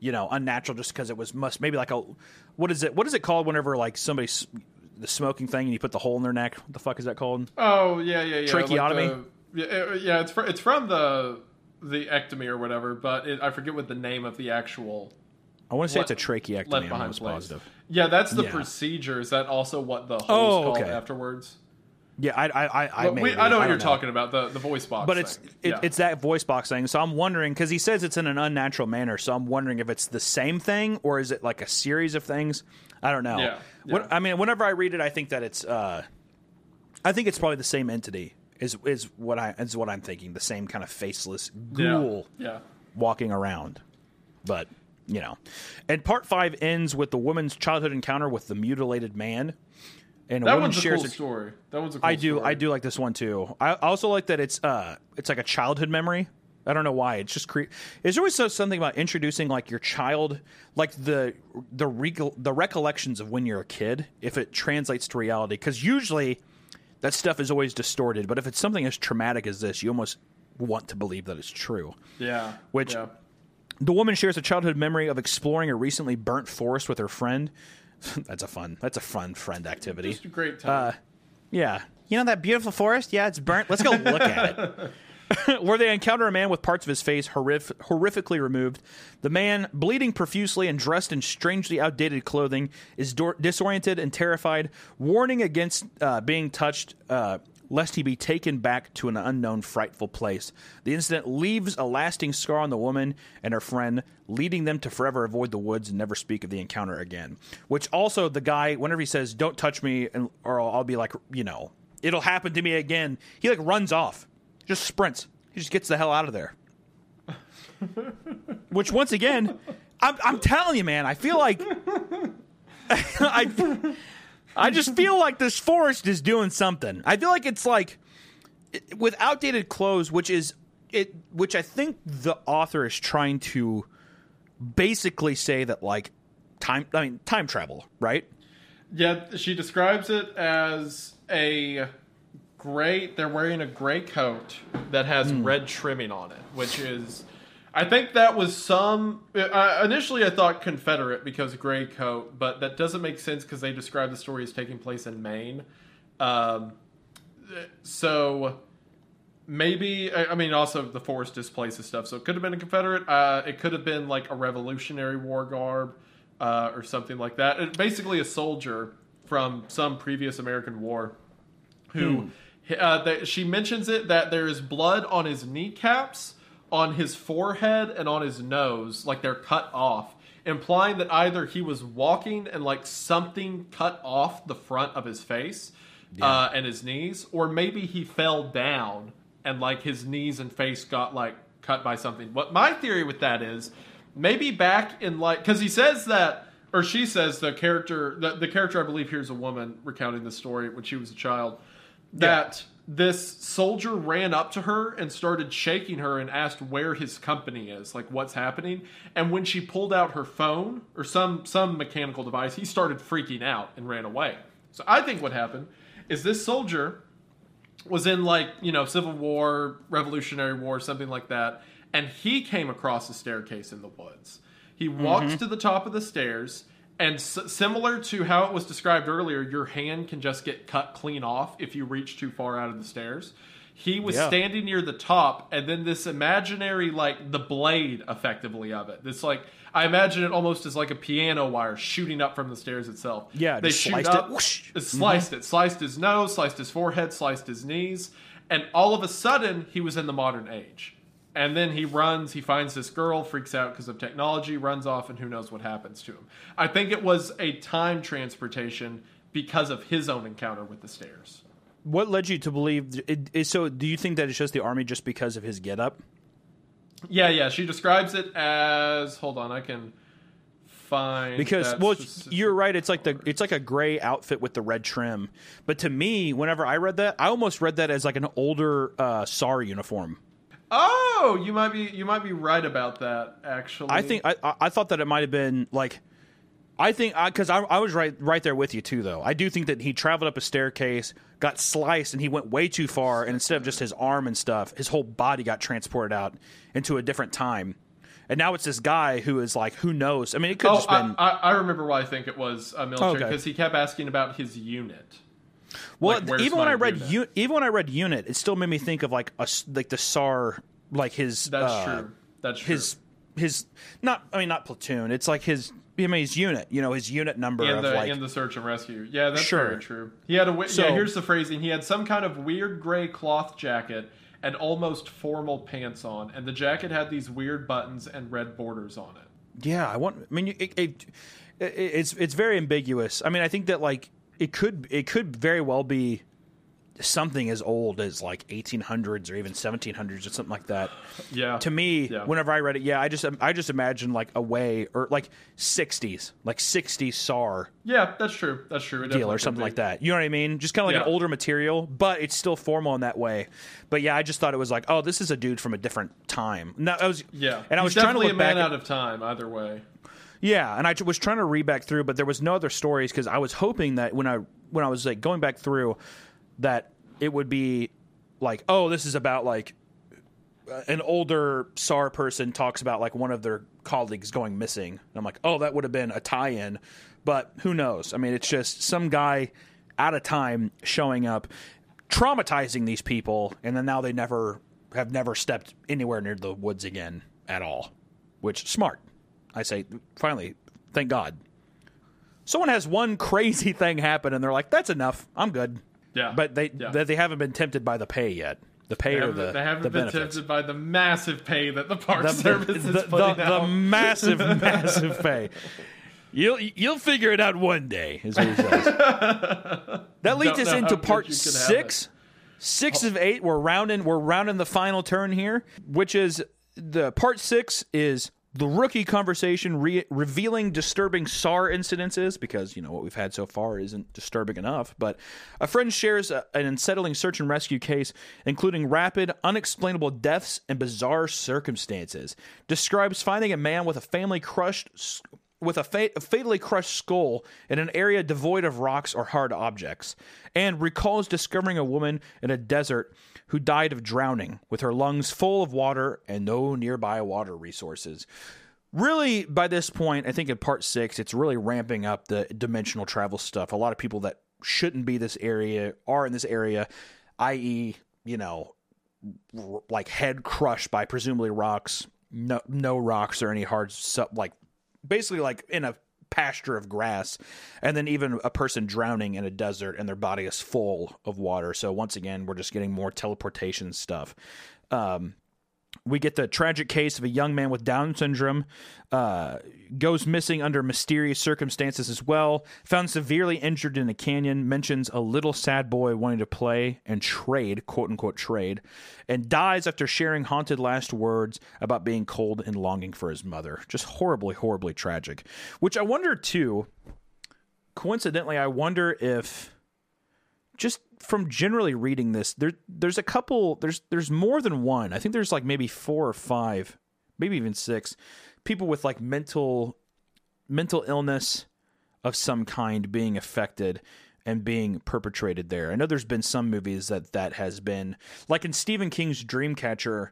you know, unnatural just because it was must maybe like a what is it? What is it called whenever like somebody the smoking thing and you put the hole in their neck? What the fuck is that called? Oh yeah, yeah, yeah. Tracheotomy? Like the- yeah, yeah. It's fr- it's from the the ectomy or whatever, but it, I forget what the name of the actual I want to say Le- it's a tracheectomy. left I'm behind almost place. positive. Yeah, that's the Yeah. procedure. Is that also what the hole's Oh, called okay. afterwards? Yeah, I I I, I, we. I know what don't you're talking about the the voice box. but it's it, Yeah. it's that voice box thing. So I'm wondering because he says it's in an unnatural manner. So I'm wondering if it's the same thing or is it like a series of things? I don't know. Yeah, What. I mean, whenever I read it, I think that it's. uh I think it's probably the same entity. Is is what I is what I'm thinking. The same kind of faceless ghoul Yeah. yeah. walking around. But you know, and part five ends with the woman's childhood encounter with the mutilated man. And a That woman one's a shares cool a- story. That one's a cool I do. story. I do like this one too. I also like that it's uh, it's like a childhood memory I don't know why. It's just cre- There's always so- something about introducing like your child, like the the the recollections of when you're a kid, if it translates to reality. Because usually that stuff is always distorted. But if it's something as traumatic as this, you almost want to believe that it's true. Yeah. Which- yeah. The woman shares a childhood memory of exploring a recently burnt forest with her friend. that's a fun. That's a fun friend activity. Just a great time. Uh, yeah. You know that beautiful forest? Yeah, it's burnt. Let's go look at it. Where they encounter a man with parts of his face horrif- horrifically removed. The man, bleeding profusely and dressed in strangely outdated clothing, is dor- disoriented and terrified, warning against uh, being touched. Uh, Lest he be taken back to an unknown, frightful place. The incident leaves a lasting scar on the woman and her friend, leading them to forever avoid the woods and never speak of the encounter again. Which also, the guy, whenever he says, Don't touch me, and, or I'll, I'll be like, you know, it'll happen to me again. He like runs off, just sprints. He just gets the hell out of there. Which once again, I'm, I'm telling you, man, I feel like I I just feel like this forest is doing something. I feel like it's like with outdated clothes, which is it, which I think the author is trying to basically say that like time. I mean, time travel, right? Yeah, she describes it as a gray. They're wearing a gray coat that has Hmm. red trimming on it, which is. I think that was some. Uh, initially, I thought Confederate because gray coat, but that doesn't make sense because they describe the story as taking place in Maine. Um, so maybe I I mean also the force displaces stuff, so it could have been a Confederate. Uh, it could have been like a Revolutionary War garb uh, or something like that. It, basically, a soldier from some previous American war who uh, that she mentions it that there is blood on his kneecaps, on his forehead, and on his nose, like they're cut off. Implying that either he was walking and like something cut off the front of his face uh, and his knees, or maybe he fell down and like his knees and face got like cut by something. What my theory with that is maybe back in like because he says that or she says the character the, the character I believe here is a woman recounting the story when she was a child that this soldier ran up to her and started shaking her and asked where his company is like what's happening? And when she pulled out her phone or some some mechanical device he started freaking out and ran away. So i think what happened is this soldier was in like you know civil war revolutionary war something like that and he came across a staircase in the woods. He walked mm-hmm. to the top of the stairs and s- similar to how it was described earlier your hand can just get cut clean off if you reach too far out of the stairs he was Yeah. standing near the top and then this imaginary like the blade effectively of it this like i imagine it almost as like a piano wire shooting up from the stairs itself Yeah, they shoot sliced it. up Whoosh. it sliced it, sliced his nose, sliced his forehead, sliced his knees, and all of a sudden he was in the modern age. And then he runs, he finds this girl, freaks out because of technology, runs off, and who knows what happens to him. I think it was a time transportation because of his own encounter with the stairs. What led you to believe? It, it, so, do you think that it's just the army just because of his getup? Yeah, yeah. She describes it as hold on, I can find because well you're right it's like the it's like a gray outfit with the red trim but to me whenever i read that i almost read that as like an older uh sar uniform Oh, you might be you might be right about that actually. i think i i I thought that it might have been like i think because I, I was right right there with you too though i do think that he traveled up a staircase got sliced and he went way too far and instead of just his arm and stuff his whole body got transported out into a different time and now it's this guy who is like who knows i mean it could Oh, just I, been I, I remember why I think it was a military Okay. because he kept asking about his unit. Well, Like, even when I read unit? U- even when I read unit, it still made me think of like a like the SAR, like his That's uh, true. That's true. his his not I mean not platoon. It's like his I mean his unit. You know his unit number in of the like in the search and rescue. Yeah, that's Sure. very true. He had a So- yeah. Here's the phrasing. He had some kind of weird gray cloth jacket and almost formal pants on, and the jacket had these weird buttons and red borders on it. yeah. I want. I mean it, it, it, it's it's very ambiguous. I mean I think that like it could it could very well be something as old as like 1800s or even 1700s or something like that. Yeah. To me, Yeah. whenever I read it, yeah, I just I just imagine like a way or like 60s, like 60s SAR Yeah, that's true. That's true. It deal or something like that. You know what I mean? Just kind of like an older material, but it's still formal in that way. But yeah, I just thought it was like, oh, this is a dude from a different time. No, I was Yeah, and I He's was trying to look a man back. out of time. Either way. Yeah, and I was trying to read back through, but there was no other stories because I was hoping that when I when I was like going back through, that it would be like, oh, this is about like an older SAR person talks about like one of their colleagues going missing. And I'm like, oh, that would have been a tie-in, but who knows? I mean, it's just some guy out of time showing up, traumatizing these people, and then now they never have never stepped anywhere near the woods again at all. Which smart. I say, finally, thank God. Someone has one crazy thing happen, and they're like, "That's enough. I'm good." Yeah. but they Yeah. they, haven't been tempted by the pay yet. The pay They or the they haven't the been benefits. tempted by the massive pay that the Park The, Service the, is the, putting the out. massive, massive pay. You'll you'll figure it out one day, is what he says. that leads us into part good you can have six. Six of eight. We're rounding. We're rounding the final turn here, which is the part six is the rookie conversation re- revealing disturbing SAR incidences because you know what we've had so far isn't disturbing enough. But a friend shares a, an unsettling search and rescue case, including rapid, unexplainable deaths and bizarre circumstances. Describes finding a man with a family crushed. With a, a fatally crushed skull in an area devoid of rocks or hard objects, and recalls discovering a woman in a desert who died of drowning with her lungs full of water and no nearby water resources. Really by this point i think in part six it's really ramping up the dimensional travel stuff. A lot of people that shouldn't be this area are in this area i.e you know r- like head crushed by presumably rocks no no rocks or any hard su- like basically like in a pasture of grass and then even a person drowning in a desert and their body is full of water. So once again we're just getting more teleportation stuff. Um we get the tragic case of a young man with Down syndrome, uh, goes missing under mysterious circumstances as well. Found severely injured in a canyon. Mentions a little sad boy wanting to play and trade, quote unquote trade, and dies after sharing haunted last words about being cold and longing for his mother. Just horribly, horribly tragic. Which I wonder too. Coincidentally, I wonder if just from generally reading this, there there's a couple there's there's more than one. I think there's like maybe four or five, maybe even six people with like mental mental illness of some kind being affected and being perpetrated there. I know there's been some movies that that has been like in Stephen King's Dreamcatcher,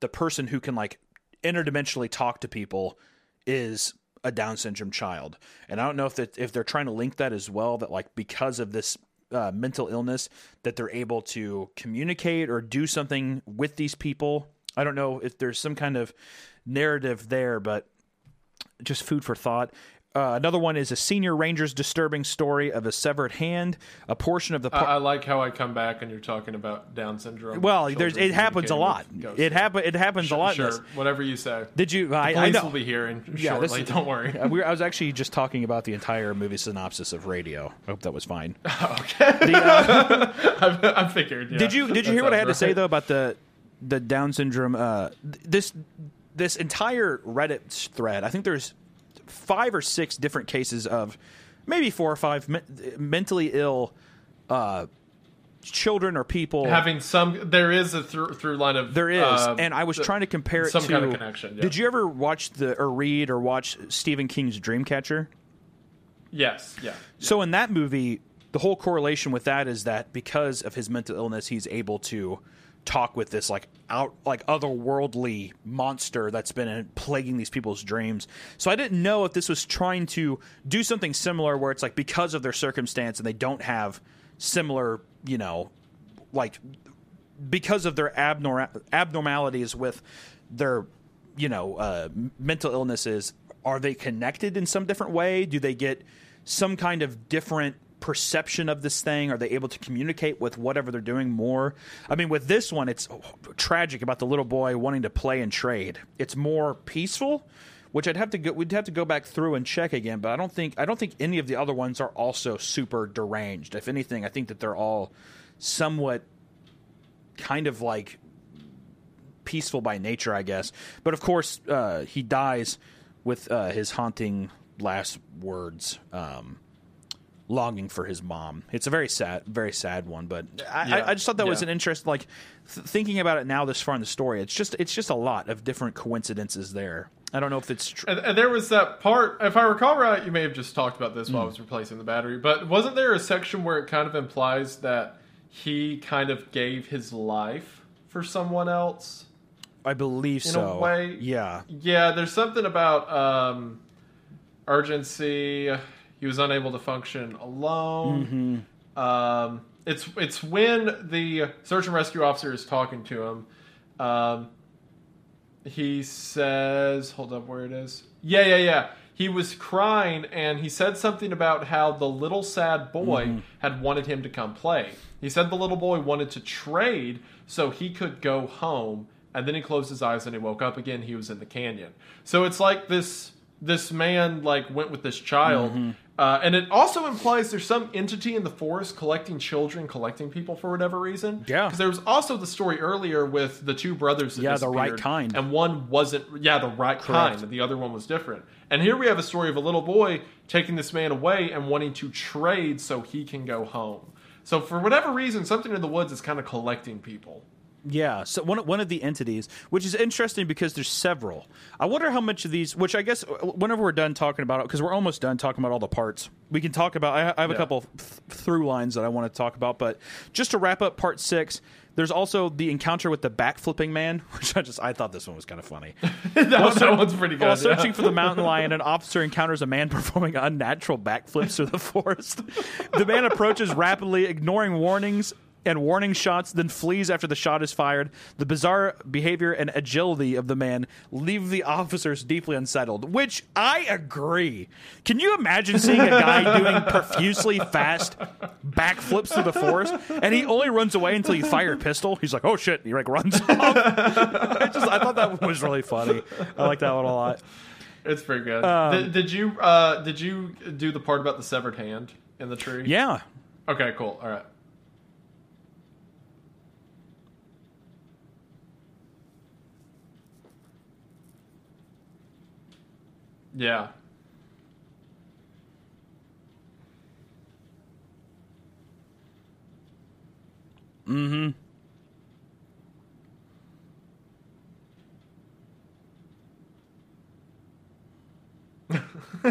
the person who can like interdimensionally talk to people is a Down syndrome child, and I don't know if that if they're trying to link that as well. That like because of this uh, mental illness, that they're able to communicate or do something with these people. I don't know if there's some kind of narrative there, but just food for thought. Uh, another one is a senior ranger's disturbing story of a severed hand. A portion of the I, par- I like how I come back and you're talking about Down syndrome. well, there's it happens a lot. It happen it happens a lot. Sure, whatever you say. Did you? I, I Police know. will be hearing Yeah, this shortly. is- Don't worry. Uh, we were, I was actually just talking about the entire movie synopsis of Radio. I hope that was fine. Okay. I, I figured. yeah. Did you Did you hear what I had to say though about the the Down syndrome? Uh, this this entire Reddit thread. I think there's five or six different cases of maybe four or five me- mentally ill uh, children or people. Having some, there is a through, through line of there is, uh, and I was the- trying to compare it some to. kind of connection, yeah. Did you ever watch the or read or watch Stephen King's Dreamcatcher? Yes, yeah. So in that movie, the whole correlation with that is that because of his mental illness, he's able to talk with this like out like otherworldly monster that's been uh, plaguing these people's dreams. So I didn't know if this was trying to do something similar where it's like because of their circumstance and they don't have similar, you know, like because of their abnor- abnormalities with their you know uh, mental illnesses are they connected in some different way do they get some kind of different perception of this thing? Are they able to communicate with whatever they're doing more? I mean with this one it's tragic about the little boy wanting to play and trade. It's more peaceful which I'd have to go we'd have to go back through and check again but I don't think I don't think any of the other ones are also super deranged. If anything I think that they're all somewhat kind of like peaceful by nature, I guess. But of course, uh, he dies with uh, his haunting last words, um, longing for his mom. It's a very sad, very sad one. But I, Yeah. I, I just thought that was an interest. Like th- thinking about it now, this far in the story, it's just it's just a lot of different coincidences there. I don't know if it's true. And, and there was that part, if I recall right, you may have just talked about this while I was replacing the battery, but wasn't there a section where it kind of implies that he kind of gave his life for someone else? I believe so in a way- yeah. Yeah, there's something about um, urgency. He was unable to function alone. Um, it's it's when the search and rescue officer is talking to him. Um, he says, "Hold up, where it is? Yeah, yeah, yeah." He was crying, and he said something about how the little sad boy had wanted him to come play. He said the little boy wanted to trade so he could go home, and then he closed his eyes and he woke up again. He was in the canyon. So it's like this this man like went with this child, uh, and it also implies there's some entity in the forest collecting children, collecting people for whatever reason. Yeah. because there was also the story earlier with the two brothers. Yeah, the right kind. and one wasn't. Yeah, the right kind, and the other one was different. And here we have a story of a little boy taking this man away and wanting to trade so he can go home. So for whatever reason, something in the woods is kind of collecting people. Yeah, so one one of the entities, which is interesting because there's several. I wonder how much of these, which I guess uh, whenever we're done talking about it, because we're almost done talking about all the parts, we can talk about. I, I have a Yeah. couple th- through lines that I want to talk about, but just to wrap up part six, there's also the encounter with the backflipping man, which I just I thought this one was kind of funny. that, that one's pretty good. While yeah. searching for the mountain lion, an officer encounters a man performing unnatural backflips through the forest. The man approaches rapidly, ignoring warnings and warning shots, then flees after the shot is fired. The bizarre behavior and agility of the man leave the officers deeply unsettled, which I agree. Can you imagine seeing a guy doing profusely fast backflips through the forest and he only runs away until you fire a pistol? He's like, oh shit, he like runs off. I just I thought that was really funny. I like that one a lot. It's pretty good. Um, did, did you uh, did you do the part about the severed hand in the tree? Yeah. Okay. Cool. All right. Yeah.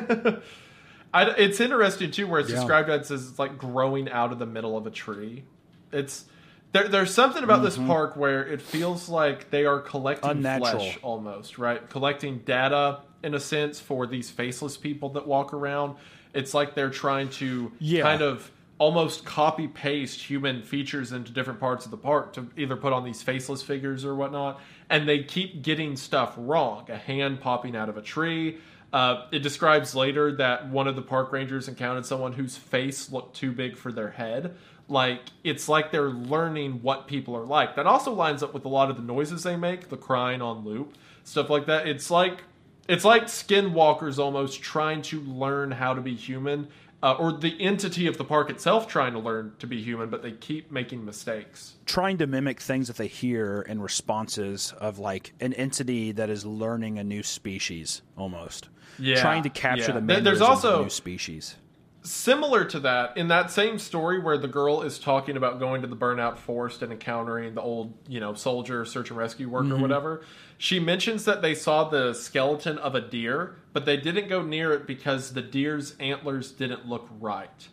I, it's interesting too, where it's Yeah. described as it's like growing out of the middle of a tree. It's there, there's something about this park where it feels like they are collecting Mm-hmm. Unnatural. flesh almost, right? Collecting data in a sense for these faceless people that walk around. It's like they're trying to Yeah. kind of almost copy paste human features into different parts of the park to either put on these faceless figures or whatnot. And they keep getting stuff wrong. A hand popping out of a tree. Uh, it describes later that one of the park rangers encountered someone whose face looked too big for their head. Like it's like they're learning what people are like. That also lines up with a lot of the noises they make, the crying on loop, stuff like that. It's like it's like skinwalkers almost trying to learn how to be human, uh, or the entity of the park itself trying to learn to be human, but they keep making mistakes. Trying to mimic things that they hear in responses of like an entity that is learning a new species almost. Yeah, Trying to capture yeah. the There- there's also- a new species. Similar to that, in that same story where the girl is talking about going to the burnout forest and encountering the old, you know, soldier, search and rescue worker, or whatever, she mentions that they saw the skeleton of a deer, but they didn't go near it because the deer's antlers didn't look right.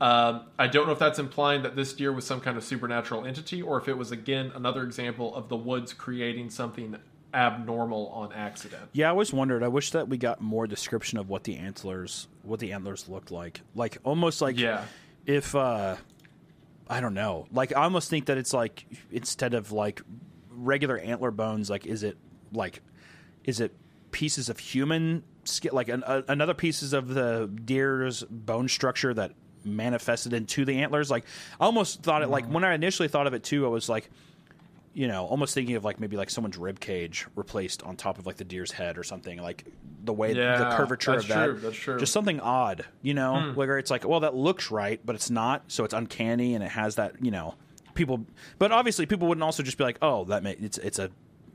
Um, I don't know if that's implying that this deer was some kind of supernatural entity, or if it was again another example of the woods creating something abnormal on accident. Yeah, I always wondered. I wish that we got more description of what the antlers, what the antlers looked like. Like almost like Yeah. if uh I don't know. Like I almost think that it's like instead of like regular antler bones, like is it like is it pieces of human skin, like an, uh, another pieces of the deer's bone structure that manifested into the antlers? Like I almost thought it like Mm. when I initially thought of it too, I was like you know, almost thinking of like maybe like someone's rib cage replaced on top of like the deer's head or something, like the way the curvature of that. true, that's true. Just something odd, you know, where it's like, well, that looks right, but it's not, so it's uncanny and it has that, you know, people, but obviously people wouldn't also just be like, oh, that may, it's it's a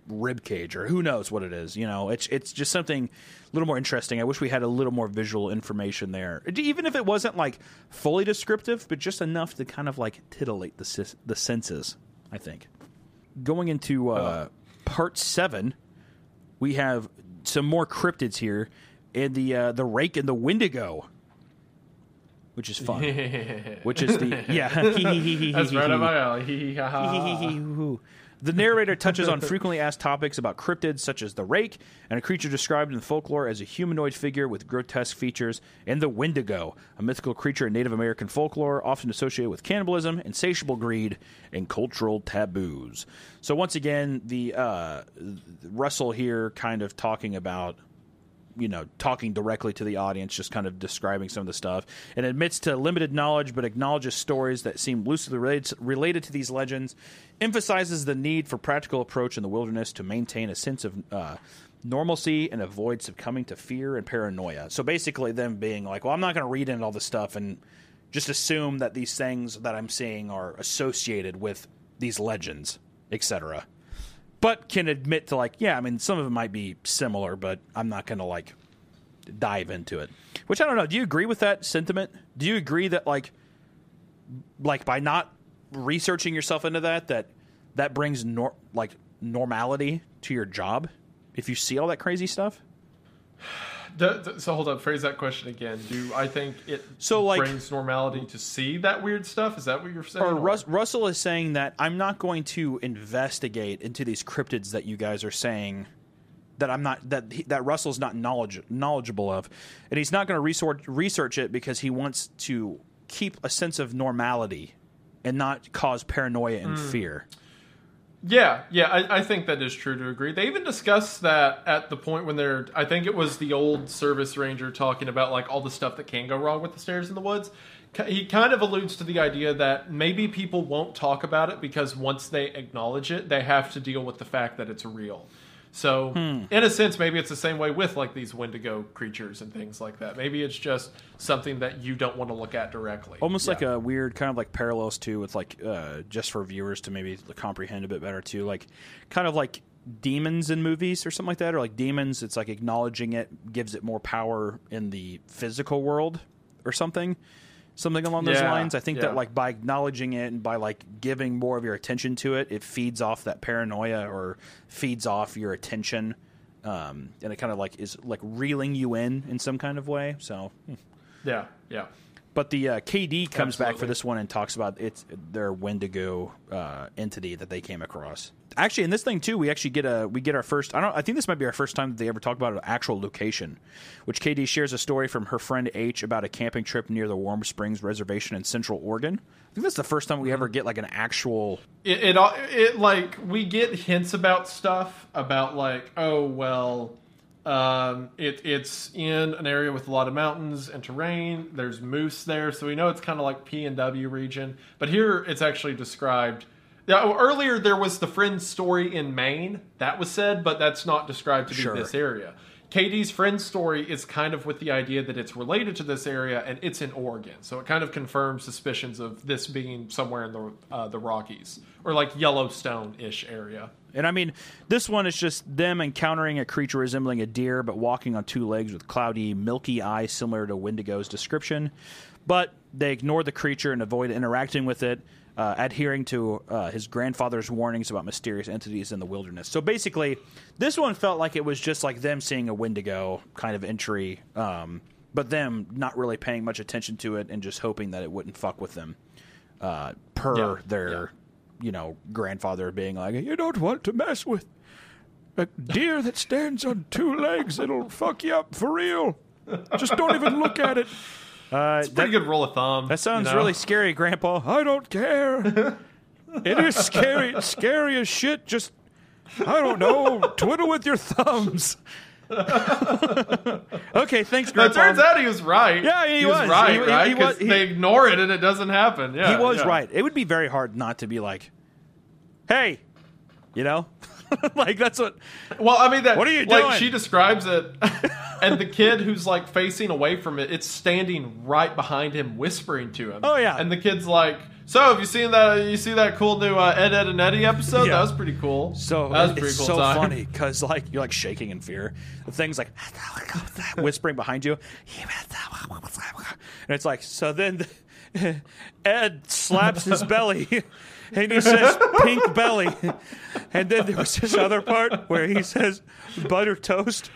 rib cage or who knows what it is. You know, it's it's just something a little more interesting. I wish we had a little more visual information there, even if it wasn't like fully descriptive, but just enough to kind of like titillate the the senses. I think. Going into uh, part seven, we have some more cryptids here, and the uh, the rake and the Wendigo. Which is fun. Which is the yeah. That's right up my alley. Hee hee ha ha. Hoo-hoo. The narrator touches on frequently asked topics about cryptids, such as the rake, and a creature described in the folklore as a humanoid figure with grotesque features, and the wendigo, a mythical creature in Native American folklore, often associated with cannibalism, insatiable greed, and cultural taboos. So once again, the uh, Russell here kind of talking about you know, talking directly to the audience, just kind of describing some of the stuff, and admits to limited knowledge, but acknowledges stories that seem loosely related, to these legends, emphasizes the need for practical approach in the wilderness to maintain a sense of uh, normalcy and avoid succumbing to fear and paranoia. So basically, them being like, well, I'm not going to read into all this stuff and just assume that these things that I'm seeing are associated with these legends, etc but can admit to like, yeah, I mean, some of it might be similar, but I'm not going to like dive into it. Which I don't know. Do you agree with that sentiment? Do you agree that like, like by not researching yourself into that, that that brings nor- like normality to your job if you see all that crazy stuff? So hold up, phrase that question again. Do I think it So, like- brings normality to see that weird stuff? Is that what you're saying? Or Rus- Russell is saying that I'm not going to investigate into these cryptids that you guys are saying that I'm not that he, that Russell's not knowledge knowledgeable of, and he's not going to research research it because he wants to keep a sense of normality and not cause paranoia and hmm. fear. Yeah, yeah, I, I think that is true to agree. They even discuss that at the point when they're. I think it was the old service ranger talking about like all the stuff that can go wrong with the stairs in the woods. He kind of alludes to the idea that maybe people won't talk about it because once they acknowledge it, they have to deal with the fact that it's real. So, Hmm. in a sense, maybe it's the same way with like these Wendigo creatures and things like that. Maybe it's just something that you don't want to look at directly. Almost like a weird kind of like parallels too with like uh, just for viewers to maybe comprehend a bit better too, like kind of like demons in movies or something like that, or like demons. It's like acknowledging it gives it more power in the physical world or something, something along those Yeah, lines. I think yeah. that like by acknowledging it and by like giving more of your attention to it, it feeds off that paranoia or feeds off your attention. Um, and it kind of like is like reeling you in in some kind of way. So yeah, yeah. But the uh, KD comes back for this one and talks about it's their Wendigo uh, entity that they came across. Actually, in this thing too, we actually get a we get our first. I don't. I think this might be our first time that they ever talk about an actual location. Which KD shares a story from her friend H about a camping trip near the Warm Springs Reservation in Central Oregon. I think that's the first time we ever get like an actual. it, it all- it like we get hints about stuff about like oh well um it it's in an area with a lot of mountains and terrain there's moose there so we know it's kind of like PNW region but here it's actually described yeah, oh, earlier there was the friend's story in Maine that was said, but that's not described to be Sure. this area. Katie's friend's story is kind of with the idea that it's related to this area and it's in Oregon, so it kind of confirms suspicions of this being somewhere in the uh, the Rockies or like Yellowstone-ish area. And I mean, this one is just them encountering a creature resembling a deer, but walking on two legs with cloudy, milky eyes, similar to Wendigo's description. But they ignore the creature and avoid interacting with it, uh, adhering to uh, his grandfather's warnings about mysterious entities in the wilderness. So basically, this one felt like it was just like them seeing a Wendigo kind of entry, um, but them not really paying much attention to it and just hoping that it wouldn't fuck with them, uh, per Yeah, their yeah. You know, grandfather being like, "You don't want to mess with a deer that stands on two legs. It'll fuck you up for real. Just don't even look at it." Uh, It's a pretty that, good rule of thumb. that sounds you know? really scary, Grandpa. I don't care. it is scary. It's scary as shit. Just I don't know. Twiddle with your thumbs. okay, thanks, It turns out he was right. Yeah, he was, was. right, He- he- right? was- he- they ignore it and it doesn't happen. Yeah, he was yeah. right. It would be very hard not to be like, "Hey," you know, like that's what Well, I mean that. What are you like, doing? She describes it and the kid who's like facing away from it, it's standing right behind him, whispering to him. Oh, yeah. and the kid's like, "So, have you seen that? You see that cool new uh, Ed, Edd n Eddy episode? Yeah. That was pretty cool. So that was pretty it's cool so time. funny because like you're like shaking in fear. The thing's like whispering behind you, and it's like so. Then Ed slaps his belly, and he says "pink belly," and then there was this other part where he says "butter toast."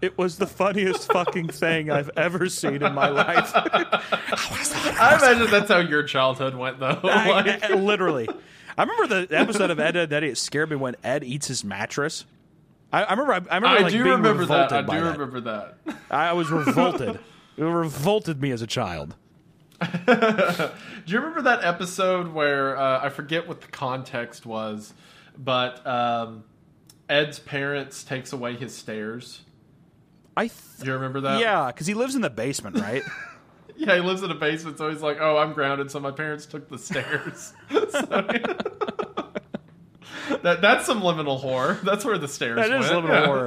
It was the funniest fucking thing I've ever seen in my life. I imagine that's how your childhood went, though. Like- I- literally. I remember the episode of Ed, Edd, Eddy. It scared me when Ed eats his mattress. I, I remember. I, I remember. I like, do remember that. I do that. remember that. I was revolted. it revolted me as a child. Do you remember that episode where uh, I forget what the context was, but um, Ed's parents takes away his stairs? I th- Do you remember that? yeah, because he lives in the basement, right? Yeah, he lives in a basement, so he's like, "Oh, I'm grounded, so my parents took the stairs." So- that that's some liminal horror. That's where the stairs. that is went. little Yeah. horror,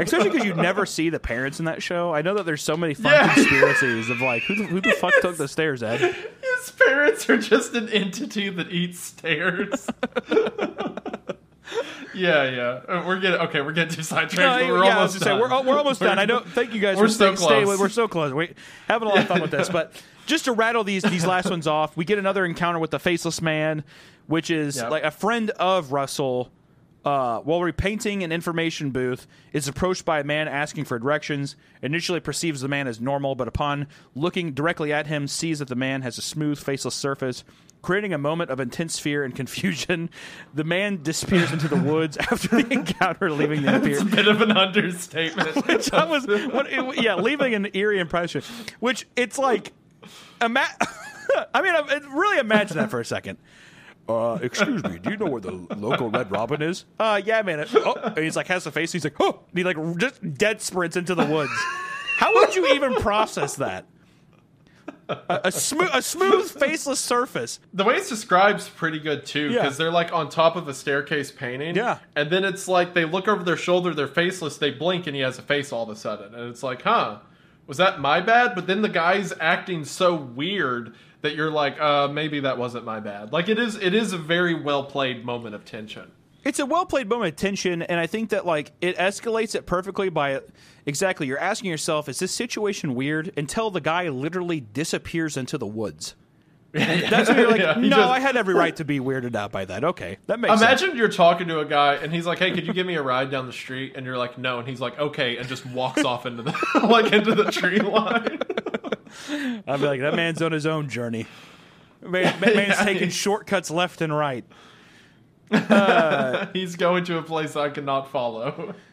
especially because you never see the parents in that show. I know that there's so many fun Yeah. conspiracies of like who the, who the fuck took the stairs, Ed? His parents are just an entity that eats stairs. yeah, yeah. Uh, We're getting okay. We're getting too sidetracked. No, but we're yeah, almost say, done. we're, we're almost done. I know. Thank you guys We're for so staying. stay close. with- we're so close. We having a lot of fun with this, but just to rattle these these last ones off, we get another encounter with the faceless man, which is Yep. like a friend of Russell. Uh, while repainting an information booth, is approached by a man asking for directions. Initially perceives the man as normal, but upon looking directly at him, sees that the man has a smooth, faceless surface. Creating a moment of intense fear and confusion, the man disappears into the woods after the encounter, leaving the It's a bit of an understatement. which I was, what, it- yeah, leaving an eerie impression. Which it's like, ima- I mean, I- really imagine that for a second. Uh, excuse me, do you know where the local Red Robin is? Uh, yeah, man. It, oh, and he's like, has the face. He's like, oh, and he like just dead sprints into the woods. How would you even process that? A, a smooth, a smooth, faceless surface. the way it's described is pretty good too, Yeah. because they're like on top of a staircase painting. Yeah. And then it's like they look over their shoulder, they're faceless, they blink, and he has a face all of a sudden. And it's like, huh, was that my bad? But then the guy's acting so weird that you're like, uh, maybe that wasn't my bad. Like it is it is a very well played moment of tension. It's a well played moment of tension, and I think that like it escalates it perfectly by exactly you're asking yourself, is this situation weird? Until the guy literally disappears into the woods. That's when you're like, Yeah, no, just- I had every right to be weirded out by that. Okay, that makes sense. Imagine you're talking to a guy and he's like, "Hey, could you give me a ride down the street?" And you're like, "No," and he's like, "Okay," and just walks off into the like into the tree line. I'd be like, that man's on his own journey. Man, man- man's Yeah, taking he's- shortcuts left and right. he's going to a place I cannot follow.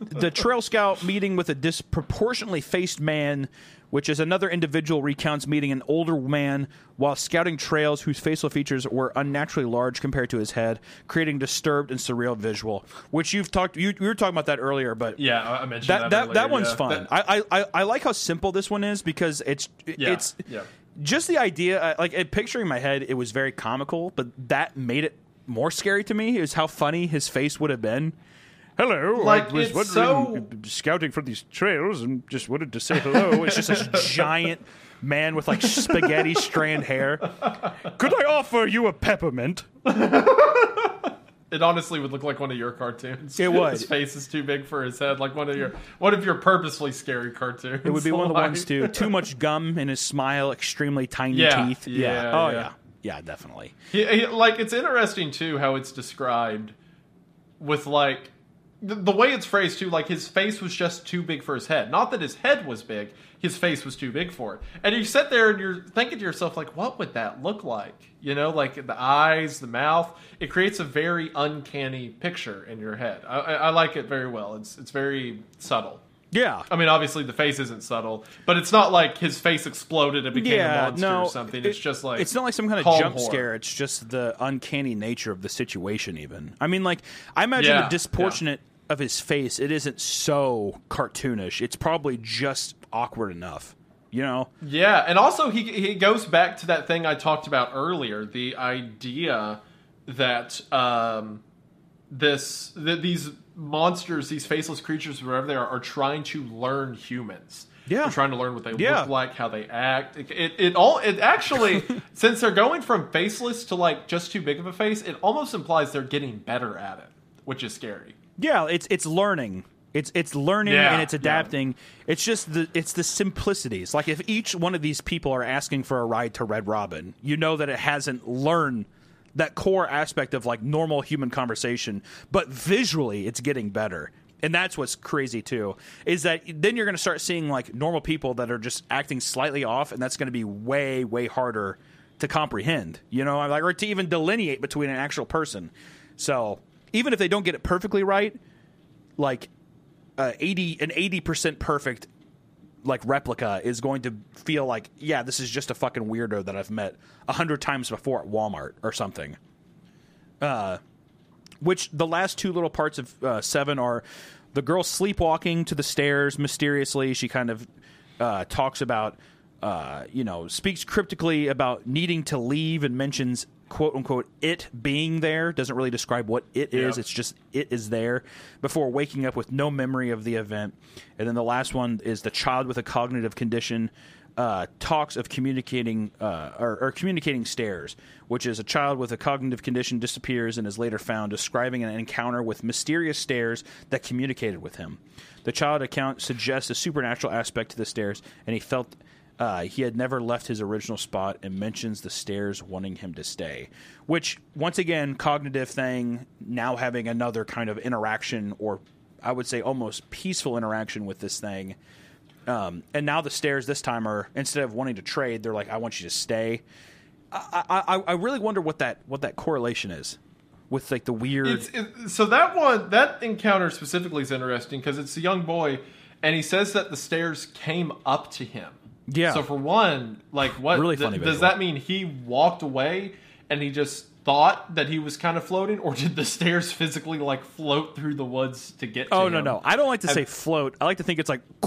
The Trail Scout meeting with a disproportionately faced man, which is another individual recounts meeting an older man while scouting trails whose facial features were unnaturally large compared to his head, creating disturbed and surreal visual. Which you've talked, you, you were talking about that earlier, but yeah, I I mentioned that that. that, that one's yeah. fun. I, I I- like how simple this one is because it's Yeah, it's yeah. just the idea. Like picturing in my head, it was very comical, but that made it more scary to me. Is how funny his face would have been. Hello, Like, I was it's wondering, uh, scouting for these trails and just wanted to say hello. it's just this giant man with like spaghetti strand hair. Could I offer you a peppermint? It honestly would look like one of your cartoons. It would. His face is too big for his head, like one of your one of your purposefully scary cartoons. It would be one of the ones too. Too much gum in his smile, extremely tiny Yeah, teeth. yeah, Oh yeah. yeah. Yeah, definitely. He- like it's interesting too how it's described with like the, the way it's phrased too. Like his face was just too big for his head. Not that his head was big, his face was too big for it. And you sit there and you're thinking to yourself like, what would that look like? You know, like the eyes, the mouth. It creates a very uncanny picture in your head. I, I, I like it very well. It's it's very subtle. Yeah. I mean, obviously the face isn't subtle, but it's not like his face exploded and became a yeah, monster no, or something. It's it- just like it's not like some kind of jump horror. scare. It's just the uncanny nature of the situation. Even I mean, like I imagine Yeah, the disproportionate of his face. It isn't so cartoonish. It's probably just awkward enough. You know? Yeah, and also he he goes back to that thing I talked about earlier, the idea that um, this that these monsters, these faceless creatures, wherever they are, are trying to learn humans. Yeah. They're trying to learn what they Yeah. look like, how they act. It, it, it all it actually since they're going from faceless to like just too big of a face, it almost implies they're getting better at it, which is scary. Yeah, it's it's learning. It's it's learning Yeah, and it's yeah. adapting. It's just the it's the simplicities. Like if each one of these people are asking for a ride to Red Robin, you know that it hasn't learned that core aspect of like normal human conversation, but visually it's getting better. And that's what's crazy too. Is that then you're going to start seeing like normal people that are just acting slightly off and that's going to be way way harder to comprehend, you know, like or to even delineate between an actual person. So, even if they don't get it perfectly right, like uh, 80 an 80% perfect like replica is going to feel like yeah this is just a fucking weirdo that i've met a hundred times before at walmart or something. Uh, which the last two little parts of uh, seven are the girl sleepwalking to the stairs mysteriously. She kind of uh, talks about uh, you know speaks cryptically about needing to leave and mentions quote unquote it being there doesn't really describe what it is. It's just it is there before waking up with no memory of the event. And then the last one is the child with a cognitive condition uh, talks of communicating uh, or, or communicating stairs, which is a child with a cognitive condition disappears and is later found describing an encounter with mysterious stairs that communicated with him. The child account suggests a supernatural aspect to the stairs, and he felt uh, he had never left his original spot and mentions the stairs wanting him to stay. Which, once again, cognitive thing, now having another kind of interaction, or I would say almost peaceful interaction with this thing. Um, and now the stairs this time are instead of wanting to trade, they're like, "I want you to stay." I, I, I really wonder what that what that correlation is with like the weird. It, so that one, that encounter specifically is interesting because it's a young boy, and he says that the stairs came up to him. Yeah. So for one, like, what Really th- does that mean? He walked away and he just thought that he was kind of floating, or did the stairs physically like float through the woods to get? oh to no him? no! I don't like to say float. I like to think it's like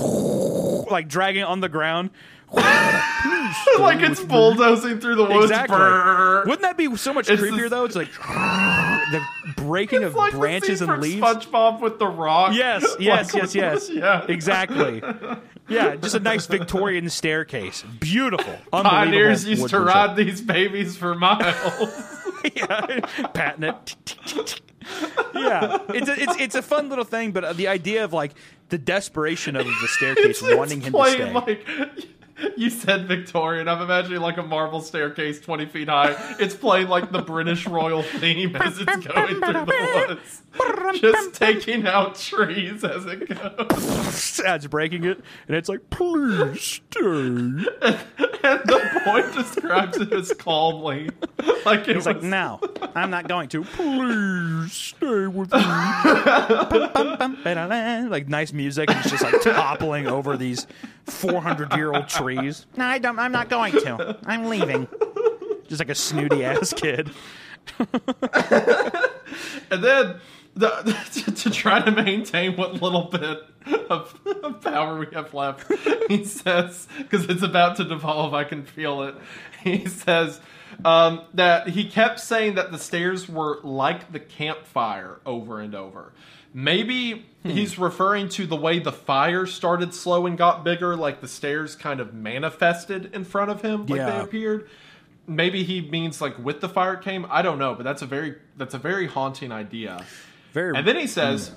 like dragging on the ground. like it's bulldozing through the woods. Exactly. Brrr. Wouldn't that be so much It's creepier this- though? It's like the breaking It's of like branches and leaves. SpongeBob with the rock. Yes, yes, with yes, yes. yeah. Exactly. Yeah, just a nice Victorian staircase. Beautiful. Pioneers used to ride these babies for miles. yeah, patting it. yeah, it's a, it's it's a fun little thing, but uh, the idea of like the desperation of the staircase wanting him to stay. like you said Victorian. I'm imagining like a marble staircase 20 feet high. It's playing like the British royal theme as it's going through the woods. Just taking out trees as it goes. Ad's breaking it, and it's like, please stay. And the boy describes it as calmly. Like it He's was like, no, I'm not going to. Please stay with me. Like nice music. and He's just like toppling over these 400 year old trees. No, I don't. I'm not going to. I'm leaving. Just like a snooty ass kid. And then the, to, to try to maintain what little bit of, of power we have left, he says, because it's about to devolve, I can feel it. He says um, that he kept saying that the stairs were like the campfire over and over. Maybe Hmm. he's referring to the way the fire started slow and got bigger, like the stairs kind of manifested in front of him, like they appeared maybe he means like with the fire came i don't know but that's a very that's a very haunting idea Very. and then he says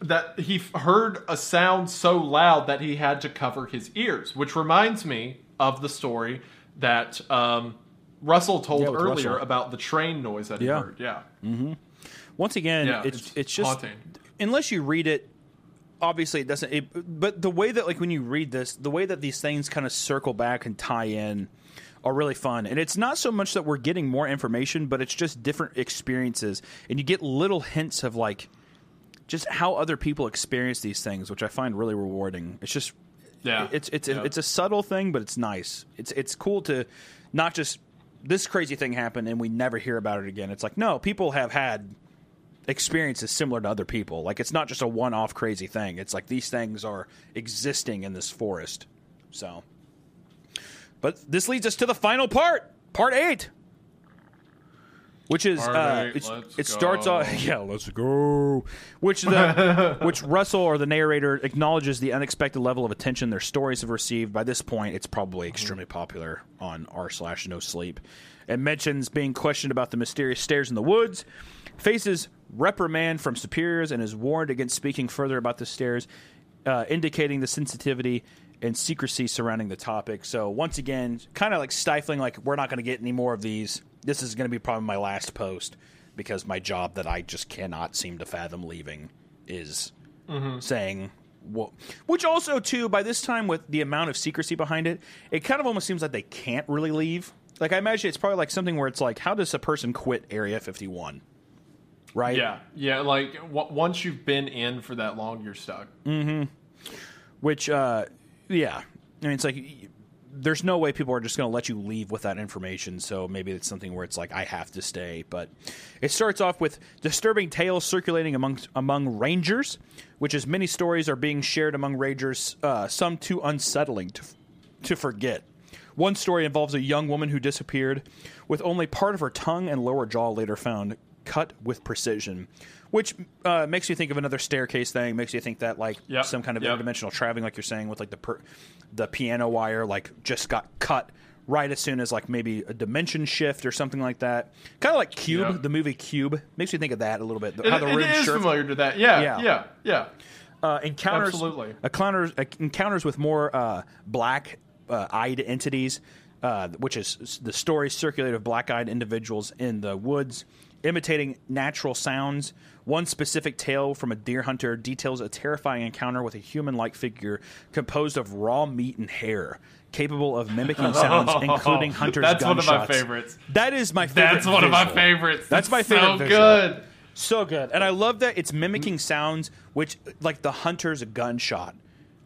that he heard a sound so loud that he had to cover his ears which reminds me of the story that um, russell told Yeah, earlier Russell. about the train noise that he Yeah. heard yeah Once again, it's, it's it's just haunting. unless you read it. Obviously, it doesn't. It, but the way that like when you read this, the way that these things kind of circle back and tie in are really fun. And it's not so much that we're getting more information, but it's just different experiences, and you get little hints of like just how other people experience these things, which I find really rewarding. It's just yeah it's it's Yeah. it's a subtle thing, but it's nice. It's it's cool to not just this crazy thing happened and we never hear about it again. It's like no, people have had experiences similar to other people. Like it's not just a one-off crazy thing. It's like these things are existing in this forest. So, but this leads us to the final part, part eight. which is uh, Alright, it's, let's it starts go. off yeah let's go which the which Russell or the narrator acknowledges the unexpected level of attention their stories have received by this point it's probably extremely popular on r slash no sleep and mentions being questioned about the mysterious stairs in the woods faces reprimand from superiors and is warned against speaking further about the stairs uh, indicating the sensitivity and secrecy surrounding the topic. So once again, kind of like stifling, like we're not going to get any more of these. This is going to be probably my last post because my job that I just cannot seem to fathom leaving is saying. Well, which also too, by this time with the amount of secrecy behind it, it kind of almost seems like they can't really leave. Like I imagine it's probably like something where it's like, how does a person quit Area Fifty One? Right? Yeah, yeah. Like w- once you've been in for that long, you're stuck. Which, uh, yeah, I mean, it's like there's no way people are just going to let you leave with that information. So maybe it's something where it's like I have to stay. But it starts off with disturbing tales circulating among among rangers, which is many stories are being shared among rangers, uh, some too unsettling to to forget. One story involves a young woman who disappeared, with only part of her tongue and lower jaw later found cut with precision, which uh, makes you think of another staircase thing. Makes you think that like Yep, some kind of yep. interdimensional traveling, like you're saying, with like the per- the piano wire, like just got cut right as soon as like maybe a dimension shift or something like that. Kind of like Cube, Yep. the movie Cube, makes you think of that a little bit. It, How the it room is familiar to that. Yeah, Yeah. yeah, yeah. uh, encounters Absolutely. encounters uh, encounters with more uh, black uh, eyed entities, uh, which is the story circulated of black eyed individuals in the woods, imitating natural sounds. One specific tale from a deer hunter details a terrifying encounter with a human like figure composed of raw meat and hair. Capable of mimicking sounds, oh, including hunters' That's one of my favorites. That is my favorite. That's one of my favorites. That's It's my favorite So visual. good. So good. And I love that it's mimicking sounds which like the hunter's gunshot.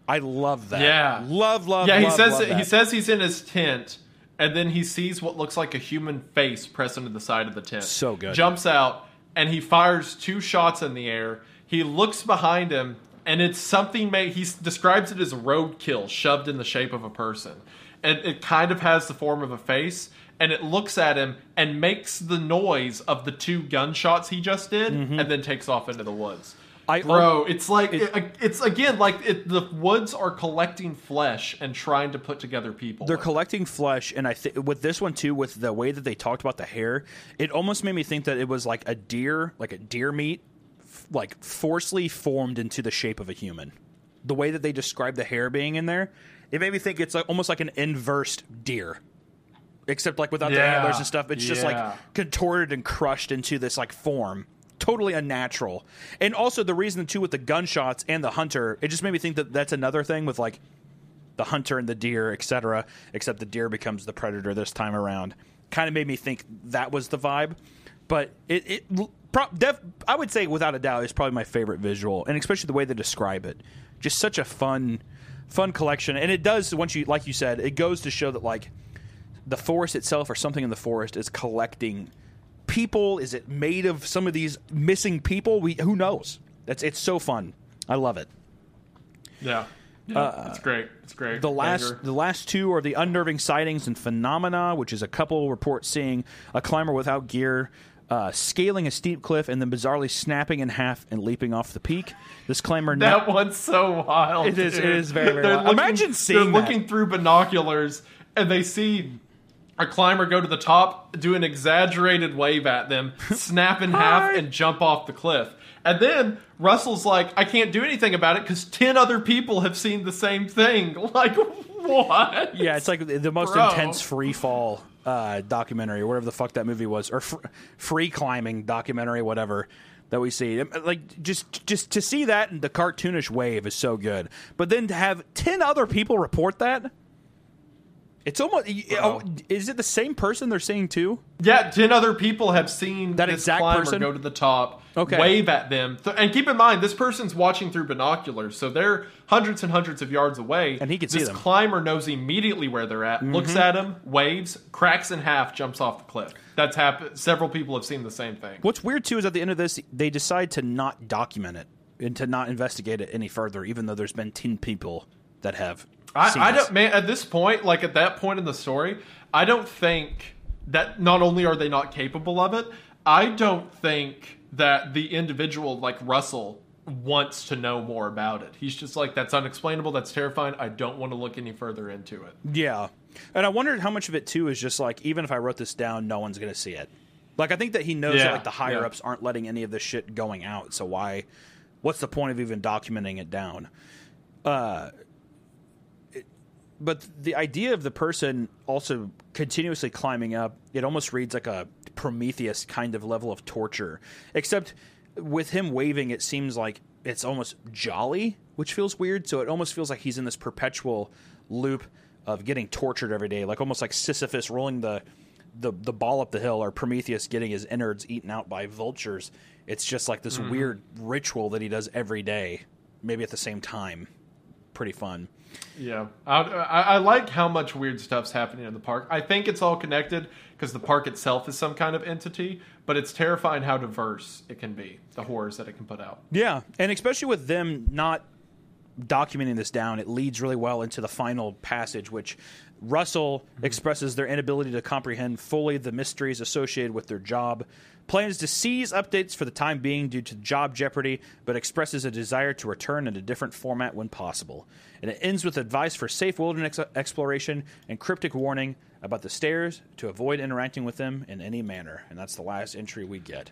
I love that. Yeah. Love, love, Yeah, he love, says love that- he says he's in his tent, and then he sees what looks like a human face pressed into the side of the tent. So good. Jumps out and he fires two shots in the air. He looks behind him, and it's something made. He describes it as a roadkill shoved in the shape of a person, and it kind of has the form of a face. And it looks at him and makes the noise of the two gunshots he just did, mm-hmm. and then takes off into the woods. I- Bro, it's like it, it's again like it, the woods are collecting flesh and trying to put together people. They're collecting flesh, and I think with this one too, with the way that they talked about the hair, it almost made me think that it was like a deer, like a deer meat, f- like forcefully formed into the shape of a human. The way that they described the hair being in there, it made me think it's like almost like an inversed deer, except like without the antlers and stuff. It's just like contorted and crushed into this like form. Totally unnatural, and also the reason too with the gunshots and the hunter, it just made me think that that's another thing with like the hunter and the deer, etc. Except the deer becomes the predator this time around. Kind of made me think that was the vibe, but it, it pro- def, I would say without a doubt, it's probably my favorite visual, and especially the way they describe it. Just such a fun, fun collection, and it does once you like you said, it goes to show that like the forest itself or something in the forest is collecting people. Is it made of some of these missing people? We who knows. That's it's so fun. I love it. yeah, yeah it's great. It's great. Uh, The last, the last two are the unnerving sightings and phenomena, which is a couple report seeing a climber without gear uh, scaling a steep cliff and then bizarrely snapping in half and leaping off the peak. This climber that one's so wild. It is- it dude. is very, very They're. Imagine seeing They're that. looking through binoculars and they see a climber go to the top, do an exaggerated wave at them, snap in half, and jump off the cliff. And then Russell's like, "I can't do anything about it because ten other people have seen the same thing." Like, what? Yeah, it's like the- most Bro. intense free fall uh, documentary, or whatever the fuck that movie was, or fr- free climbing documentary, whatever that we see. Like just just to see that and the cartoonish wave is so good, but then to have ten other people report that, it's almost. Oh, is it the same person they're seeing too? Yeah, ten other people have seen That this exact climber person? go to the top, Okay. wave at them, and keep in mind this person's watching through binoculars, so they're hundreds and hundreds of yards away, And he can see this them. Mm-hmm. climber knows immediately where they're at, looks at him, waves, cracks in half, jumps off the cliff. That's happened. Several people have seen the same thing. What's weird too is at the end of this, they decide to not document it and to not investigate it any further, even though there's been ten people that have. I, I don't, man. At this point, like at that point in the story, I don't think that not only are they not capable of it, I don't think that the individual like Russell wants to know more about it. He's just like that's unexplainable, that's terrifying. I don't want to look any further into it. Yeah. And I wondered how much of it too is just like even if I wrote this down, no one's going to see it. Like I think that he knows Yeah, that like the higher yeah. ups aren't letting any of this shit going out. So why? What's the point of even documenting it down? Uh, but the idea of the person also continuously climbing up, it almost reads like a Prometheus kind of level of torture. Except with him waving, it seems like it's almost jolly, which feels weird. So it almost feels like he's in this perpetual loop of getting tortured every day, like almost like Sisyphus rolling the the the ball up the hill, or Prometheus getting his innards eaten out by vultures. It's just like this mm-hmm. weird ritual that he does every day, maybe at the same time. Pretty fun. Yeah, I, I, I like how much weird stuff's happening in the park. I think it's all connected because the park itself is some kind of entity, but it's terrifying how diverse it can be, the horrors that it can put out. Yeah, and especially with them not documenting this down, it leads really well into the final passage, which Russell mm-hmm. expresses their inability to comprehend fully the mysteries associated with their job, plans to seize updates for the time being due to job jeopardy, but expresses a desire to return in a different format when possible. And it ends with advice for safe wilderness exploration and cryptic warning about the stairs to avoid interacting with them in any manner. And that's the last entry we get.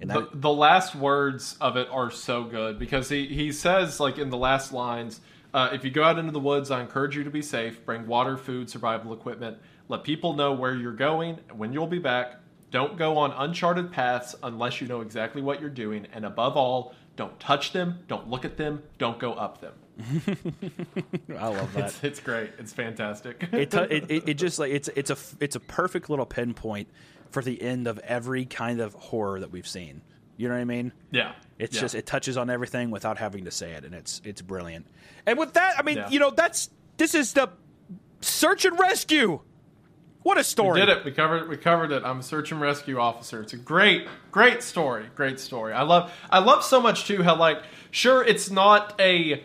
The, the last words of it are so good because he, he says, like in the last lines, uh, if you go out into the woods, I encourage you to be safe. Bring water, food, survival equipment. Let people know where you're going when you'll be back. Don't go on uncharted paths unless you know exactly what you're doing. And above all, don't touch them, don't look at them, don't go up them. I love that. It's, it's great. It's fantastic. it, t- it, it, it just like it's it's a it's a perfect little pinpoint for the end of every kind of horror that we've seen. You know what I mean? yeah. It's Yeah. just it touches on everything without having to say it, and it's it's brilliant. And with that, I mean, Yeah. you know, that's this is the search and rescue. What a story! We did it. We covered. We covered it. I'm a search and rescue officer. It's a great, great story. Great story. I love. I love so much too. How like, sure, it's not a,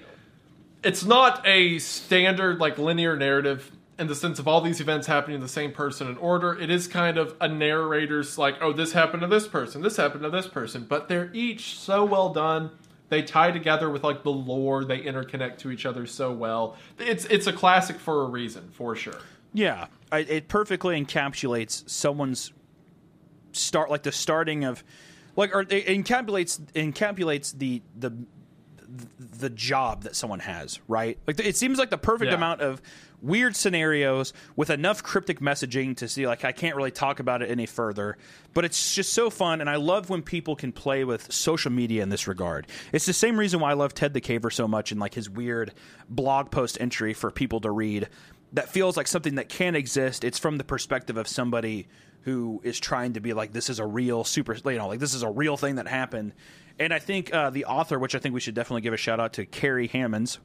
it's not a standard like linear narrative in the sense of all these events happening to the same person in order. It is kind of a narrator's like, oh, this happened to this person. This happened to this person. But they're each so well done. They tie together with like the lore. They interconnect to each other so well. It's it's a classic for a reason, for sure. Yeah, I, it perfectly encapsulates someone's start, like the starting of, like, or it encapsulates encapsulates the the the job that someone has, right? Like it seems like the perfect Yeah. amount of weird scenarios with enough cryptic messaging to see like I can't really talk about it any further, but it's just so fun and I love when people can play with social media in this regard. It's the same reason why I love Ted the Caver so much and like his weird blog post entry for people to read that feels like something that can exist. It's from the perspective of somebody who is trying to be like this is a real super you know like this is a real thing that happened and i think uh, the author which i think we should definitely give a shout out to carrie hammonds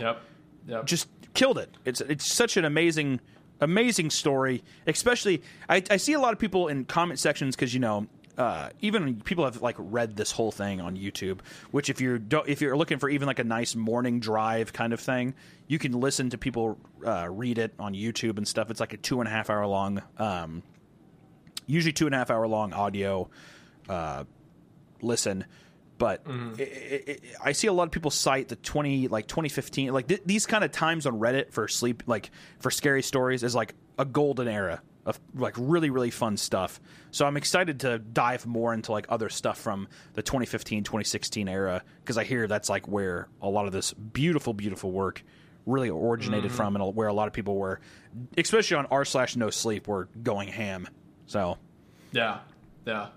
Yep. Yep. just killed it it's it's such an amazing amazing story especially i, I see a lot of people in comment sections because you know uh, even people have like read this whole thing on YouTube, which if you're if you're looking for even like a nice morning drive kind of thing, you can listen to people uh, read it on YouTube and stuff. It's like a two and a half hour long, um, usually two and a half hour long audio uh, listen. But i i i I see a lot of people cite the twenty like twenty fifteen like th- these kind of times on Reddit for sleep like for scary stories is like a golden era of like really really fun stuff. So I'm excited to dive more into like other stuff from the 2015 2016 era because I hear that's like where a lot of this beautiful beautiful work really originated from and where a lot of people were especially on r slash no sleep were going ham. So Yeah, yeah.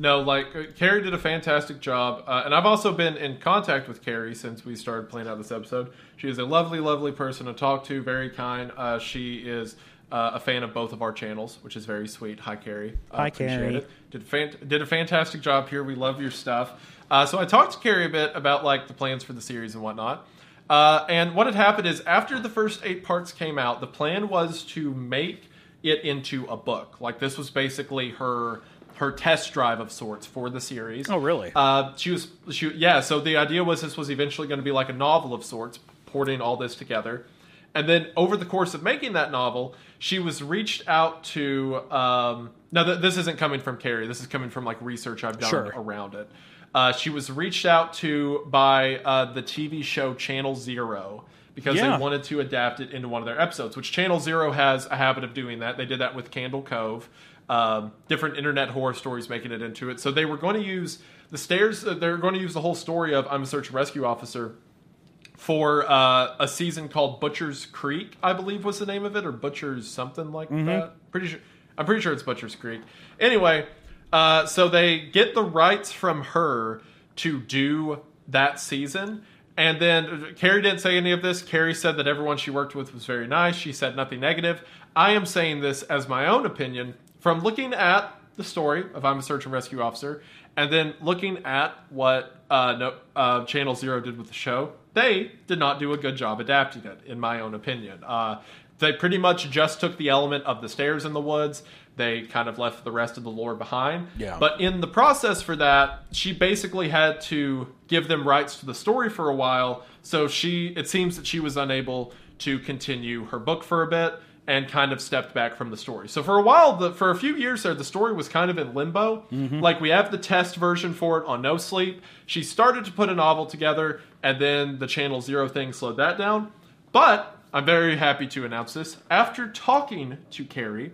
No, like uh, Carrie did a fantastic job, uh, and I've also been in contact with Carrie since we started playing out this episode. She is a lovely, lovely person to talk to, very kind. Uh, she is uh, a fan of both of our channels, which is very sweet. Hi, Carrie. Uh, Hi, appreciate Carrie. It. Did fan- did a fantastic job here. We love your stuff. Uh, so I talked to Carrie a bit about like the plans for the series and whatnot. Uh, and what had happened is after the first eight parts came out, the plan was to make it into a book. Like this was basically her her test drive of sorts for the series. Oh, really? Uh, she was she yeah. So the idea was this was eventually going to be like a novel of sorts, porting all this together. And then over the course of making that novel, she was reached out to. Um, now, th- this isn't coming from Carrie. This is coming from like research I've done Sure. around it. Uh, she was reached out to by uh, the TV show Channel Zero because Yeah. they wanted to adapt it into one of their episodes, which Channel Zero has a habit of doing that. They did that with Candle Cove, um, different internet horror stories making it into it. So they were going to use the stairs, uh, they're going to use the whole story of I'm a search and rescue officer for uh, a season called Butcher's Creek, I believe was the name of it, or Butcher's something like that. Pretty sure. I'm pretty sure it's Butcher's Creek. Anyway, uh, so they get the rights from her to do that season. And then uh, Carrie didn't say any of this. Carrie said that everyone she worked with was very nice. She said nothing negative. I am saying this as my own opinion from looking at the story of I'm a search and rescue officer, and then looking at what uh, no, uh, Channel Zero did with the show. They did not do a good job adapting it, in my own opinion. Uh, they pretty much just took the element of the stairs in the woods. They kind of left the rest of the lore behind. Yeah. But in the process for that, she basically had to give them rights to the story for a while. So she, it seems that she was unable to continue her book for a bit and kind of stepped back from the story. So for a while, the, for a few years there, the story was kind of in limbo. Like we have the test version for it on No Sleep. She started to put a novel together, and then the Channel Zero thing slowed that down. But I'm very happy to announce this. After talking to Carrie,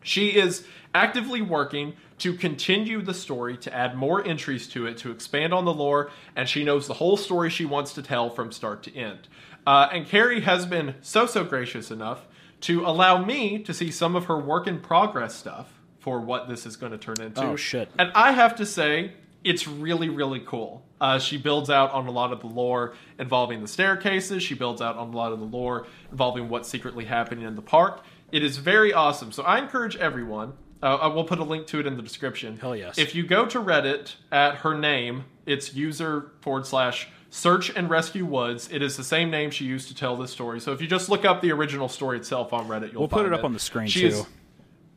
she is actively working to continue the story, to add more entries to it, to expand on the lore, and she knows the whole story she wants to tell from start to end. Uh, and Carrie has been so, so gracious enough to allow me to see some of her work in progress stuff for what this is going to turn into. Oh, shit. And I have to say, it's really, really cool. Uh, she builds out on a lot of the lore involving the staircases. She builds out on a lot of the lore involving what's secretly happening in the park. It is very awesome. So I encourage everyone. Uh, I will put a link to it in the description. Hell yes. If you go to Reddit at her name, it's user forward slash search and rescue woods. It is the same name she used to tell this story. So if you just look up the original story itself on Reddit, you'll We'll put it up on the screen, She too. is-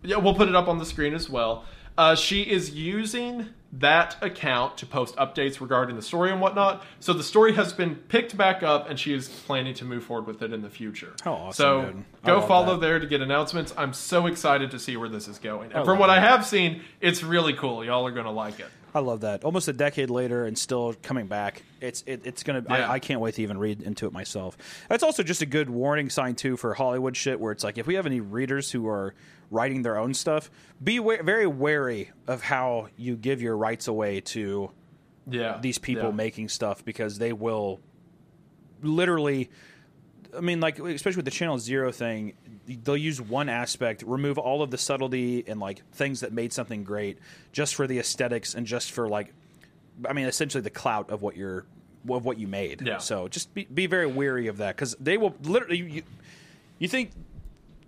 yeah, we'll put it up on the screen as well. Uh, she is using that account to post updates regarding the story and whatnot. So the story has been picked back up, and she is planning to move forward with it in the future. How awesome, So. Go follow that. there to get announcements. I'm so excited to see where this is going. And I from what I have seen, it's really cool. Y'all are going to like it. I love that. Almost a decade later and still coming back. It's it, it's gonna. Yeah. I, I can't wait to even read into it myself. That's also just a good warning sign too for Hollywood shit, where it's like if we have any readers who are writing their own stuff, be wa- very wary of how you give your rights away to Yeah. these people Yeah. making stuff because they will literally I mean, like especially with the Channel Zero thing, they'll use one aspect, remove all of the subtlety and like things that made something great, just for the aesthetics and just for like, I mean, essentially the clout of what you're of what you made. Yeah. So just be be very weary of that because they will literally you, you think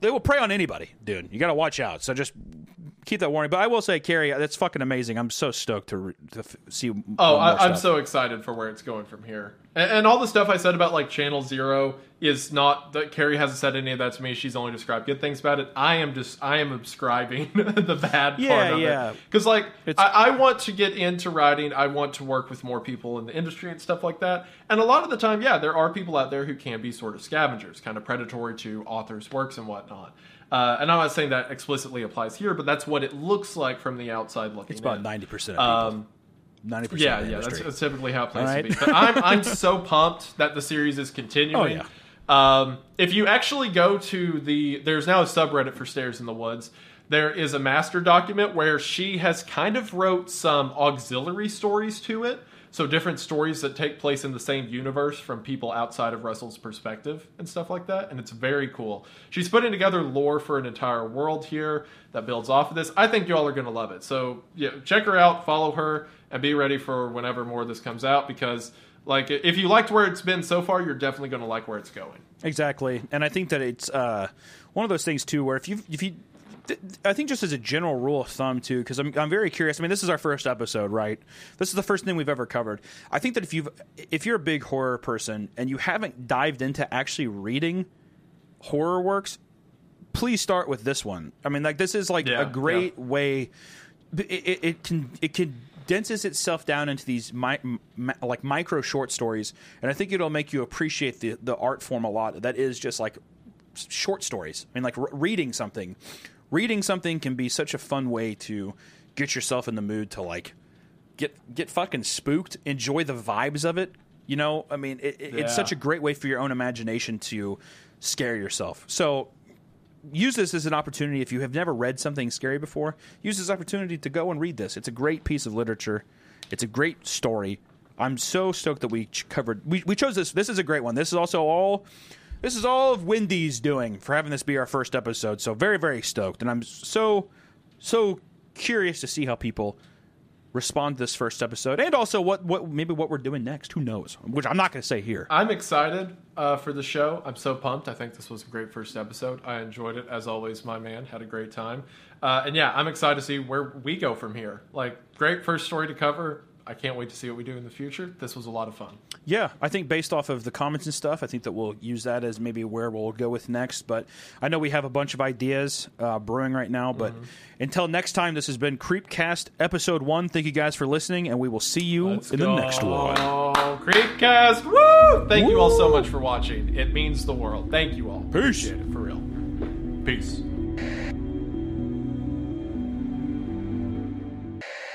they will prey on anybody, dude. You got to watch out. So just keep that warning. But I will say, Carrie, that's fucking amazing. I'm so stoked to, re- to f- see. Oh, I, I'm so excited for where it's going from here. And, and all the stuff I said about like Channel Zero is not that Carrie hasn't said any of that to me. She's only described good things about it. I am just I am ascribing the bad Yeah, part of yeah. it because like It's- I, I want to get into writing. I want to work with more people in the industry and stuff like that. And a lot of the time, yeah, there are people out there who can be sort of scavengers, kind of predatory to authors' works and whatnot. Uh, and I'm not saying that explicitly applies here, but that's what it looks like from the outside looking. It's about ninety percent of people. Um, Ninety percent. yeah, of the yeah, that's, that's typically how it plays All to be. But I'm I'm so pumped that the series is continuing. Oh, Um, if you actually go to the, there's now a subreddit for Stairs in the Woods. There is a master document where she has kind of wrote some auxiliary stories to it. So different stories that take place in the same universe from people outside of Russell's perspective and stuff like that. And it's very cool. She's putting together lore for an entire world here that builds off of this. I think y'all are going to love it. So yeah, check her out, follow her, and be ready for whenever more of this comes out because like if you liked where it's been so far, you're definitely going to like where it's going. Exactly, and I think that it's uh, one of those things too, where if you if you, th- I think just as a general rule of thumb too, because I'm I'm very curious. I mean, this is our first episode, right? This is the first thing we've ever covered. I think that if you've if you're a big horror person and you haven't dived into actually reading horror works, please start with this one. I mean, like this is like Yeah, a great way. It, it, it can it can condenses itself down into these mi- mi- like micro short stories, and I think it'll make you appreciate the the art form a lot. That is just like short stories. I mean, like r- reading something. Reading something can be such a fun way to get yourself in the mood to like get get fucking spooked, enjoy the vibes of it. You know, I mean, it, it- Yeah. it's such a great way for your own imagination to scare yourself. So use this as an opportunity if you have never read something scary before use this opportunity to go and read this it's a great piece of literature it's a great story i'm so stoked that we covered we, we chose this this is a great one this is also all this is all of wendy's doing for having this be our first episode so very very stoked and i'm so so curious to see how people respond to this first episode and also what what maybe what we're doing next who knows which i'm not going to say here I'm excited uh, for the show. I'm so pumped. I think this was a great first episode. I enjoyed it as always. My man had a great time, uh, and yeah, I'm excited to see where we go from here. Like, great first story to cover. I can't wait to see what we do in the future. This was a lot of fun. Yeah, I think based off of the comments and stuff, I think that we'll use that as maybe where we'll go with next. But I know we have a bunch of ideas uh, brewing right now. But until next time, this has been Creepcast episode one. Thank you guys for listening, and we will see you Let's in the next one. Oh, Creepcast! Woo! Thank you all so much for watching. It means the world. Thank you all. Peace. Appreciate it for real. Peace.